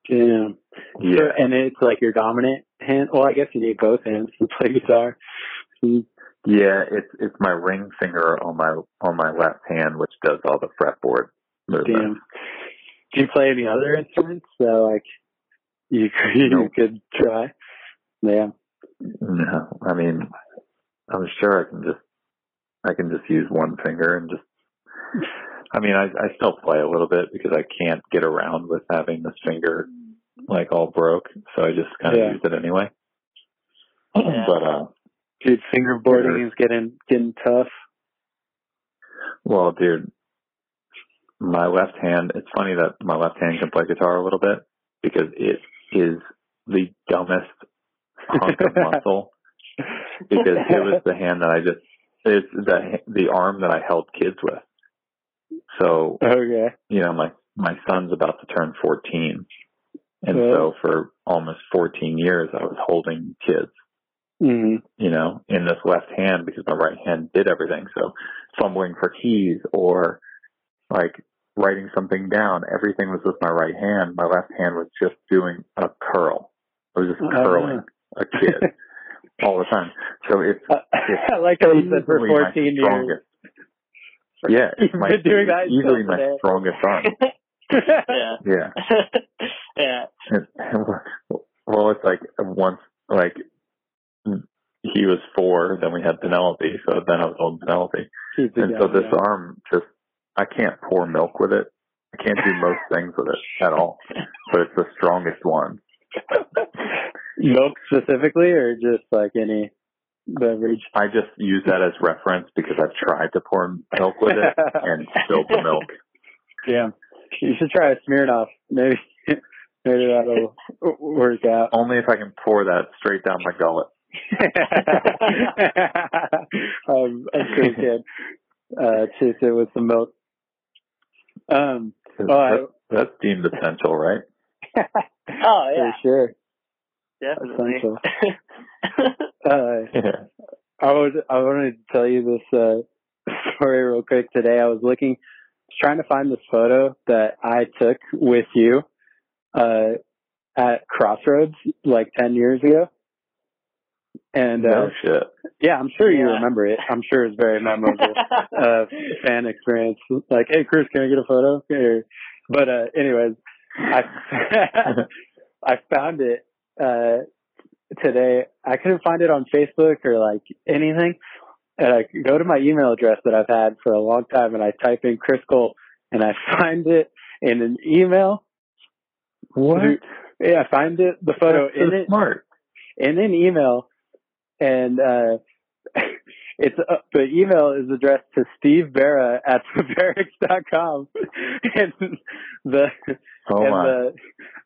Damn. Yeah. So, and it's like your dominant hand. Well, I guess you need both hands to play guitar. Yeah, it's it's my ring finger on my on my left hand which does all the fretboard movements. Damn. Do you play any other instruments? So like you <laughs> you Nope. could try. Yeah. No, I mean, I'm sure I can just I can just use one finger and just. I mean, I I still play a little bit because I can't get around with having this finger like all broke, so I just kind of Yeah. use it anyway. <clears throat> Yeah. But uh, Dude, fingerboarding is getting getting tough. Well, dude, my left hand, it's funny that my left hand can play guitar a little bit because it is the dumbest hunk of <laughs> muscle because it was the hand that I just, it's the, the arm that I held kids with. So, Okay. you know, my, my son's about to turn 14. And Yeah. so for almost 14 years, I was holding kids hmm you know, in this left hand because my right hand did everything. So fumbling for keys or like writing something down, everything was with my right hand. My left hand was just doing a curl. It was just Oh, curling a kid <laughs> all the time. So uh, it's <laughs> I like how you said for 14 years. Yeah, <laughs> it's my, doing that easily until my today. strongest arm. yeah. Yeah. yeah. And- well, it's like once, like he was four, then we had Penelope, so then I was holding Penelope. And so this arm just, I can't pour milk with it. I can't do most things with it at all, but it's the strongest one. Milk specifically, or just like any beverage? I just use that as reference because I've tried to pour milk with it and spilled the milk. Damn. You should try a Smirnoff. Maybe, maybe that'll work out. Only if I can pour that straight down my gullet. <laughs> um, I'm sure can. Uh, chase it with some milk. Um, 'Cause Oh, I- that's deemed essential, right? <laughs> Oh yeah. for sure. Definitely. Essential. <laughs> Uh, Yeah. I was I wanted to tell you this uh, <laughs> story real quick today. I was looking, trying to find this photo that I took with you uh, at Crossroads like ten years ago, and uh, No shit. yeah, I'm sure you Yeah. remember it. I'm sure it's very memorable <laughs> uh, fan experience. Like, hey, Chris, can I get a photo? Or, but uh, anyways, I <laughs> I found it uh, today. I couldn't find it on Facebook or like anything. And I go to my email address that I've had for a long time, and I type in Chris Cole, and I <laughs> find it in an email. What? Yeah, I find it the photo That's so in it. smart. in an email, and uh, <laughs> it's uh, the email is addressed to Steve Berra at theberrics.com, <laughs> and the Oh and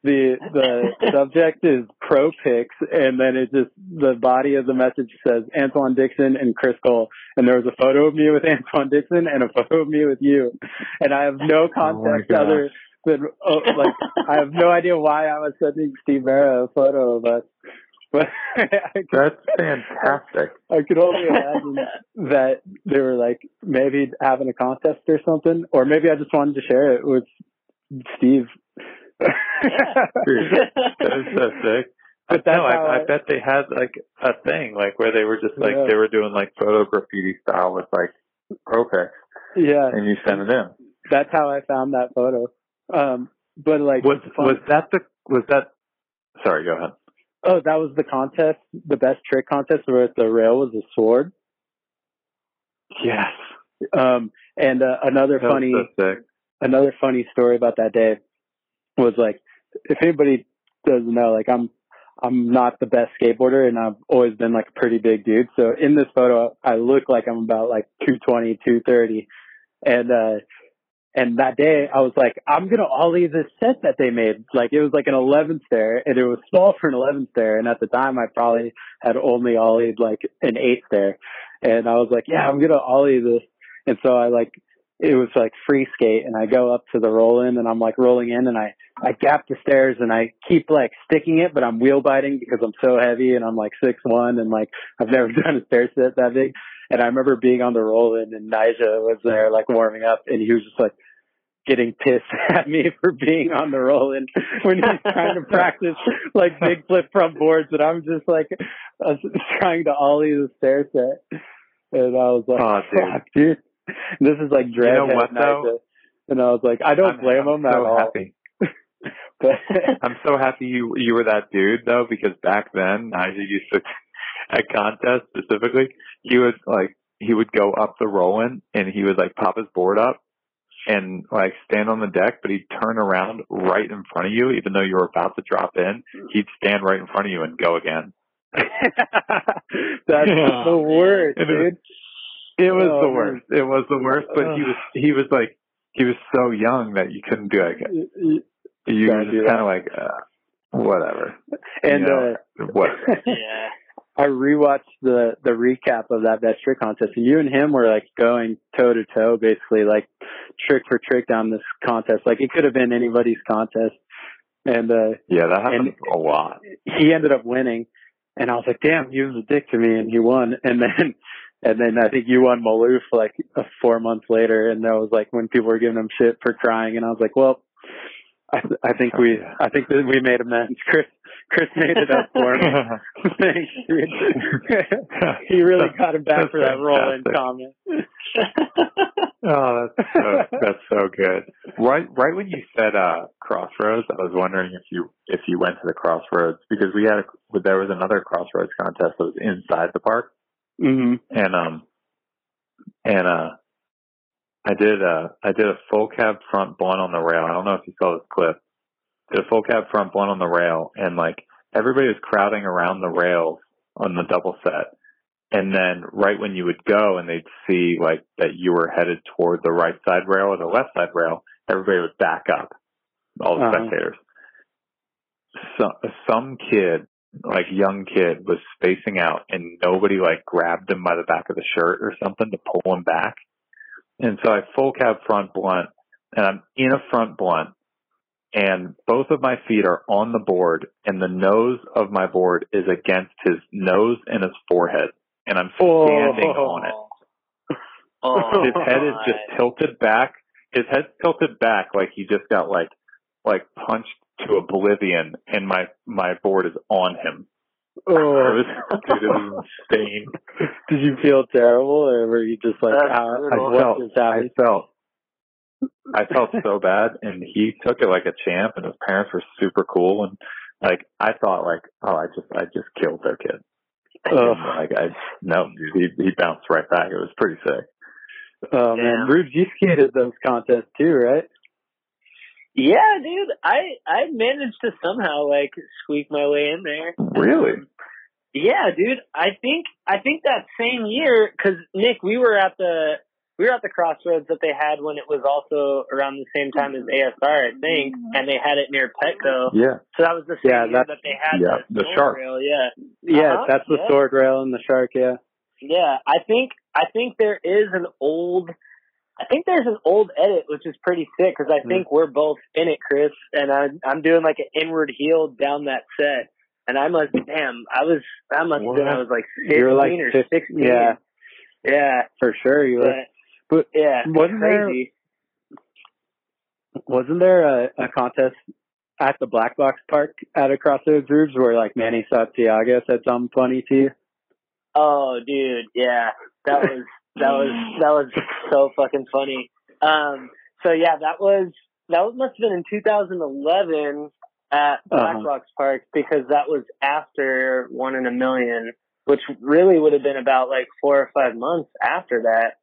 the the the <laughs> subject is pro pics, and then it just the body of the message says Antwuan Dixon and Chris Cole, and there was a photo of me with Antwuan Dixon and a photo of me with you, and I have no context gosh. other than oh, like I have no idea why I was sending Steve Berra a photo of us, but could, <laughs> That's fantastic. I could only imagine that they were like maybe having a contest or something, or maybe I just wanted to share it with Steve. Dude, that is so <laughs> sick. But no, I, I I- bet they had like a thing like where they were just like Yeah. they were doing like photo graffiti style with like pro pics, yeah, and you send it in. that's how I found that photo. Um, but like, Was was that the was that? Sorry, go ahead. Oh, that was the contest, the best trick contest where the rail was a sword. Yes, Um, and uh, another that funny, so another funny story about that day was like, if anybody doesn't know, like I'm, I'm not the best skateboarder and I've always been like a pretty big dude. So in this photo, I look like I'm about like 220, 230. And, uh, and that day I was like, I'm going to ollie this set that they made. Like it was like an 11 stair and it was small for an 11 stair. And at the time I probably had only ollied like an eight stair. And I was like, yeah, I'm going to ollie this. And so I like, it was like free skate and I go up to the roll in and I'm like rolling in and I, I gap the stairs and I keep like sticking it, but I'm wheel biting because I'm so heavy and I'm like six one and like I've never <laughs> done a stair set that big. And I remember being on the roll in and Nyjah was there like warming up and he was just like getting pissed <laughs> at me for being on the roll in when he's trying to <laughs> practice like big flip front boards and I'm just like <laughs> trying to ollie the stair set. And I was like, Oh, dude. dude. This is like dread. know what? And I was like, I don't I'm, blame I'm him at so all. happy. But I'm so happy you you were that dude though, because back then Nyjah used to at contests specifically, he would like he would go up the rolling and he would like pop his board up and like stand on the deck, but he'd turn around right in front of you, even though you were about to drop in. He'd stand right in front of you and go again. <laughs> that's Yeah. the worst, And it dude. It was Oh, the man. worst. It was the worst. But he was he was like he was so young that you couldn't do it. You Gotta were just kind of like uh, whatever. And You know, uh, what? <laughs> yeah. I rewatched the the recap of that best trick contest, and you and him were like going toe to toe, basically like trick for trick down this contest. Like it could have been anybody's contest, and uh Yeah, that happened a lot. he ended up winning. And I was like, damn, he was a dick to me, and he won. <laughs> And then, and then I think you won Maloof like uh, four months later, and that was like when people were giving him shit for crying, and I was like, well, I, th- I think we, I think that we made amends. Chris, Chris made it up for me. <laughs> He really got him back That's for that role in comment. <laughs> Oh, that's so that's so good. Right, right when you said uh Crossroads, I was wondering if you if you went to the Crossroads because we had a, there was another Crossroads contest that was inside the park, hmm and um and uh I did uh I did a full cab front blunt on the rail. I don't know if you saw this clip. Did a full cab front blunt on the rail, and like everybody was crowding around the rails on the double set. And then right when you would go and they'd see like that you were headed toward the right side rail or the left side rail, everybody would back up. All the Uh-huh. spectators. So, some kid, like young kid, was spacing out and nobody like grabbed him by the back of the shirt or something to pull him back. And so I full cab front blunt and I'm in a front blunt and both of my feet are on the board and the nose of my board is against his nose and his forehead and I'm standing oh. on it. Oh, His head is just tilted back. His head's tilted back like he just got like like punched to oblivion and my my board is on him. It Oh, was, <laughs> dude, it was insane. did you feel terrible, or were you just like, That's ah, brutal. I felt, I felt, I felt so bad, and he took it like a champ, and his parents were super cool, and like I thought, like, oh, I just, I just killed their kid. Ugh. And, like I, no, dude, he he bounced right back. It was pretty sick. Oh man, Damn. Rubes, you skated those contests too, right? Yeah, dude, I I managed to somehow like squeak my way in there. Really? Um, Yeah, dude. I think I think that same year, because Nick, we were at the we were at the crossroads that they had when it was also around the same time as ASR, I think, and they had it near Petco. Yeah. So that was the same Yeah, year that they had yeah, the, the sword shark. rail. Yeah, Yeah, Uh-huh, that's the yeah. sword rail and the shark. Yeah. yeah. I think I think there is an old. I think there's an old edit which is pretty sick because I Hmm. think we're both in it, Chris, and I'm I'm doing like an inward heel down that set, and I must damn I was I must have been I was like were like or 15 16. yeah. yeah, For sure, you were. but, But yeah, wasn't there- Wasn't there a, a contest at the Black Box Park at a Crossroads Rubes where like Manny Santiago said something funny to you? Oh, dude, yeah, that was <laughs> that was that was <laughs> so fucking funny. Um, so yeah, that was that was, must have been in 2011 at Black Uh-huh. Box Park because that was after One in a Million, which really would have been about like four or five months after that.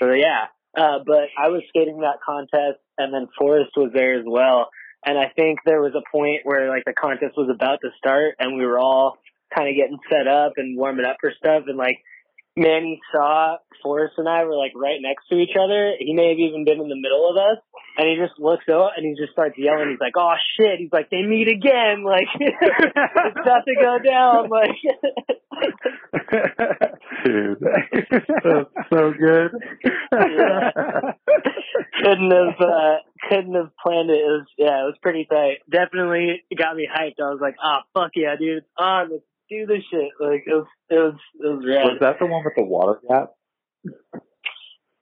So yeah, uh, but I was skating that contest, and then Forrest was there as well. And I think there was a point where like the contest was about to start, and we were all kind of getting set up and warming up for stuff, and like Manny saw Forrest and I were like right next to each other. He may have even been in the middle of us. And he just looks up and he just starts yelling. He's like, "Oh shit!" He's like, "They meet again!" <laughs> Like it's about to go down. Like Dude, that's <laughs> so good. couldn't have uh, couldn't have planned it. It was yeah, it was pretty tight. Definitely got me hyped. I was like, "Ah, fuck yeah, dude! It's on. Let's do this shit!" Like it was it was it was rad. Was that the one with the water gap?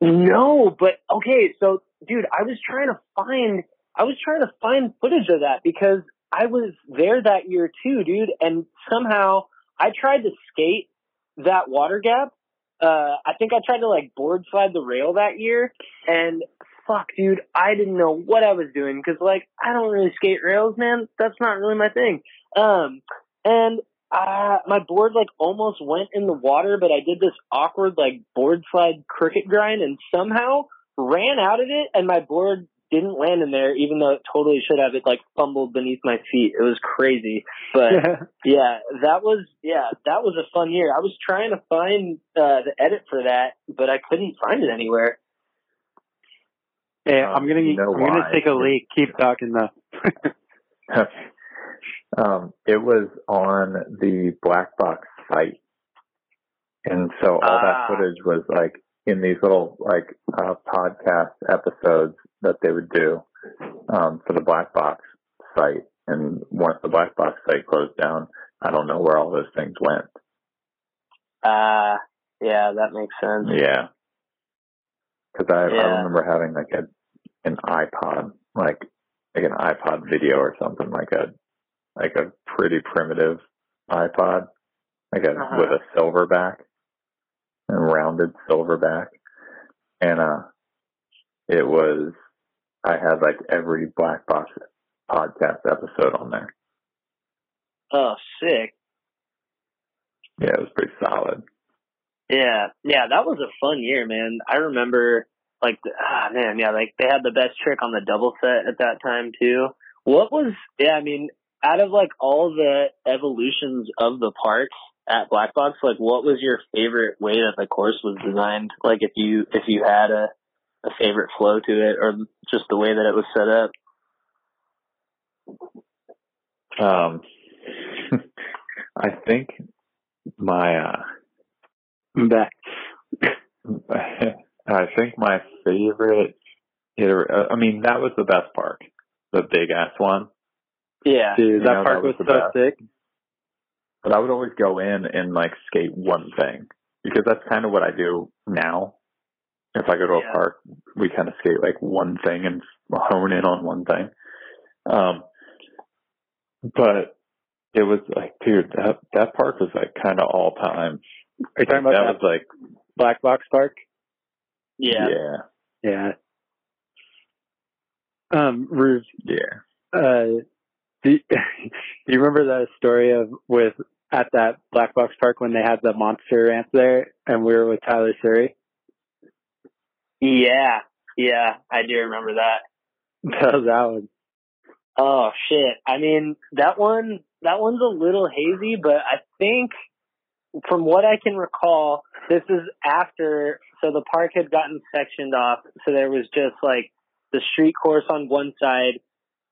No, but okay, so dude, I was trying to find I was trying to find footage of that because I was there that year too, dude, and somehow I tried to skate that water gap. Uh I think I tried to like board slide the rail that year and fuck dude, I didn't know what I was doing cuz like I don't really skate rails, man. That's not really my thing. Um and uh, my board like almost went in the water, but I did this awkward like board slide cricket grind and somehow ran out of it and my board didn't land in there even though it totally should have. It like fumbled beneath my feet. It was crazy. But <laughs> yeah, that was, yeah, that was a fun year. I was trying to find, uh, the edit for that, but I couldn't find it anywhere. Hey, Um, I'm gonna you know I'm gonna take a leak. Keep talking though. <laughs> um, it was on the Black Box site, and so all Ah. that footage was like in these little like uh, podcast episodes that they would do um, for the Black Box site. And once the Black Box site closed down, I don't know where all those things went. Uh, yeah, that makes sense. Yeah, because I, I remember having like a an iPod, like like an iPod video or something, like a like a pretty primitive iPod, like a Uh-huh. with a silver back, a rounded silver back, and uh, it was I had like every Black Box podcast episode on there. Oh, sick. Yeah, it was pretty solid. Yeah, yeah, that was a fun year, man. I remember, like, ah, man, yeah, like they had the best trick on the double set at that time too. What was, yeah, I mean, out of like all the evolutions of the parks at Black Box, like, what was your favorite way that the course was designed? Like, if you if you had a a favorite flow to it, or just the way that it was set up. Um, <laughs> I think my uh, I'm back. <laughs> I think my favorite iter- uh, I mean, that was the best park, the big ass one. Yeah, Dude, that know, park that was was, so best. sick. But I would always go in and like skate one thing because that's kind of what I do now. If I go to a Yeah. park, we kind of skate like one thing and hone in on one thing. Um, but it was like, dude, that that park was like kind of all time. Are you talking about that that, was like, Black Box Park? yeah, yeah, Yeah. Um, Rube, yeah. uh, do, <laughs> do you remember the story of with at that Black Box Park when they had the monster ramp there and we were with Tyler Surrey? yeah, yeah. I do remember that. <laughs> That was that one. Oh shit. I mean, that one that one's a little hazy, but I think from what I can recall, this is after so the park had gotten sectioned off, so there was just like the street course on one side,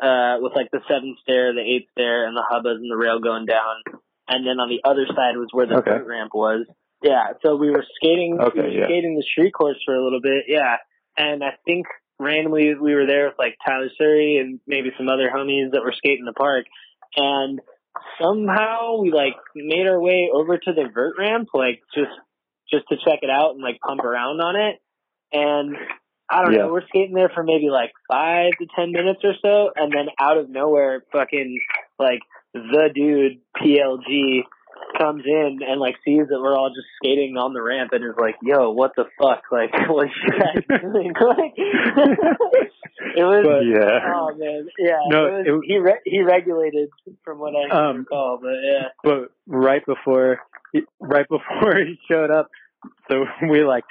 uh, with like the seventh stair, the eighth stair, and the hubbas and the rail going down, and then on the other side was where the Okay. boat ramp was. Yeah, so we were skating, Okay, we were yeah. skating the street course for a little bit. Yeah, and I think randomly we were there with like Tyler Surrey and maybe some other homies that were skating the park, and somehow we like made our way over to the vert ramp, like just just to check it out and like pump around on it. And I don't Yeah. know, we're skating there for maybe like five to ten minutes or so, and then out of nowhere, fucking like the dude PLG comes in and like sees that we're all just skating on the ramp and is like, "Yo, what the fuck? Like, <laughs> what you guys <laughs> doing?" <laughs> like, it was. But- Yeah. Oh man, yeah. No, it was, it- he re- he regulated from what I Um, recall, but yeah. but right before right before he showed up so we like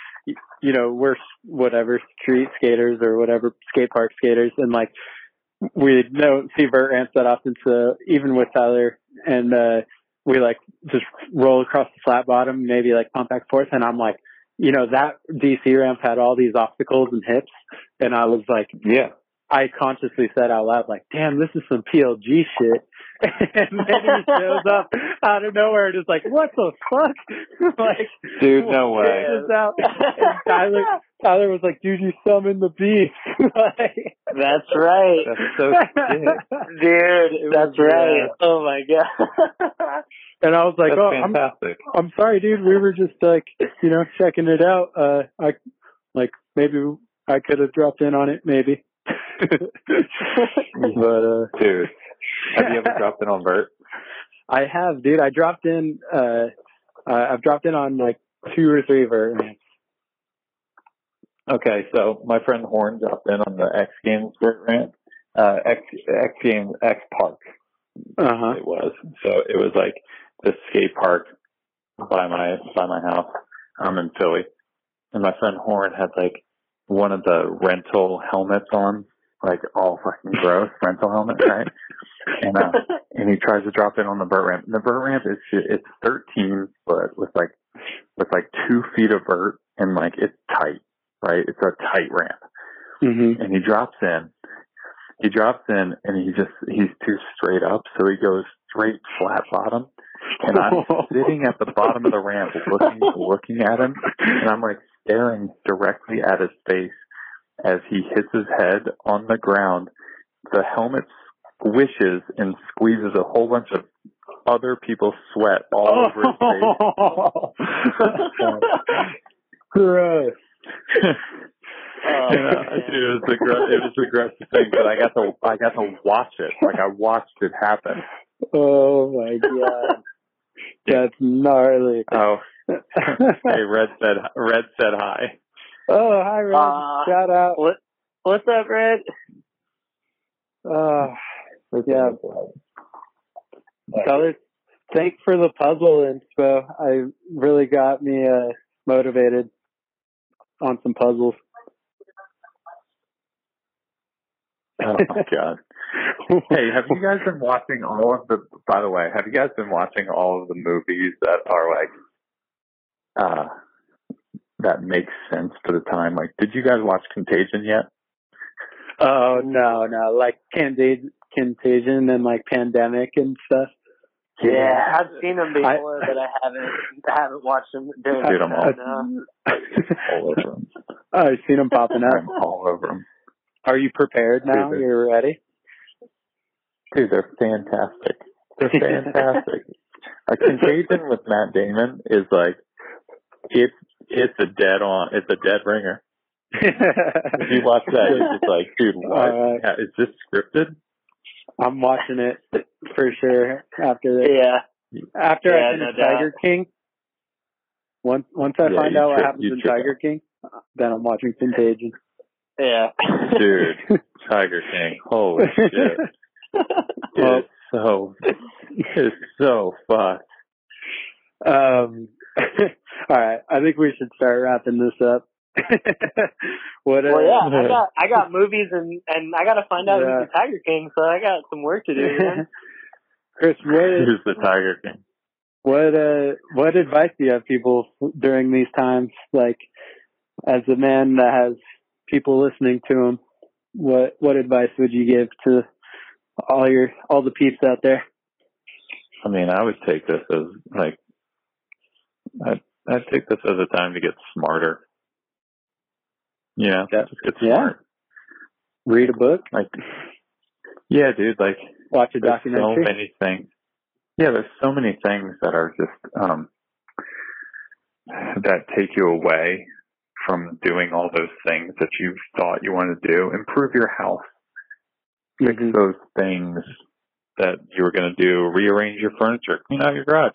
you know we're whatever street skaters or whatever skate park skaters and like we don't see vert ramps that often so even with tyler and uh we like just roll across the flat bottom maybe like pump back and forth and i'm like you know that dc ramp had all these obstacles and hips and i was like Yeah. I consciously said out loud, like, damn, this is some PLG shit. <laughs> and then he shows up out of nowhere, and just like, what the fuck? <laughs> like, Dude, no <laughs> way. check out. And Tyler, Tyler was like, dude, you summoned the beast. like, That's right. That's so sick. Dude, that's was, right. uh, Oh my god. and I was like, That's oh, I'm. I'm sorry, dude. We were just like, you know, checking it out. Uh, I, like, maybe I could have dropped in on it, maybe. but, uh, Dude, have you ever dropped in on Vert? <laughs> I have, dude. I dropped in. uh uh, I've dropped in on like two or three vert. Okay, so my friend Horn dropped in on the X Games Vert ramp. Uh, X, X Games, X Park, Uh huh. it was. So it was like the skate park by my, by my house. I'm in Philly. And my friend Horn had like one of the rental helmets on, like all fucking gross rental helmet, right? And, uh, <laughs> and he tries to drop in on the vert ramp. And the vert ramp is it's 13 foot with like with like two feet of vert and like it's tight, right? It's a tight ramp. Mhm. And he drops in. He drops in and he just he's too straight up, so he goes straight flat bottom. And I'm <laughs> sitting at the bottom of the ramp looking looking at him and I'm like staring directly at his face as he hits his head on the ground. The helmet squishes and squeezes a whole bunch of other people's sweat all oh. over his face. <laughs> Gross. Oh, <laughs> Yeah, dude, it was the gro- it was the grossest thing, but I got to I got to watch it. Like I watched it happen. Oh my god. <laughs> That's gnarly. Oh, hey, Red said Red said hi. Oh, hi, Red. Uh, Shout out. what what's up, Red? Uh, yeah. Tyler, thanks for the puzzle inspo. I really got me uh, motivated on some puzzles. Oh my <laughs> god. Hey, have you guys been watching all of the? By the way, have you guys been watching all of the movies that are like, uh, that makes sense for the time? Like, did you guys watch Contagion yet? Oh no, no, like Contagion, Contagion and like Pandemic and stuff. Yeah, I've seen them I- before, but I haven't I haven't watched them. Dude, Dude, I'm all- no. <laughs> All over them. Oh, I've seen them popping up. I'm up. all over them. Are you prepared now? Dude, You're ready? Dude, they're fantastic. They're <laughs> fantastic. a Contagion with Matt Damon is like, it's it's a dead on, it's a dead ringer. If you watch that, it's just like, dude, <laughs> what? Alright. Yeah, Is this scripted? I'm watching it for sure after this. Yeah. After Yeah, I no finish doubt. Tiger King, once once I Yeah, find you out what happens in trip Tiger King, then I'm watching Contagion. Yeah. Dude, <laughs> Tiger King. Holy shit. <laughs> Well- It's so, it's so fucked. Um, <laughs> all right, I think we should start wrapping this up. <laughs> what? Uh, Well, yeah, I got I got movies and and I got to find out Yeah. who's the Tiger King, so I got some work to do. Man. <laughs> Chris, what is Who's the Tiger King? what uh what advice do you have people during these times? Like, as a man that has people listening to him, what what advice would you give to all your all the peeps out there? I mean, I would take this as like, I I take this as a time to get smarter. You know, Yeah. just get Yeah. smart. Read a book, Like, yeah, dude. Like, watch a documentary. so many things. Yeah, there's so many things that are just um that take you away from doing all those things that you thought you wanted to do. Improve your health. Fix Mhm. those things that you were going to do. Rearrange your furniture. Clean out your garage.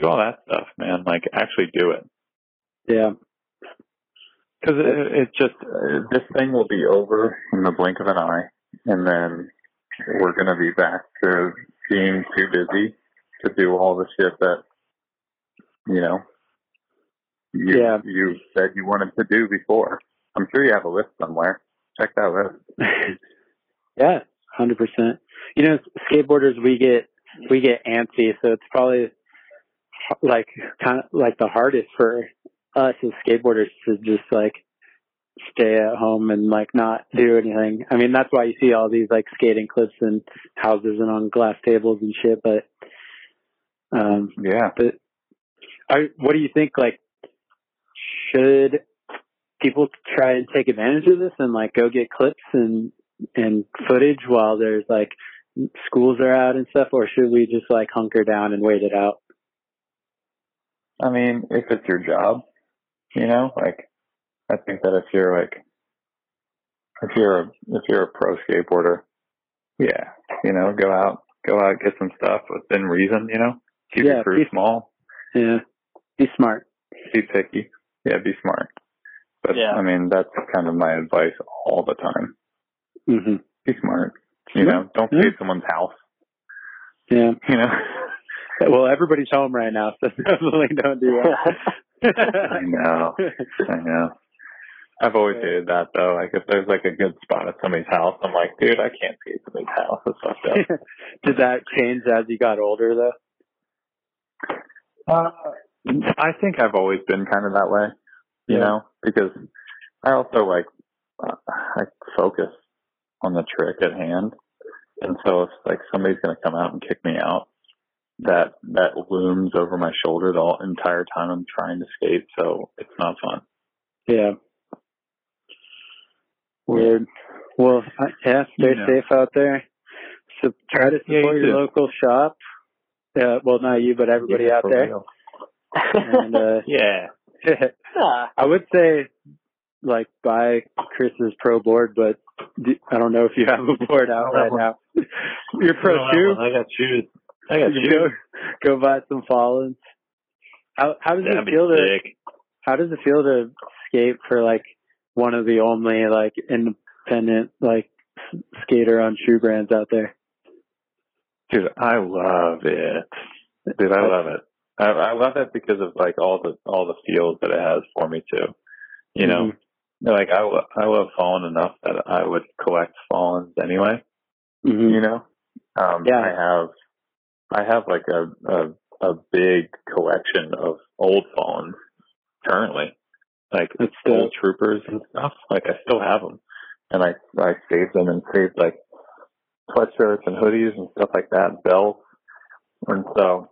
Do all that stuff, man. Like actually do it. Yeah. Because it, it just uh, this thing will be over in the blink of an eye, and then we're gonna be back to being too busy to do all the shit that you know you Yeah. you said you wanted to do before. I'm sure you have a list somewhere. Check that list. <laughs> yeah, hundred percent. You know, skateboarders we get we get antsy, so it's probably like kind of like the hardest for us as skateboarders to just like stay at home and like not do anything. I mean, that's why you see all these like skating clips and houses and on glass tables and shit. But um, Yeah. but I, what do you think? Like, should people try and take advantage of this and like go get clips and and footage while there's like schools are out and stuff, or should we just like hunker down and wait it out? I mean, if it's your job, you know, like I think that if you're like if you're a if you're a pro skateboarder, yeah, you know, go out, go out, get some stuff within reason, you know. Keep Yeah, your crew be- small, Yeah, be smart. be picky. Yeah, be smart. But Yeah. I mean, that's kind of my advice all the time. hmm Be smart. You Yeah. know, don't Yeah. pay someone's house. Yeah. You know. Well, everybody's home right now, so <laughs> definitely don't do that. <laughs> I know. I know. I've always hated that though. Like if there's like a good spot at somebody's house, I'm like, dude, I can't skate somebody's house. It's fucked up. <laughs> Did that change as you got older, though? Uh, I think I've always been kind of that way, you Yeah. know, because I also like uh, I focus on the trick at hand, and so if like somebody's gonna come out and kick me out, that that looms over my shoulder the whole entire time I'm trying to skate, so it's not fun. Yeah. Weird. Well, uh, yeah, stay You know. safe out there. So try to Yeah, you support your too. local shop. Uh, well, not you, but everybody Yeah, out there. And uh, <laughs> Yeah. Ah, <laughs> I would say, like, buy Chris's pro board, but I don't know if you have a board out right now. <laughs> You're pro two. I got shoes. I got <laughs> You go, go buy some Fallens. How how does That'd it feel to sick. how does it feel to skate for like one of the only like independent like skater on shoe brands out there? Dude, I love it. Dude, I love it. I, I love it because of like all the all the feels that it has for me too. You know, like I I love Fallen enough that I would collect Fallens anyway. hmm You know, um, Yeah. I have I have like a a a big collection of old phones currently, like That's old dope. troopers and stuff. Like I still have them, and I I saved them and saved like sweatshirts and hoodies and stuff like that, belts, and so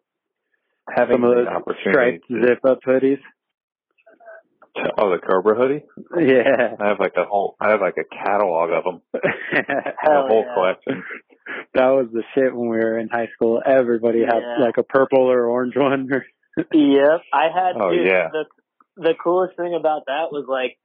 having Some of the those opportunity striped to, zip up hoodies. Oh the Cobra hoodie, Yeah. I have like a whole I have like a catalog of them, Hell <laughs> a whole yeah. collection. that was the shit when we were in high school. Everybody had Yeah. like a purple or orange one. <laughs> Yep, I had. Oh, dude, yeah. The the coolest thing about that was like,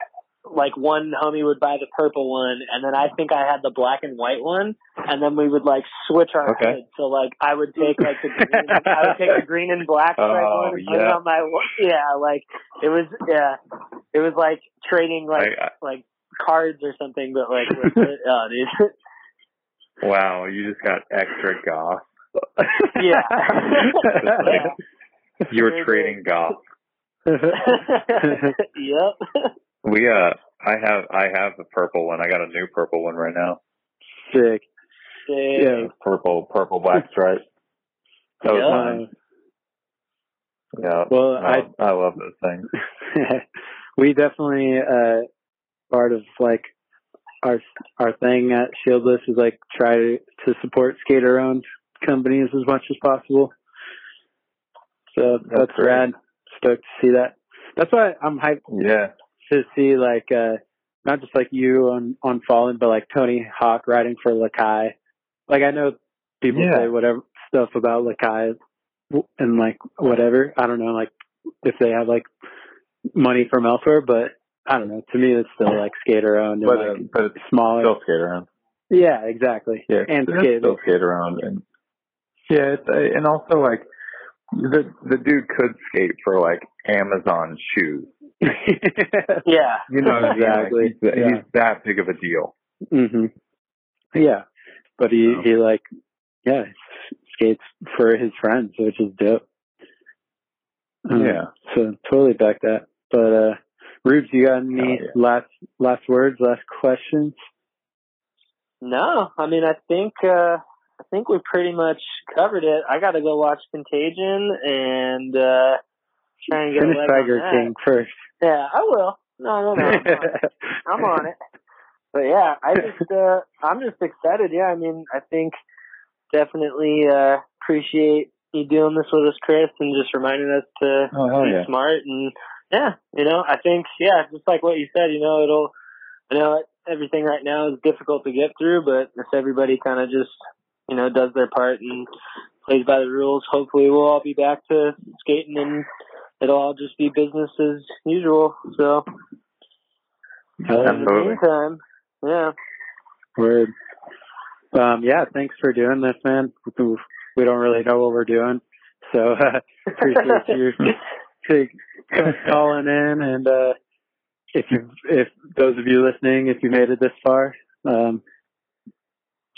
like one homie would buy the purple one, and then I think I had the black and white one, and then we would like switch our Okay. heads. So like I would take like the green, I would take the <laughs> green and black Oh, one and put it yeah. on my. Yeah, like it was. Yeah, it was like trading like I, like cards or something, but like <laughs> with it. Oh, dude. Wow, you just got extra goth. yeah. <laughs> like You were trading goth. yep. We uh, I have I have the purple one. I got a new purple one right now. Sick. Sick. Yeah. Purple purple black <laughs> stripe. That was Yeah. mine. Yeah. Well, I I I love those things. <laughs> we definitely uh part of like our our thing at Shieldless is like try to, to support skater owned companies as much as possible. So that's, That's great. rad. Stoked to see that. That's why I'm hyped Yeah. To see like uh not just like you on on Fallen, but like Tony Hawk riding for Lakai. Like I know people Yeah. say whatever stuff about Lakai and like whatever. I don't know like if they have like money from elsewhere, but I don't know. To me, it's still like skater owned and But like uh, but it's smaller. still skate around. yeah, exactly. Yeah, and it's skate. still skate around and yeah, it's, uh, and also like the the dude could skate for like Amazon shoes. <laughs> Yeah. You know, what I mean? Exactly. he's, that- Yeah. he's that big of a deal. hmm Yeah, but he So. he like yeah skates for his friends, which is dope. Um, Yeah. So totally back that. But uh Rubes, you got any Oh, yeah. last last words, last questions? No, I mean, I think, uh, I think we pretty much covered it. I got to go watch Contagion and, uh, try and get Finish a leg on Tiger. King first. Yeah, I will. No, no, no. I'm on it. <laughs> I'm on it. But yeah, I just, uh, I'm just excited. Yeah, I mean, I think definitely, uh, appreciate you doing this with us, Chris, and just reminding us to Oh be yeah. smart and yeah, you know, I think yeah, just like what you said, you know, it'll you know everything right now is difficult to get through, but if everybody kind of just you know does their part and plays by the rules, hopefully we'll all be back to skating and it'll all just be business as usual. So yeah. in the meantime, yeah, Word. Um, yeah, thanks for doing this, man. We don't really know what we're doing, so uh, <laughs> appreciate <laughs> you calling in. And uh, if you, if those of you listening, if you made it this far, um,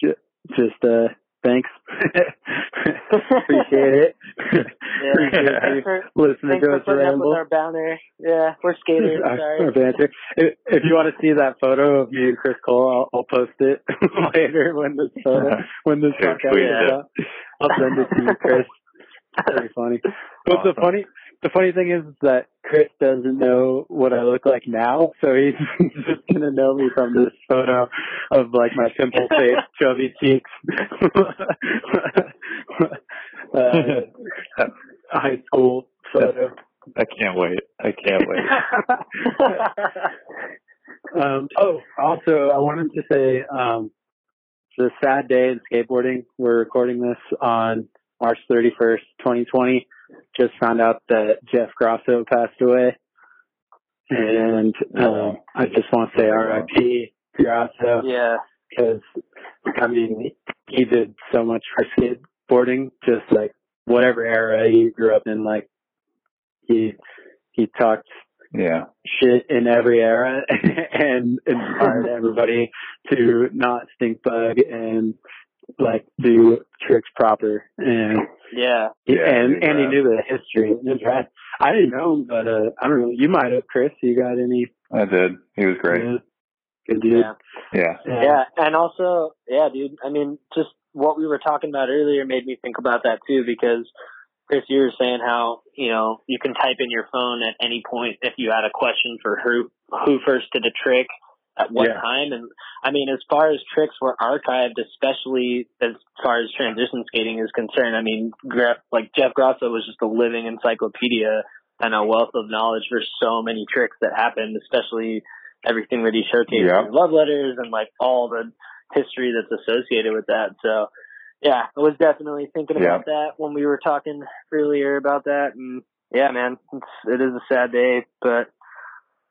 just uh, thanks. <laughs> appreciate it. yeah. <laughs> appreciate Thanks you for, listening to us putting up ramble. with our banner. Yeah, we're skaters. <laughs> Sorry. our banter. If, if you want to see that photo of me and Chris Cole, I'll, I'll post it later when this photo when this podcast it. out. I'll send it to you, Chris. Very funny. But the funny the funny thing is that Chris doesn't know what I look like now, so he's <laughs> just gonna know me from this photo of like my pimple <laughs> face, chubby cheeks. <laughs> uh, high school photo. I can't wait. I can't wait. um, oh, also, I wanted to say um, it's a sad day in skateboarding. We're recording this on March 31st, 2020. Just found out that Jeff Grosso passed away. And um, I just want to say RIP Grosso yeah. because, I mean, he did so much for skateboarding, just like whatever era he grew up in. Like, he he talked Yeah. shit in every era <laughs> and inspired everybody to not stink bug and like do tricks proper and Yeah. Yeah, and he's and he knew the history. It was rad. I didn't know him, but uh I don't know. You might have, Chris. You got any? I did. He was great. Yeah. Good dude. Yeah. Yeah. Yeah, and also, yeah, dude. I mean, just what we were talking about earlier made me think about that too, because Chris, you were saying how you know you can type in your phone at any point if you had a question for who who first did a trick at what Yeah. time, and I mean, as far as tricks were archived, especially as far as transition skating is concerned, I mean, Graf, like Jeff Grosso was just a living encyclopedia and a wealth of knowledge for so many tricks that happened, especially everything that he showcased Yeah. in love letters and like all the history that's associated with that. So yeah, I was definitely thinking about that when we were talking earlier about that. And yeah, man, it's, it is a sad day, but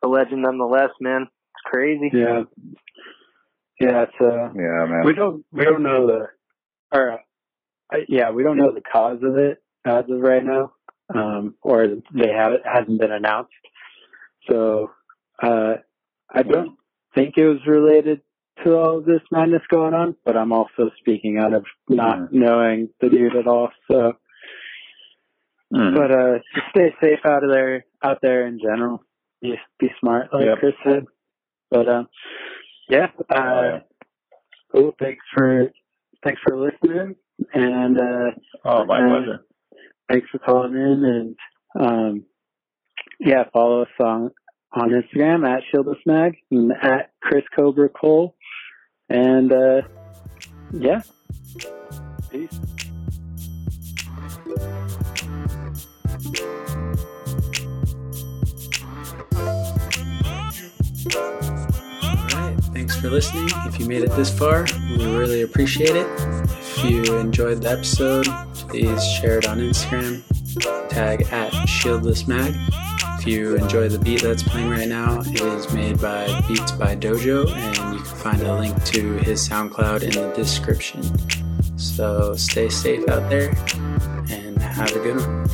a legend nonetheless, man. It's crazy. Yeah. Yeah. It's uh. Yeah, man. We don't we don't know the or uh, yeah we don't know the cause of it as of right now, um, or they have it hasn't been announced. So uh, I don't think it was related to all this madness going on, but I'm also speaking out of not knowing the dude at all. So, Mhm. but uh, just stay safe out of there out there in general. Be be smart, like Yep. Chris said. But um, yeah. Uh, Oh. Cool. Thanks for thanks for listening, and uh, Oh, my uh, pleasure. thanks for calling in. And um, yeah, follow us on on Instagram at Shieldless Mag and at Chris Cobra Cole. And uh, yeah, peace. Thanks for listening. If you made it this far, we really appreciate it. If you enjoyed the episode, please share it on Instagram. Tag at Shieldless Mag. If you enjoy the beat that's playing right now, it is made by Beats by Dojo, and you can find a link to his SoundCloud in the description. So stay safe out there and have a good one.